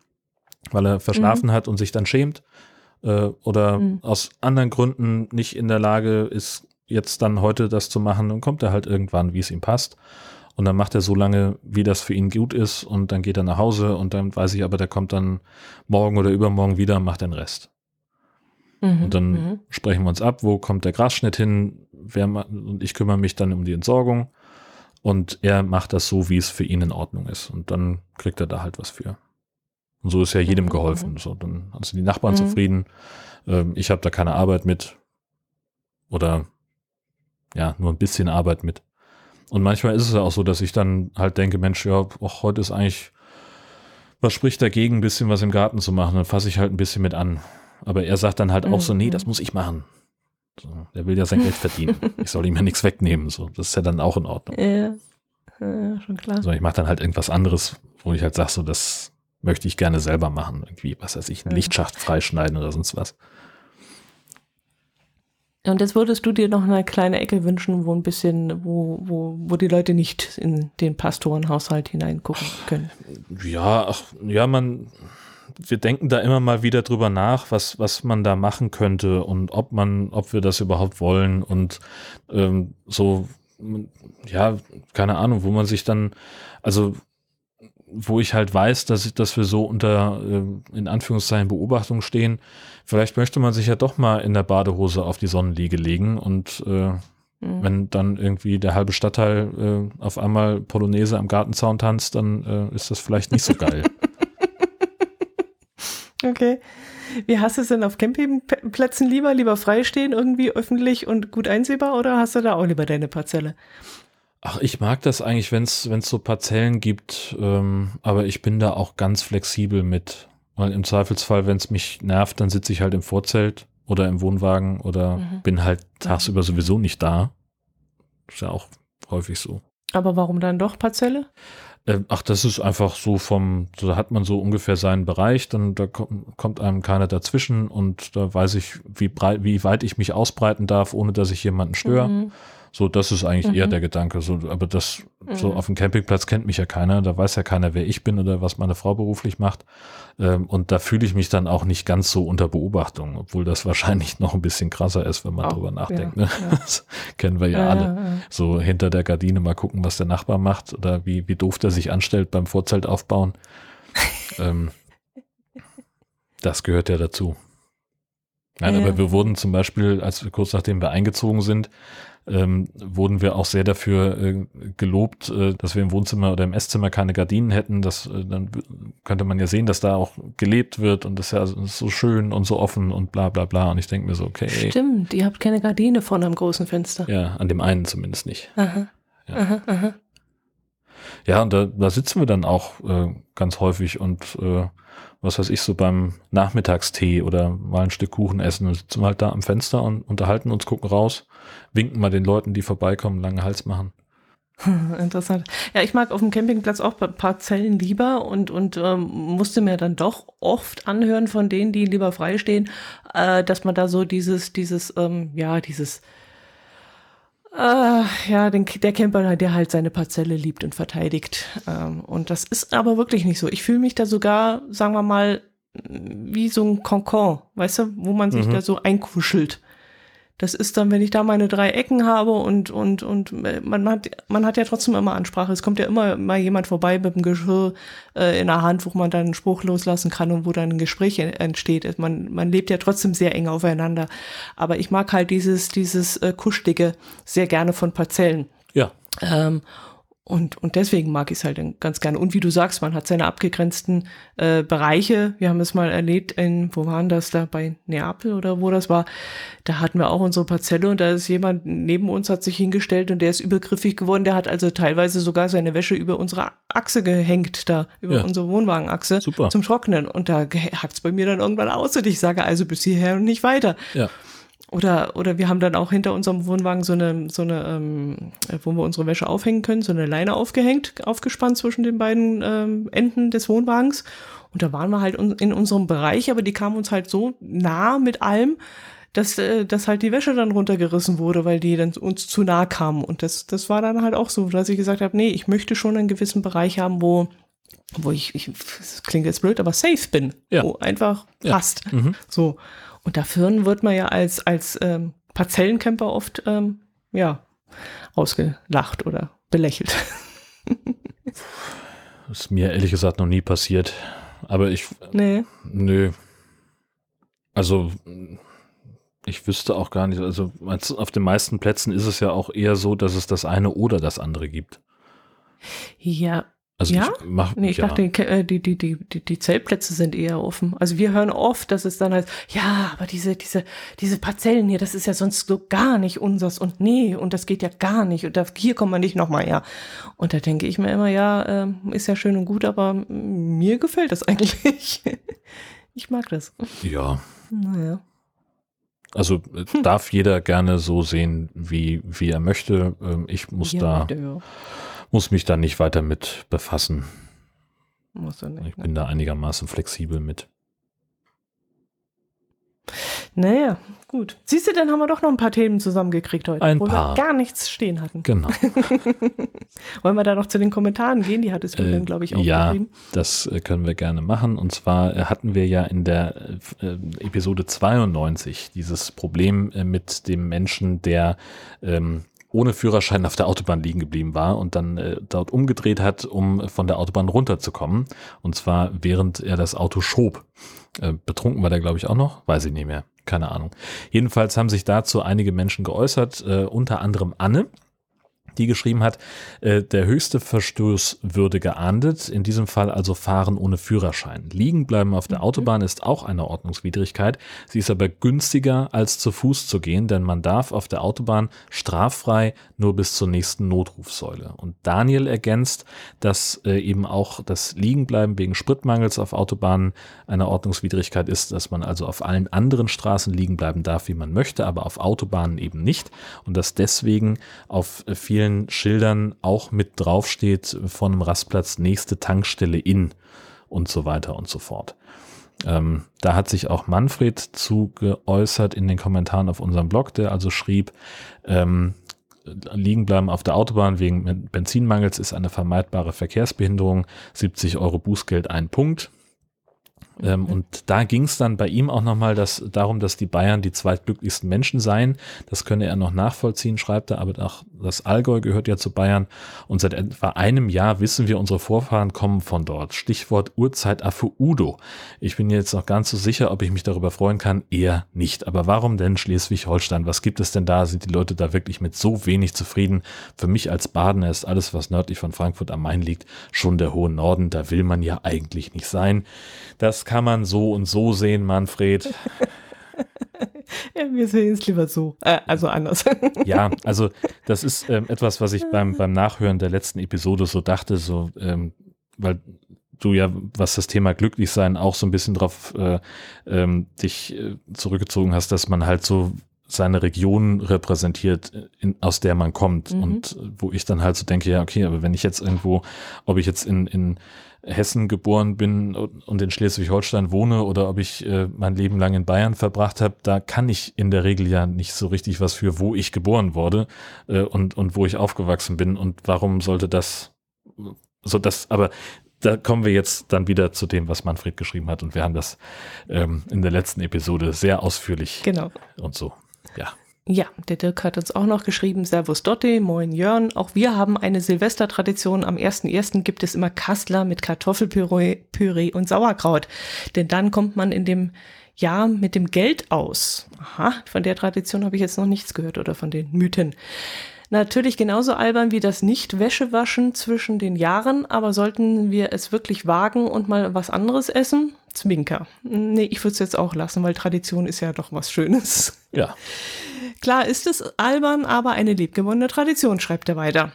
weil er verschlafen mhm. hat und sich dann schämt äh, oder mhm. aus anderen Gründen nicht in der Lage ist, jetzt dann heute das zu machen, dann kommt er halt irgendwann, wie es ihm passt. Und dann macht er so lange, wie das für ihn gut ist und dann geht er nach Hause und dann weiß ich aber, der kommt dann morgen oder übermorgen wieder und macht den Rest. Mhm, und dann mhm. sprechen wir uns ab, wo kommt der Grasschnitt hin, wer und ich kümmere mich dann um die Entsorgung und er macht das so, wie es für ihn in Ordnung ist und dann kriegt er da halt was für. Und so ist ja jedem mhm, geholfen. Mhm. So, dann sind die Nachbarn mhm. zufrieden. Ähm, ich habe da keine Arbeit mit oder ja, nur ein bisschen Arbeit mit. Und manchmal ist es ja auch so, dass ich dann halt denke, Mensch, ja, auch heute ist eigentlich, was spricht dagegen, ein bisschen was im Garten zu machen? Dann fasse ich halt ein bisschen mit an. Aber er sagt dann halt auch so, nee, das mhm. muss ich machen. So, der will ja sein Geld verdienen. Ich soll ihm ja nichts wegnehmen. So, das ist ja dann auch in Ordnung. Ja, ja schon klar. So, ich mache dann halt irgendwas anderes, wo ich halt sage, so, das möchte ich gerne selber machen. Irgendwie, was weiß ich, einen Lichtschacht freischneiden oder sonst was. Und jetzt würdest du dir noch eine kleine Ecke wünschen, wo ein bisschen, wo, wo, wo die Leute nicht in den Pastorenhaushalt hineingucken können. Ja, ach, ja, man, wir denken da immer mal wieder drüber nach, was, was man da machen könnte und ob man, ob wir das überhaupt wollen und ähm, so, ja, keine Ahnung, wo man sich dann, also wo ich halt weiß, dass, ich, dass wir so unter, äh, in Anführungszeichen, Beobachtung stehen. Vielleicht möchte man sich ja doch mal in der Badehose auf die Sonnenliege legen und äh, mhm. wenn dann irgendwie der halbe Stadtteil äh, auf einmal Polonaise am Gartenzaun tanzt, dann äh, ist das vielleicht nicht so geil. okay. Wie hast du es denn auf Campingplätzen lieber? Lieber freistehen, irgendwie öffentlich und gut einsehbar oder hast du da auch lieber deine Parzelle? Ach, ich mag das eigentlich, wenn es so Parzellen gibt, ähm, aber ich bin da auch ganz flexibel mit. Weil im Zweifelsfall, wenn es mich nervt, dann sitze ich halt im Vorzelt oder im Wohnwagen oder mhm. bin halt tagsüber sowieso nicht da. Ist ja auch häufig so. Aber warum dann doch Parzelle? Äh, ach, das ist einfach so vom, da hat man so ungefähr seinen Bereich, dann da kommt einem keiner dazwischen und da weiß ich, wie breit, wie weit ich mich ausbreiten darf, ohne dass ich jemanden störe. Mhm. So, das ist eigentlich mhm. eher der Gedanke. So, aber das, mhm. so auf dem Campingplatz kennt mich ja keiner, da weiß ja keiner, wer ich bin oder was meine Frau beruflich macht. Ähm, und da fühle ich mich dann auch nicht ganz so unter Beobachtung, obwohl das wahrscheinlich noch ein bisschen krasser ist, wenn man auch, drüber nachdenkt. Ja, ne? ja. Das kennen wir ja, ja alle. So hinter der Gardine mal gucken, was der Nachbar macht oder wie, wie doof der sich anstellt beim Vorzelt aufbauen. ähm, das gehört ja dazu. Nein, aber wir wurden zum Beispiel, als wir kurz nachdem wir eingezogen sind, ähm, wurden wir auch sehr dafür äh, gelobt, äh, dass wir im Wohnzimmer oder im Esszimmer keine Gardinen hätten. Das, äh, dann könnte man ja sehen, dass da auch gelebt wird und das ist ja so schön und so offen und bla bla bla. Und ich denke mir so, okay. Stimmt, ihr habt keine Gardine vorne am großen Fenster. Ja, an dem einen zumindest nicht. Aha. Ja, aha, aha. ja und da, da sitzen wir dann auch äh, ganz häufig und äh, was weiß ich, so beim Nachmittagstee oder mal ein Stück Kuchen essen und sitzen wir halt da am Fenster und unterhalten uns, gucken raus, winken mal den Leuten, die vorbeikommen, lange Hals machen. Interessant. Ja, ich mag auf dem Campingplatz auch ein paar Zellen lieber und, und ähm, musste mir dann doch oft anhören von denen, die lieber freistehen, äh, dass man da so dieses, dieses, ähm, ja, dieses äh, ja, den, der Camper, der halt seine Parzelle liebt und verteidigt. Ähm, und das ist aber wirklich nicht so. Ich fühle mich da sogar, sagen wir mal, wie so ein Konkon, weißt du, wo man sich Mhm. da so einkuschelt. Das ist dann, wenn ich da meine drei Ecken habe und, und, und man hat, man hat ja trotzdem immer Ansprache. Es kommt ja immer mal jemand vorbei mit dem Geschirr äh, in der Hand, wo man dann einen Spruch loslassen kann und wo dann ein Gespräch en- entsteht. Man, man lebt ja trotzdem sehr eng aufeinander. Aber ich mag halt dieses, dieses äh, Kuschlige sehr gerne von Parzellen. Ja, Ähm, und, und deswegen mag ich es halt ganz gerne. Und wie du sagst, man hat seine abgegrenzten äh, Bereiche. Wir haben es mal erlebt in, wo waren das da, bei Neapel oder wo das war. Da hatten wir auch unsere Parzelle und da ist jemand neben uns, hat sich hingestellt und der ist übergriffig geworden. Der hat also teilweise sogar seine Wäsche über unsere Achse gehängt, da, über Ja. unsere Wohnwagenachse Super. zum Trocknen. Und da hackt's bei mir dann irgendwann aus und ich sage also bis hierher und nicht weiter. ja. Oder, oder wir haben dann auch hinter unserem Wohnwagen so eine, so eine, ähm, wo wir unsere Wäsche aufhängen können, so eine Leine aufgehängt, aufgespannt zwischen den beiden ähm, Enden des Wohnwagens. Und da waren wir halt in unserem Bereich, aber die kamen uns halt so nah mit allem, dass, äh, dass halt die Wäsche dann runtergerissen wurde, weil die dann uns zu nah kamen. Und das, das war dann halt auch so, dass ich gesagt habe, nee, ich möchte schon einen gewissen Bereich haben, wo, wo ich, ich das klingt jetzt blöd, aber safe bin. Ja. Wo einfach Ja. passt. Mhm. So. Und dafür wird man ja als, als ähm, Parzellencamper oft ähm, ja, ausgelacht oder belächelt. Ist mir ehrlich gesagt noch nie passiert. Aber ich, nee. nö. Also, ich wüsste auch gar nicht. Also, auf den meisten Plätzen ist es ja auch eher so, dass es das eine oder das andere gibt. Ja, Also, Ja? ich mach, nee, ich ja. dachte, die, äh, die, die, die, die, die Zeltplätze sind eher offen. Also wir hören oft, dass es dann heißt, ja, aber diese, diese, diese Parzellen hier, das ist ja sonst so gar nicht unsers und nee, und das geht ja gar nicht und da, hier kommt man nicht nochmal her. Und da denke ich mir immer, ja, ähm, ist ja schön und gut, aber mir gefällt das eigentlich. ich mag das. ja. Naja. Also, äh, darf jeder gerne so sehen, wie, wie er möchte. Ähm, Ich muss Ja, da, ja. Muss mich da nicht weiter mit befassen. Muss er nicht. Ich Ne? bin da einigermaßen flexibel mit. Naja, gut. Siehst du, dann haben wir doch noch ein paar Themen zusammengekriegt heute, Ein wo paar. wir gar nichts stehen hatten. Genau. Wollen wir da noch zu den Kommentaren gehen? Die hattest du Äh, dann, glaube ich, ja. aufgeschrieben. Das äh, können wir gerne machen. Und zwar äh, hatten wir ja in der äh, Episode 92 dieses Problem äh, mit dem Menschen, der ähm, ohne Führerschein auf der Autobahn liegen geblieben war und dann äh, dort umgedreht hat, um von der Autobahn runterzukommen. Und zwar während er das Auto schob. Äh, betrunken war der, glaube ich, auch noch. Weiß ich nicht mehr. Keine Ahnung. Jedenfalls haben sich dazu einige Menschen geäußert, äh, unter anderem Anne die geschrieben hat, äh, der höchste Verstoß würde geahndet, in diesem Fall also Fahren ohne Führerschein. Liegen bleiben auf der Autobahn ist auch eine Ordnungswidrigkeit, sie ist aber günstiger als zu Fuß zu gehen, denn man darf auf der Autobahn straffrei nur bis zur nächsten Notrufsäule. Und Daniel ergänzt, dass äh, eben auch das Liegenbleiben wegen Spritmangels auf Autobahnen eine Ordnungswidrigkeit ist, dass man also auf allen anderen Straßen liegen bleiben darf, wie man möchte, aber auf Autobahnen eben nicht und dass deswegen auf äh, vielen Schildern auch mit draufsteht von einem Rastplatz nächste Tankstelle in und so weiter und so fort. Ähm, da hat sich auch Manfred zu geäußert in den Kommentaren auf unserem Blog, der also schrieb, ähm, liegen bleiben auf der Autobahn wegen Benzinmangels ist eine vermeidbare Verkehrsbehinderung, 70 Euro Bußgeld ein Punkt. Ähm, und da ging es dann bei ihm auch nochmal das, darum, dass die Bayern die zweitglücklichsten Menschen seien. Das könne er noch nachvollziehen, schreibt er, aber auch das Allgäu gehört ja zu Bayern. Und seit etwa einem Jahr wissen wir, unsere Vorfahren kommen von dort. Stichwort Urzeit-Affe Udo. Ich bin jetzt noch ganz so sicher, ob ich mich darüber freuen kann. Eher nicht. Aber warum denn Schleswig-Holstein? Was gibt es denn da? Sind die Leute da wirklich mit so wenig zufrieden? Für mich als Badener ist alles, was nördlich von Frankfurt am Main liegt, schon der hohe Norden. Da will man ja eigentlich nicht sein. Das kann man so und so sehen, Manfred. Ja, wir sehen es lieber so. Äh, also anders. Ja, also das ist ähm, etwas, was ich beim, beim Nachhören der letzten Episode so dachte, so, ähm, weil du ja, was das Thema Glücklichsein auch so ein bisschen drauf äh, ähm, dich äh, zurückgezogen hast, dass man halt so seine Region repräsentiert, in, aus der man kommt. Mhm. Und wo ich dann halt so denke, ja, okay, aber wenn ich jetzt irgendwo, ob ich jetzt in, in Hessen geboren bin und in Schleswig-Holstein wohne oder ob ich äh, mein Leben lang in Bayern verbracht habe, da kann ich in der Regel ja nicht so richtig was für, wo ich geboren wurde äh, und, und wo ich aufgewachsen bin. Und warum sollte das so das, aber da kommen wir jetzt dann wieder zu dem, was Manfred geschrieben hat. Und wir haben das ähm, in der letzten Episode sehr ausführlich genau. und so. Ja. Ja, der Dirk hat uns auch noch geschrieben, Servus Dotte, moin Jörn. Auch wir haben eine Silvestertradition. Am 1.1. gibt es immer Kastler mit Kartoffelpüree Püree und Sauerkraut. Denn dann kommt man in dem Jahr mit dem Geld aus. Aha, von der Tradition habe ich jetzt noch nichts gehört oder von den Mythen. Natürlich genauso albern wie das Nicht-Wäschewaschen zwischen den Jahren, aber sollten wir es wirklich wagen und mal was anderes essen? Zwinker. Nee, ich würde es jetzt auch lassen, weil Tradition ist ja doch was Schönes. Ja. Klar ist es albern, aber eine liebgewonnene Tradition, schreibt er weiter.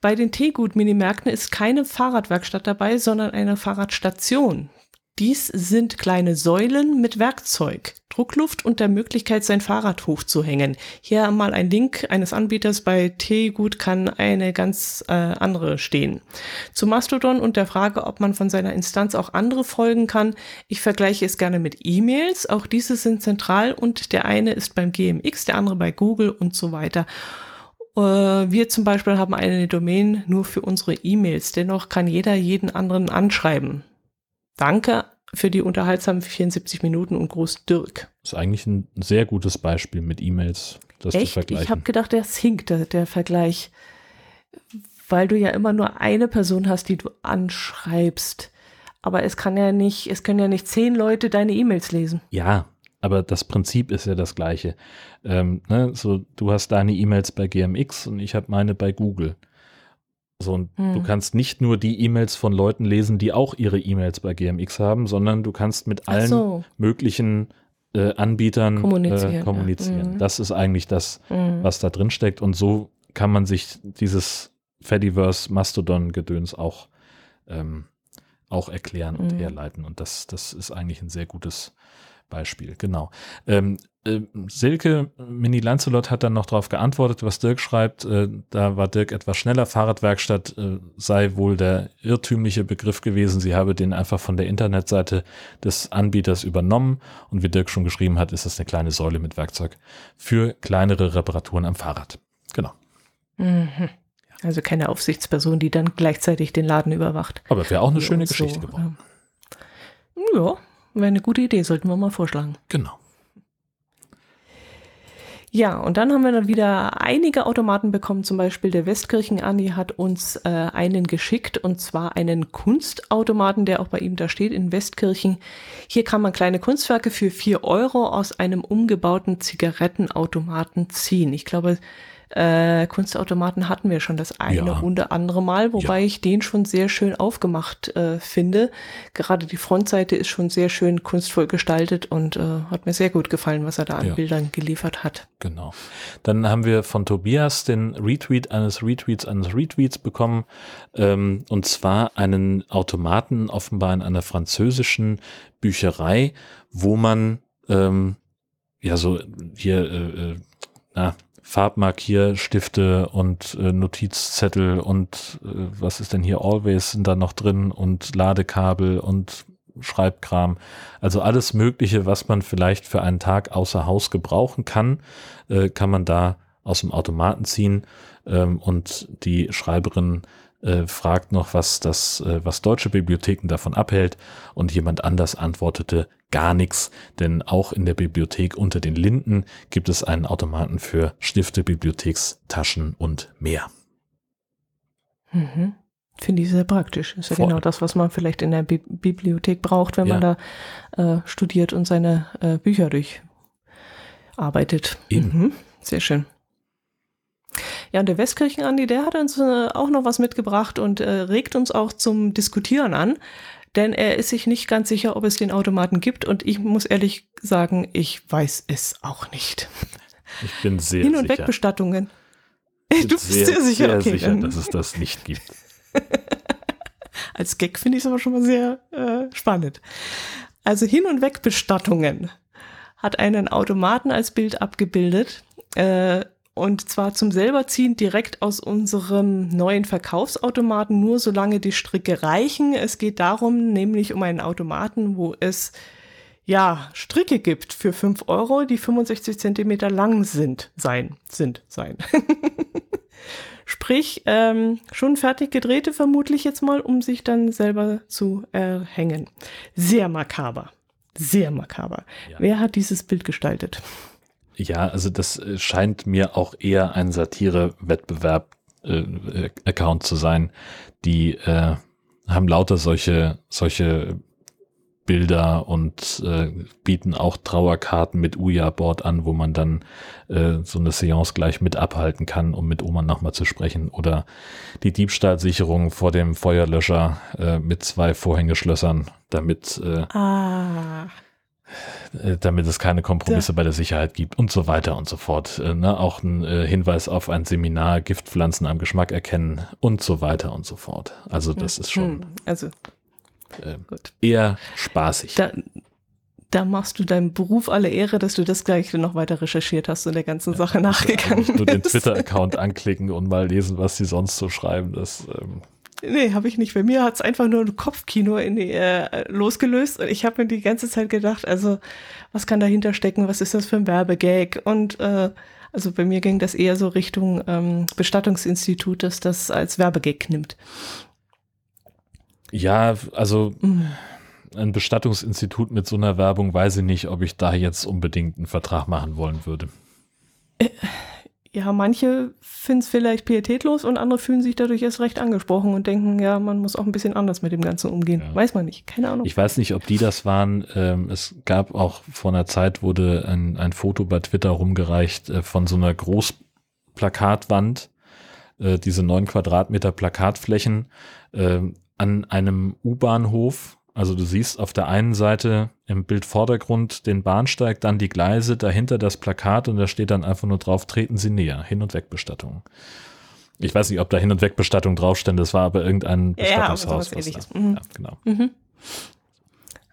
Bei den Teegut-Minimärkten ist keine Fahrradwerkstatt dabei, sondern eine Fahrradstation. Dies sind kleine Säulen mit Werkzeug, Druckluft und der Möglichkeit, sein Fahrrad hochzuhängen. Hier mal ein Link eines Anbieters bei Teegut kann eine ganz äh, andere stehen. Zu Mastodon und der Frage, ob man von seiner Instanz auch andere folgen kann. Ich vergleiche es gerne mit E-Mails. Auch diese sind zentral und der eine ist beim GMX, der andere bei Google und so weiter. Äh, wir zum Beispiel haben eine Domain nur für unsere E-Mails. Dennoch kann jeder jeden anderen anschreiben. Danke für die unterhaltsamen 74 Minuten und Gruß Dirk. Das ist eigentlich ein sehr gutes Beispiel mit E-Mails, das Echt? zu vergleichen. Ich habe gedacht, der hinkt, der, der Vergleich. Weil du ja immer nur eine Person hast, die du anschreibst. Aber es kann ja nicht, es können ja nicht zehn Leute deine E-Mails lesen. Ja, aber das Prinzip ist ja das gleiche. Ähm, ne, so, du hast deine E-Mails bei GMX und ich habe meine bei Google. So, und Hm. du kannst nicht nur die E-Mails von Leuten lesen, die auch ihre E-Mails bei GMX haben, sondern du kannst mit allen so. möglichen äh, Anbietern Kommunizieren, äh, ja. kommunizieren. Mhm. Das ist eigentlich das, Mhm. was da drin steckt. Und so kann man sich dieses Fediverse Mastodon-Gedöns auch, ähm, auch erklären und Mhm. herleiten. Und das, das ist eigentlich ein sehr gutes Beispiel. Genau. Ähm, äh, Silke Mini Lancelot hat dann noch darauf geantwortet, was Dirk schreibt. Äh, da war Dirk etwas schneller. Fahrradwerkstatt äh, sei wohl der irrtümliche Begriff gewesen. Sie habe den einfach von der Internetseite des Anbieters übernommen. Und wie Dirk schon geschrieben hat, ist das eine kleine Säule mit Werkzeug für kleinere Reparaturen am Fahrrad. Genau. Mhm. Also keine Aufsichtsperson, die dann gleichzeitig den Laden überwacht. Aber wäre auch eine schöne uns Geschichte so, geworden. ähm, Ja, wäre eine gute Idee, sollten wir mal vorschlagen. Genau. Ja, und dann haben wir dann wieder einige Automaten bekommen. Zum Beispiel der Westkirchen Andi hat uns äh, einen geschickt und zwar einen Kunstautomaten, der auch bei ihm da steht in Westkirchen. Hier kann man kleine Kunstwerke für vier Euro aus einem umgebauten Zigarettenautomaten ziehen. Ich glaube, äh, Kunstautomaten hatten wir schon das eine Ja. und andere Mal, wobei Ja. ich den schon sehr schön aufgemacht äh, finde. Gerade die Frontseite ist schon sehr schön kunstvoll gestaltet und äh, hat mir sehr gut gefallen, was er da an Ja. Bildern geliefert hat. Genau. Dann haben wir von Tobias den Retweet eines Retweets eines Retweets bekommen. Ähm, und zwar einen Automaten offenbar in einer französischen Bücherei, wo man ähm, ja so hier äh, äh, na, Farbmarkierstifte und äh, Notizzettel und äh, was ist denn hier Always sind da noch drin und Ladekabel und Schreibkram. Also alles Mögliche, was man vielleicht für einen Tag außer Haus gebrauchen kann, äh, kann man da aus dem Automaten ziehen. Ähm, und die Schreiberin äh, fragt noch, was das, äh, was deutsche Bibliotheken davon abhält. Und jemand anders antwortete gar nichts, denn auch in der Bibliothek unter den Linden gibt es einen Automaten für Stifte, Bibliothekstaschen und mehr. Mhm. Finde ich sehr praktisch. Ist ja Voll. genau das, was man vielleicht in der Bi Bibliothek braucht, wenn man Ja. da äh, studiert und seine äh, Bücher durcharbeitet. Eben. Mhm. Sehr schön. Ja, und der Westkirchen-Andi, der hat uns äh, auch noch was mitgebracht und äh, regt uns auch zum Diskutieren an, denn er ist sich nicht ganz sicher, ob es den Automaten gibt und ich muss ehrlich sagen, ich weiß es auch nicht. Ich bin sehr Hin- und sicher. Wegbestattungen. Ich Du bin bist sehr sicher, sehr okay. sicher, dass es das nicht gibt. Als Gag finde ich es aber schon mal sehr äh, spannend. Also Hin- und Wegbestattungen hat einen Automaten als Bild abgebildet. Äh, und zwar zum selberziehen direkt aus unserem neuen Verkaufsautomaten, nur solange die Stricke reichen. Es geht darum, nämlich um einen Automaten, wo es ja Stricke gibt für 5 Euro, die 65 Zentimeter lang sind, sein, sind, sein. Sprich, ähm, schon fertig gedrehte vermutlich jetzt mal, um sich dann selber zu erhängen. Sehr makaber. Sehr makaber. Ja. Wer hat dieses Bild gestaltet? Ja, also das äh, scheint mir auch eher ein Satire-Wettbewerb-Account äh, zu sein. Die äh, haben lauter solche, solche Bilder und äh, bieten auch Trauerkarten mit Uja-Board an, wo man dann äh, so eine Seance gleich mit abhalten kann, um mit Oma nochmal zu sprechen. Oder die Diebstahlsicherung vor dem Feuerlöscher äh, mit zwei Vorhängeschlössern, damit, äh, ah. Äh, damit es keine Kompromisse ja. bei der Sicherheit gibt und so weiter und so fort. Äh, ne? Auch ein äh, Hinweis auf ein Seminar, Giftpflanzen am Geschmack erkennen und so weiter und so fort. Also das ist schon. Hm. Also äh, eher spaßig. Da, da, machst du deinem Beruf alle Ehre, dass du das gleich noch weiter recherchiert hast und der ganzen ja, Sache nachgegangen bist. Nur den Twitter-Account anklicken und mal lesen, was sie sonst so schreiben. Das, ähm Nee, habe ich nicht. Bei mir hat es einfach nur ein Kopfkino in die, äh, losgelöst und ich habe mir die ganze Zeit gedacht, also was kann dahinter stecken, was ist das für ein Werbegag und äh, also bei mir ging das eher so Richtung ähm, Bestattungsinstitut, dass das als Werbegag nimmt. Ja, also mhm. ein Bestattungsinstitut mit so einer Werbung weiß ich nicht, ob ich da jetzt unbedingt einen Vertrag machen wollen würde. Äh, ja, manche finden es vielleicht pietätlos und andere fühlen sich dadurch erst recht angesprochen und denken, ja, man muss auch ein bisschen anders mit dem Ganzen umgehen. Ja. Weiß man nicht, keine Ahnung. Ich weiß nicht, ob die das waren. Ähm, es gab auch vor einer Zeit, wurde ein, ein Foto bei Twitter rumgereicht äh, von so einer Großplakatwand, äh, diese neun Quadratmeter Plakatflächen. Äh, an einem U-Bahnhof. Also du siehst auf der einen Seite im Bildvordergrund den Bahnsteig, dann die Gleise, dahinter das Plakat und da steht dann einfach nur drauf, treten Sie näher, Hin- und Wegbestattung. Ich weiß nicht, ob da Hin- und Wegbestattung draufstände, das war aber irgendein Bestattungshaus. Ja, was, mhm. ja genau. Mhm.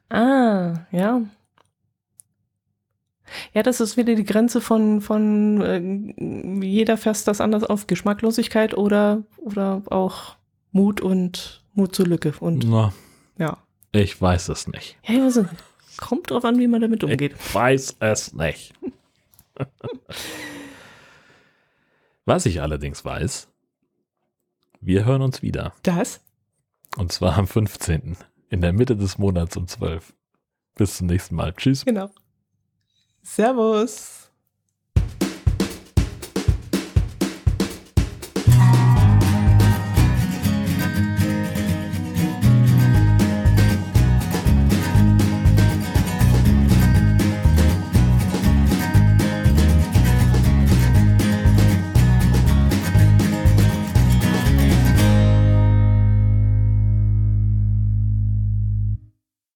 Ah, ja. Ja, das ist wieder die Grenze von, von äh, jeder fässt das anders auf Geschmacklosigkeit oder, oder auch Mut und Mut zur Lücke. Und Na, ja. Ich weiß es nicht. Ja, also, kommt drauf an, wie man damit umgeht. Ich weiß es nicht. Was ich allerdings weiß, wir hören uns wieder. Das? Und zwar am 15. in der Mitte des Monats um 12. Bis zum nächsten Mal. Tschüss. Genau. Servus.